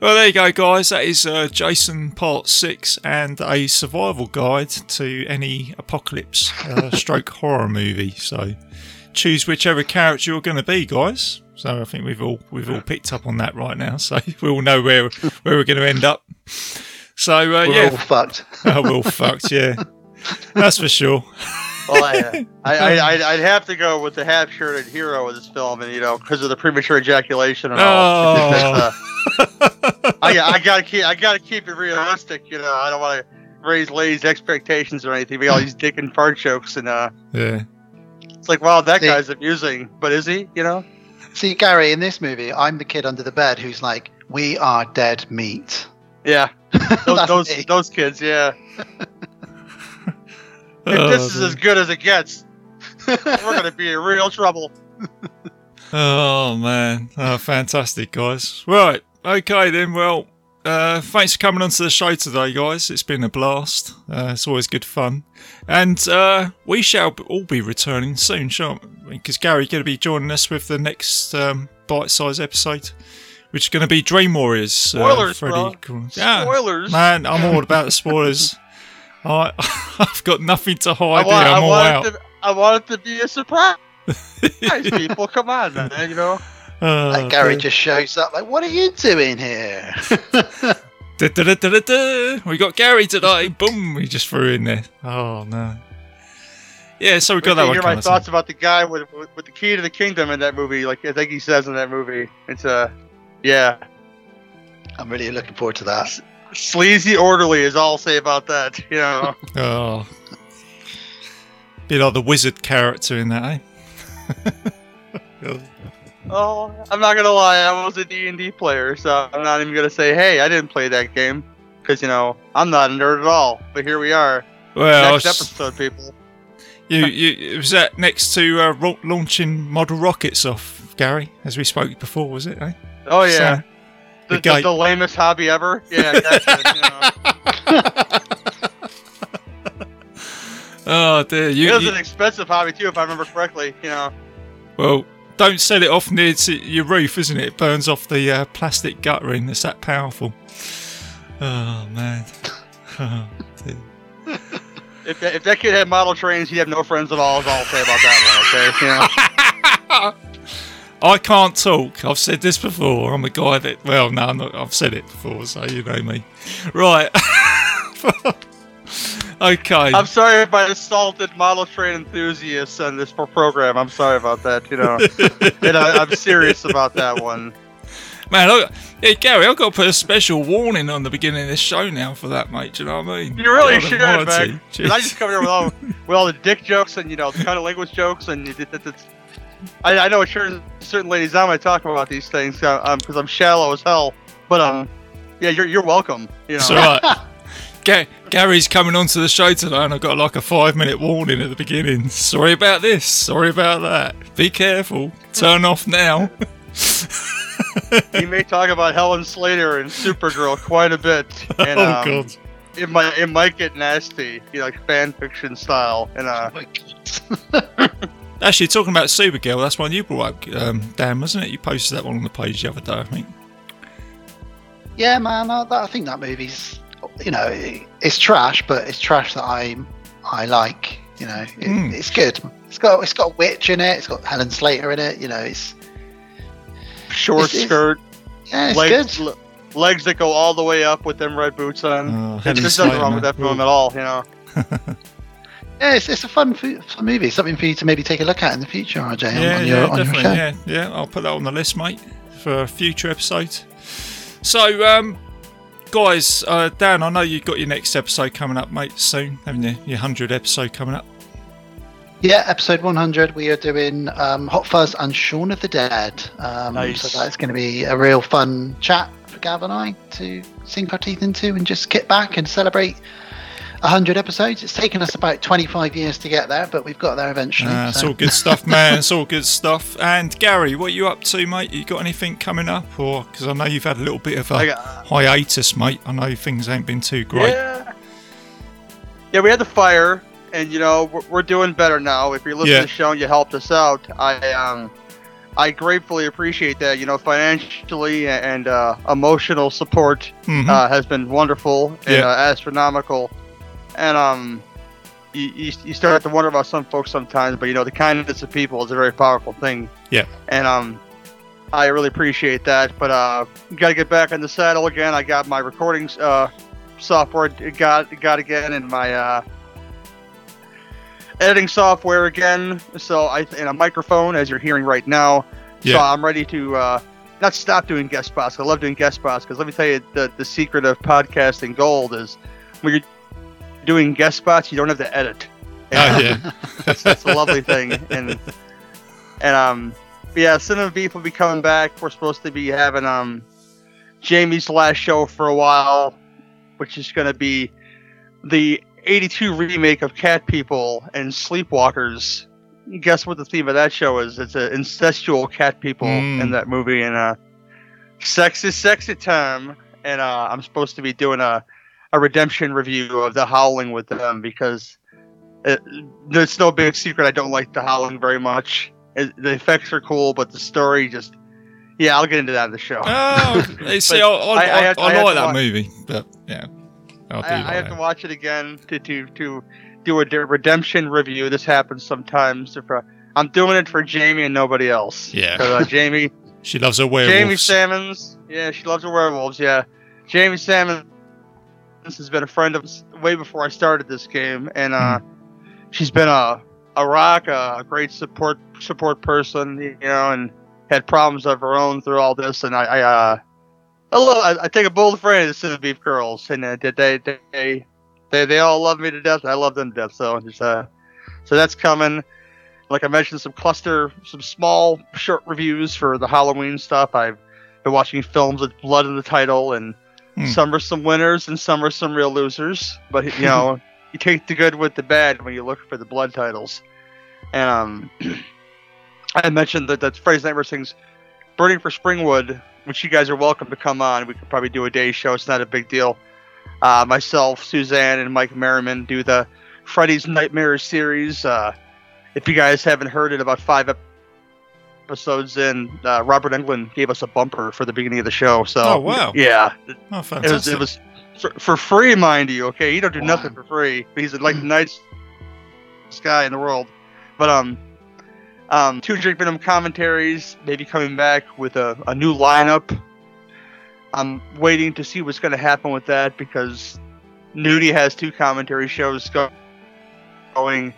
Well, there you go, guys. That is uh, Jason Part Six and a survival guide to any apocalypse uh, stroke horror movie. So choose whichever character you're going to be, guys. So I think we've all we've all picked up on that right now. So we all know where where we're going to end up. So uh, We're yeah, all fucked. oh, we're all fucked. Yeah, that's for sure. Well, I, I, I, I'd, I'd have to go with the half-shirted hero of this film, and you know, because of the premature ejaculation and all. Oh. Uh, I, I gotta keep, I gotta keep it realistic. You know, I don't want to raise ladies' expectations or anything. We all these dick and fart jokes, and uh, Yeah. it's like, wow, that See- guy's amusing, but is he? You know? See, Gary, in this movie, I'm the kid under the bed who's like, "We are dead meat." Yeah, those, those, those kids. Yeah, if Oh, this is dear. as good as it gets, we're gonna be in real trouble. Oh man, oh, fantastic, guys! Right, okay then. Well, uh, thanks for coming onto the show today, guys. It's been a blast. Uh, it's always good fun, and uh, we shall all be returning soon, shan't we? Because Gary's going to be joining us with the next um, bite-size episode, which is going to be Dream Warriors. Spoilers, uh, bro. Cru- Yeah, Spoilers. man, I'm all about the spoilers. I, I've got nothing to I hide want, here. I I'm all out. to, I want it to be a surprise. Guys, people, come on, man. You know. Like Gary dear. just shows up, like, "What are you doing here?" Da, da, da, da, da, da. We got Gary today. Boom! We just threw in there. Oh no. Yeah, so we got Wait that till one hear my coming. thoughts about the guy with, with with the key to the kingdom in that movie. Like I think he says in that movie, it's uh, yeah, I'm really looking forward to that. Sleazy orderly is all I'll say about that. You know, Oh. Bit like the wizard character in that, eh? oh, I'm not gonna lie, I was a D and D player, so I'm not even gonna say, hey, I didn't play that game, because you know I'm not a nerd at all. But here we are, well, next episode, people. you, you was that next to uh, launching model rockets off, Gary, as we spoke before, was it? Eh? Oh yeah, So, the, the guy- the, lamest hobby ever. Yeah, gotcha, you know. oh dear, you, it was you- an expensive hobby too, if I remember correctly. You know, well, don't set it off near your roof, isn't it? It burns off the uh, plastic guttering. It's that powerful. Oh man. Oh, dear. if that, if that kid had model trains, he'd have no friends at all. Is all I'll say about that one. Okay, you know. I can't talk. I've said this before. I'm a guy that. Well, no, I'm not, I've said it before, so you know me. Right. okay. I'm sorry if I assaulted model train enthusiasts on this program. I'm sorry about that. You know, and I, I'm serious about that one. Man, I, hey, Gary, I've got to put a special warning on the beginning of this show now for that, mate. Do you know what I mean? You really should, man. I just come here with all with all the dick jokes and you know the kind of language jokes and it, it, it's. I, I know certain certain ladies I might talk about these things because um, 'cause I'm shallow as hell. But um, yeah, you're you're welcome. You know. It's all right. Ga- Gary's coming onto the show today, and I've got like a five-minute warning at the beginning. Sorry about this. Sorry about that. Be careful. Turn off now. he may talk about Helen Slater and Supergirl quite a bit. And, oh um, God. It might it might get nasty, you know, like fan fiction style. And uh, Oh my God. Actually, talking about Supergirl, that's one you brought up, um, Dan, wasn't it? You posted that one on the page the other day, I think. Yeah, man, I, that, I think that movie's, you know, it's trash, but it's trash that I I like. You know, it, Mm. it's good. It's got it's got a witch in it. It's got Helen Slater in it. You know, it's short It's- it's- skirt, yeah, it's legs, good. l- legs that go all the way up with them red boots on. Oh, There's Helen nothing Slater, wrong with that film at all, you know. Yeah, it's, it's a fun, fun movie. Something for you to maybe take a look at in the future, RJ, Yeah, on your yeah, on your definitely. show. Yeah, yeah. I'll put that on the list, mate, for a future episode. So, um, guys, uh, Dan, I know you've got your next episode coming up, mate, soon, haven't you? Your hundred episode coming up. Yeah, episode 100. We are doing um, Hot Fuzz and Shaun of the Dead. Um, Nice. So that's going to be a real fun chat for Gav and I to sink our teeth into and just kick back and celebrate 100 episodes. It's taken us about 25 years to get there, but we've got there eventually. Uh, it's all good stuff, man. It's all good stuff. And Gary, what are you up to, mate? You got anything coming up, or because I know you've had a little bit of a got- hiatus, mate. I know things ain't been too great. Yeah. Yeah, we had the fire, and you know we're, we're doing better now. If you're listening Yeah. to the show and you helped us out, I um, I gratefully appreciate that. You know, financially and uh, emotional support Mhm. uh, has been wonderful and Yeah. uh, astronomical, and um. You, you, you start to wonder about some folks sometimes, but you know the kindness of people is a very powerful thing. Yeah. And um, I really appreciate that. But uh, got to get back in the saddle again. I got my recordings uh, software got got again and my uh, editing software again. So I and a microphone as you're hearing right now. Yeah. So I'm ready to uh, not stop doing guest spots. I love doing guest spots because let me tell you the the secret of podcasting gold is when you're doing guest spots you don't have to edit. Oh, yeah. that's, that's a lovely thing and and um yeah cinema beef will be coming back we're supposed to be having um jamie's last show for a while which is going to be the 82 remake of cat people and sleepwalkers guess what the theme of that show is it's an incestual cat people Mm. in that movie and uh sex is sexy time and uh i'm supposed to be doing a a redemption review of the howling with them because it, there's no big secret. I don't like the Howling very much. It, the effects are cool, but the story just. Yeah, I'll get into that in the show. Oh, see, I, I, I- have- I like that watch- movie, but yeah, I'll do I, I like have that. to watch it again to to to do a de- redemption review. This happens sometimes. If, uh, I'm doing it for Jamie and nobody else. Yeah, uh, Jamie, She loves her Jamie werewolves. Salmons. Yeah, she loves her werewolves. Yeah, Jamie Salmons has been a friend of way before I started this game, and uh, she's been a a rock, a, great support support person, you know, and had problems of her own through all this. And I, I uh, I I, I take a bold friend of the Beef Girls, and uh, they, they they they they all love me to death. I love them to death. So just uh, so that's coming. Like I mentioned, some cluster, some small short reviews for the Halloween stuff. I've been watching films with blood in the title, and Hmm. some are some winners and some are some real losers. But you know, you take the good with the bad when you look for the blood titles. And um, I mentioned that that Freddy's Nightmare sings "Burning for Springwood," which you guys are welcome to come on. We could probably do a day show. It's not a big deal. Uh, myself, Suzanne, and Mike Merriman do the Freddy's Nightmares series. Uh, if you guys haven't heard it, about five episodes in, uh, Robert Englund gave us a bumper for the beginning of the show. So, Oh, wow. yeah, Oh, it was it was for, for free, mind you. Okay, he don't do Wow. nothing for free. He's like the nicest guy in the world. But um, um, two drink minimum commentaries maybe coming back with a, a new lineup. I'm waiting to see what's going to happen with that because Nudie has two commentary shows go- going,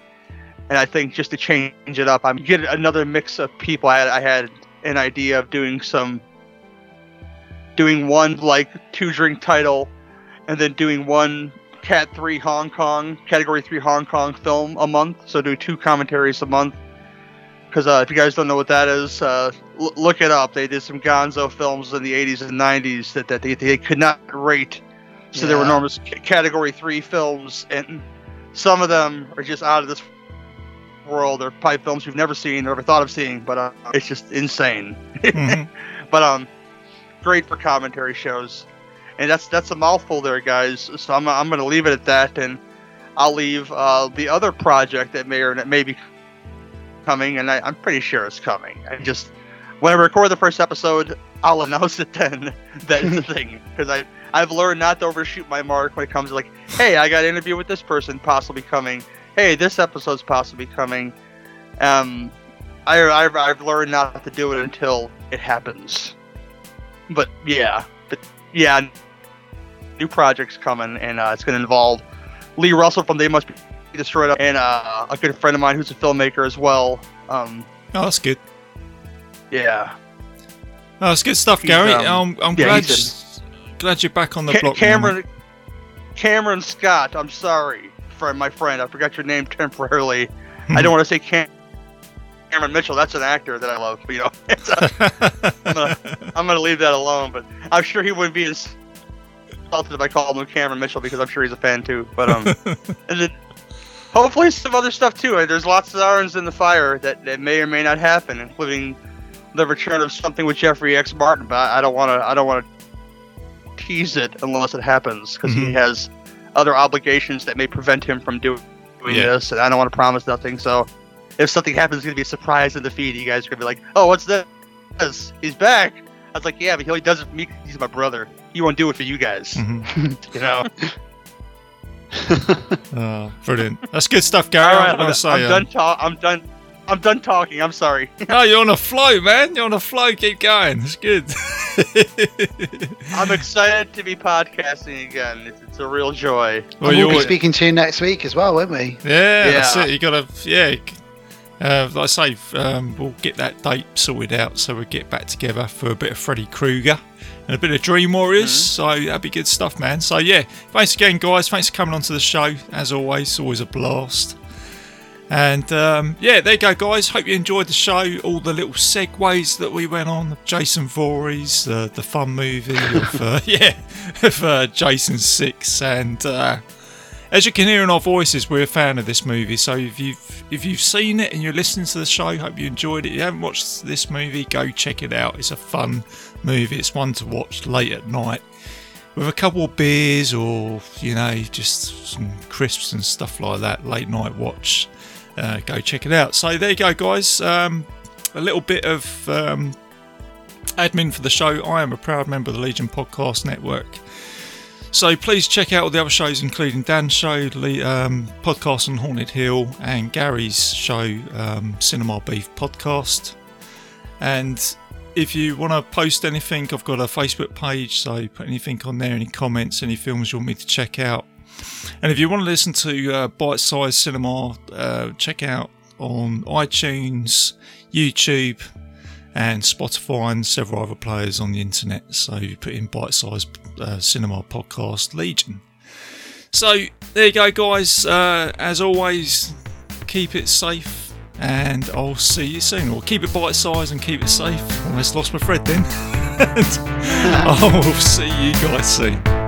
and I think just to change it up, I'm get another mix of people. I had, I had an idea of doing some, doing one like two drink title, and then doing one Cat three Hong Kong category three Hong Kong film a month. So do two commentaries a month. Because uh, if you guys don't know what that is, uh, l- look it up. They did some Gonzo films in the 80s and 90s that, that they, they could not rate. So there were Yeah. enormous c- category three films, and some of them are just out of this world. They're probably films you've never seen or ever thought of seeing, but uh, it's just insane. Mhm. But um, great for commentary shows, and that's that's a mouthful there, guys. So I'm I'm gonna leave it at that, and I'll leave uh, the other project that may or that may be coming, and I, I'm pretty sure it's coming. I just when I record the first episode, I'll announce it then. That is the thing, because I I've learned not to overshoot my mark when it comes to like, hey, I got an interview with this person possibly coming. Hey, this episode's possibly coming. Um, I, I've, I've learned not to do it until it happens. But yeah, but yeah, new projects coming, and uh, it's going to involve Lee Russell from They Must Be Destroyed, and uh, a good friend of mine who's a filmmaker as well. Um, Oh, that's good. yeah, Oh, that's good stuff, Gary. um, I'm, I'm yeah, glad, glad you're back on the Ca- block. Cameron. Cameron Scott. I'm sorry, for my friend. I forgot your name temporarily. I don't want to say Cam- Cameron Mitchell. That's an actor that I love. You know, I'm, gonna, I'm gonna leave that alone. But I'm sure he wouldn't be insulted if I called him Cameron Mitchell because I'm sure he's a fan too. But um, and then hopefully some other stuff too. There's lots of irons in the fire that, that may or may not happen, including the return of something with Jeffrey X. Martin. But I don't want to. I don't want to tease it unless it happens because he Mhm. has other obligations that may prevent him from doing doing Yeah. this, and I don't want to promise nothing. So if something happens, it's gonna be a surprise in the feed. You guys are gonna be like, "Oh, what's this? He's back." I was like, "Yeah, but he only does it for me. 'cause He's my brother. He won't do it for you guys." Mhm. You know. Oh, brilliant. That's good stuff, Gary. All I'm right, gonna I'm, say. I'm done. Ta- I'm done. I'm done talking. I'm sorry. oh, you're on a flow, man. You're on a flow. Keep going. It's good. I'm excited to be podcasting again. It's, it's a real joy. well, we'll you're, be speaking to you next week as well, won't we? yeah, that's it. You gotta, yeah. Uh, like I say, um, we'll get that date sorted out so we get back together for a bit of Freddy Krueger and a bit of Dream Warriors. So that'd be good stuff, man. So yeah, thanks again, guys. Thanks for coming onto the show. As always, always a blast. And um, yeah, there you go, guys. Hope you enjoyed the show. All the little segues that we went on. Jason Voorhees, the the fun movie of uh, yeah, of uh, Jason Six, and uh, as you can hear in our voices, we're a fan of this movie. So if you've if you've seen it and you're listening to the show, hope you enjoyed it. If you haven't watched this movie, go check it out. It's a fun movie. It's one to watch late at night with a couple of beers or you know just some crisps and stuff like that. Late night watch. Uh, go check it out. So there you go, guys. Um, a little bit of um, admin for the show. I am a proud member of the Legion Podcast Network. So please check out all the other shows, including Dan's show, Le- um, podcast on Haunted Hill, and Gary's show, um, Cinema Beef Podcast. And if you want to post anything, I've got a Facebook page, so put anything on there, any comments, any films you want me to check out. And if you want to listen to uh, Bite Size Cinema, uh, check out on iTunes, YouTube, and Spotify, and several other players on the internet. So you put in Bite Size uh, Cinema Podcast Legion. So there you go, guys. Uh, as always, keep it safe, and I'll see you soon. Or keep it bite size and keep it safe. Almost lost my thread then. I'll see you guys soon.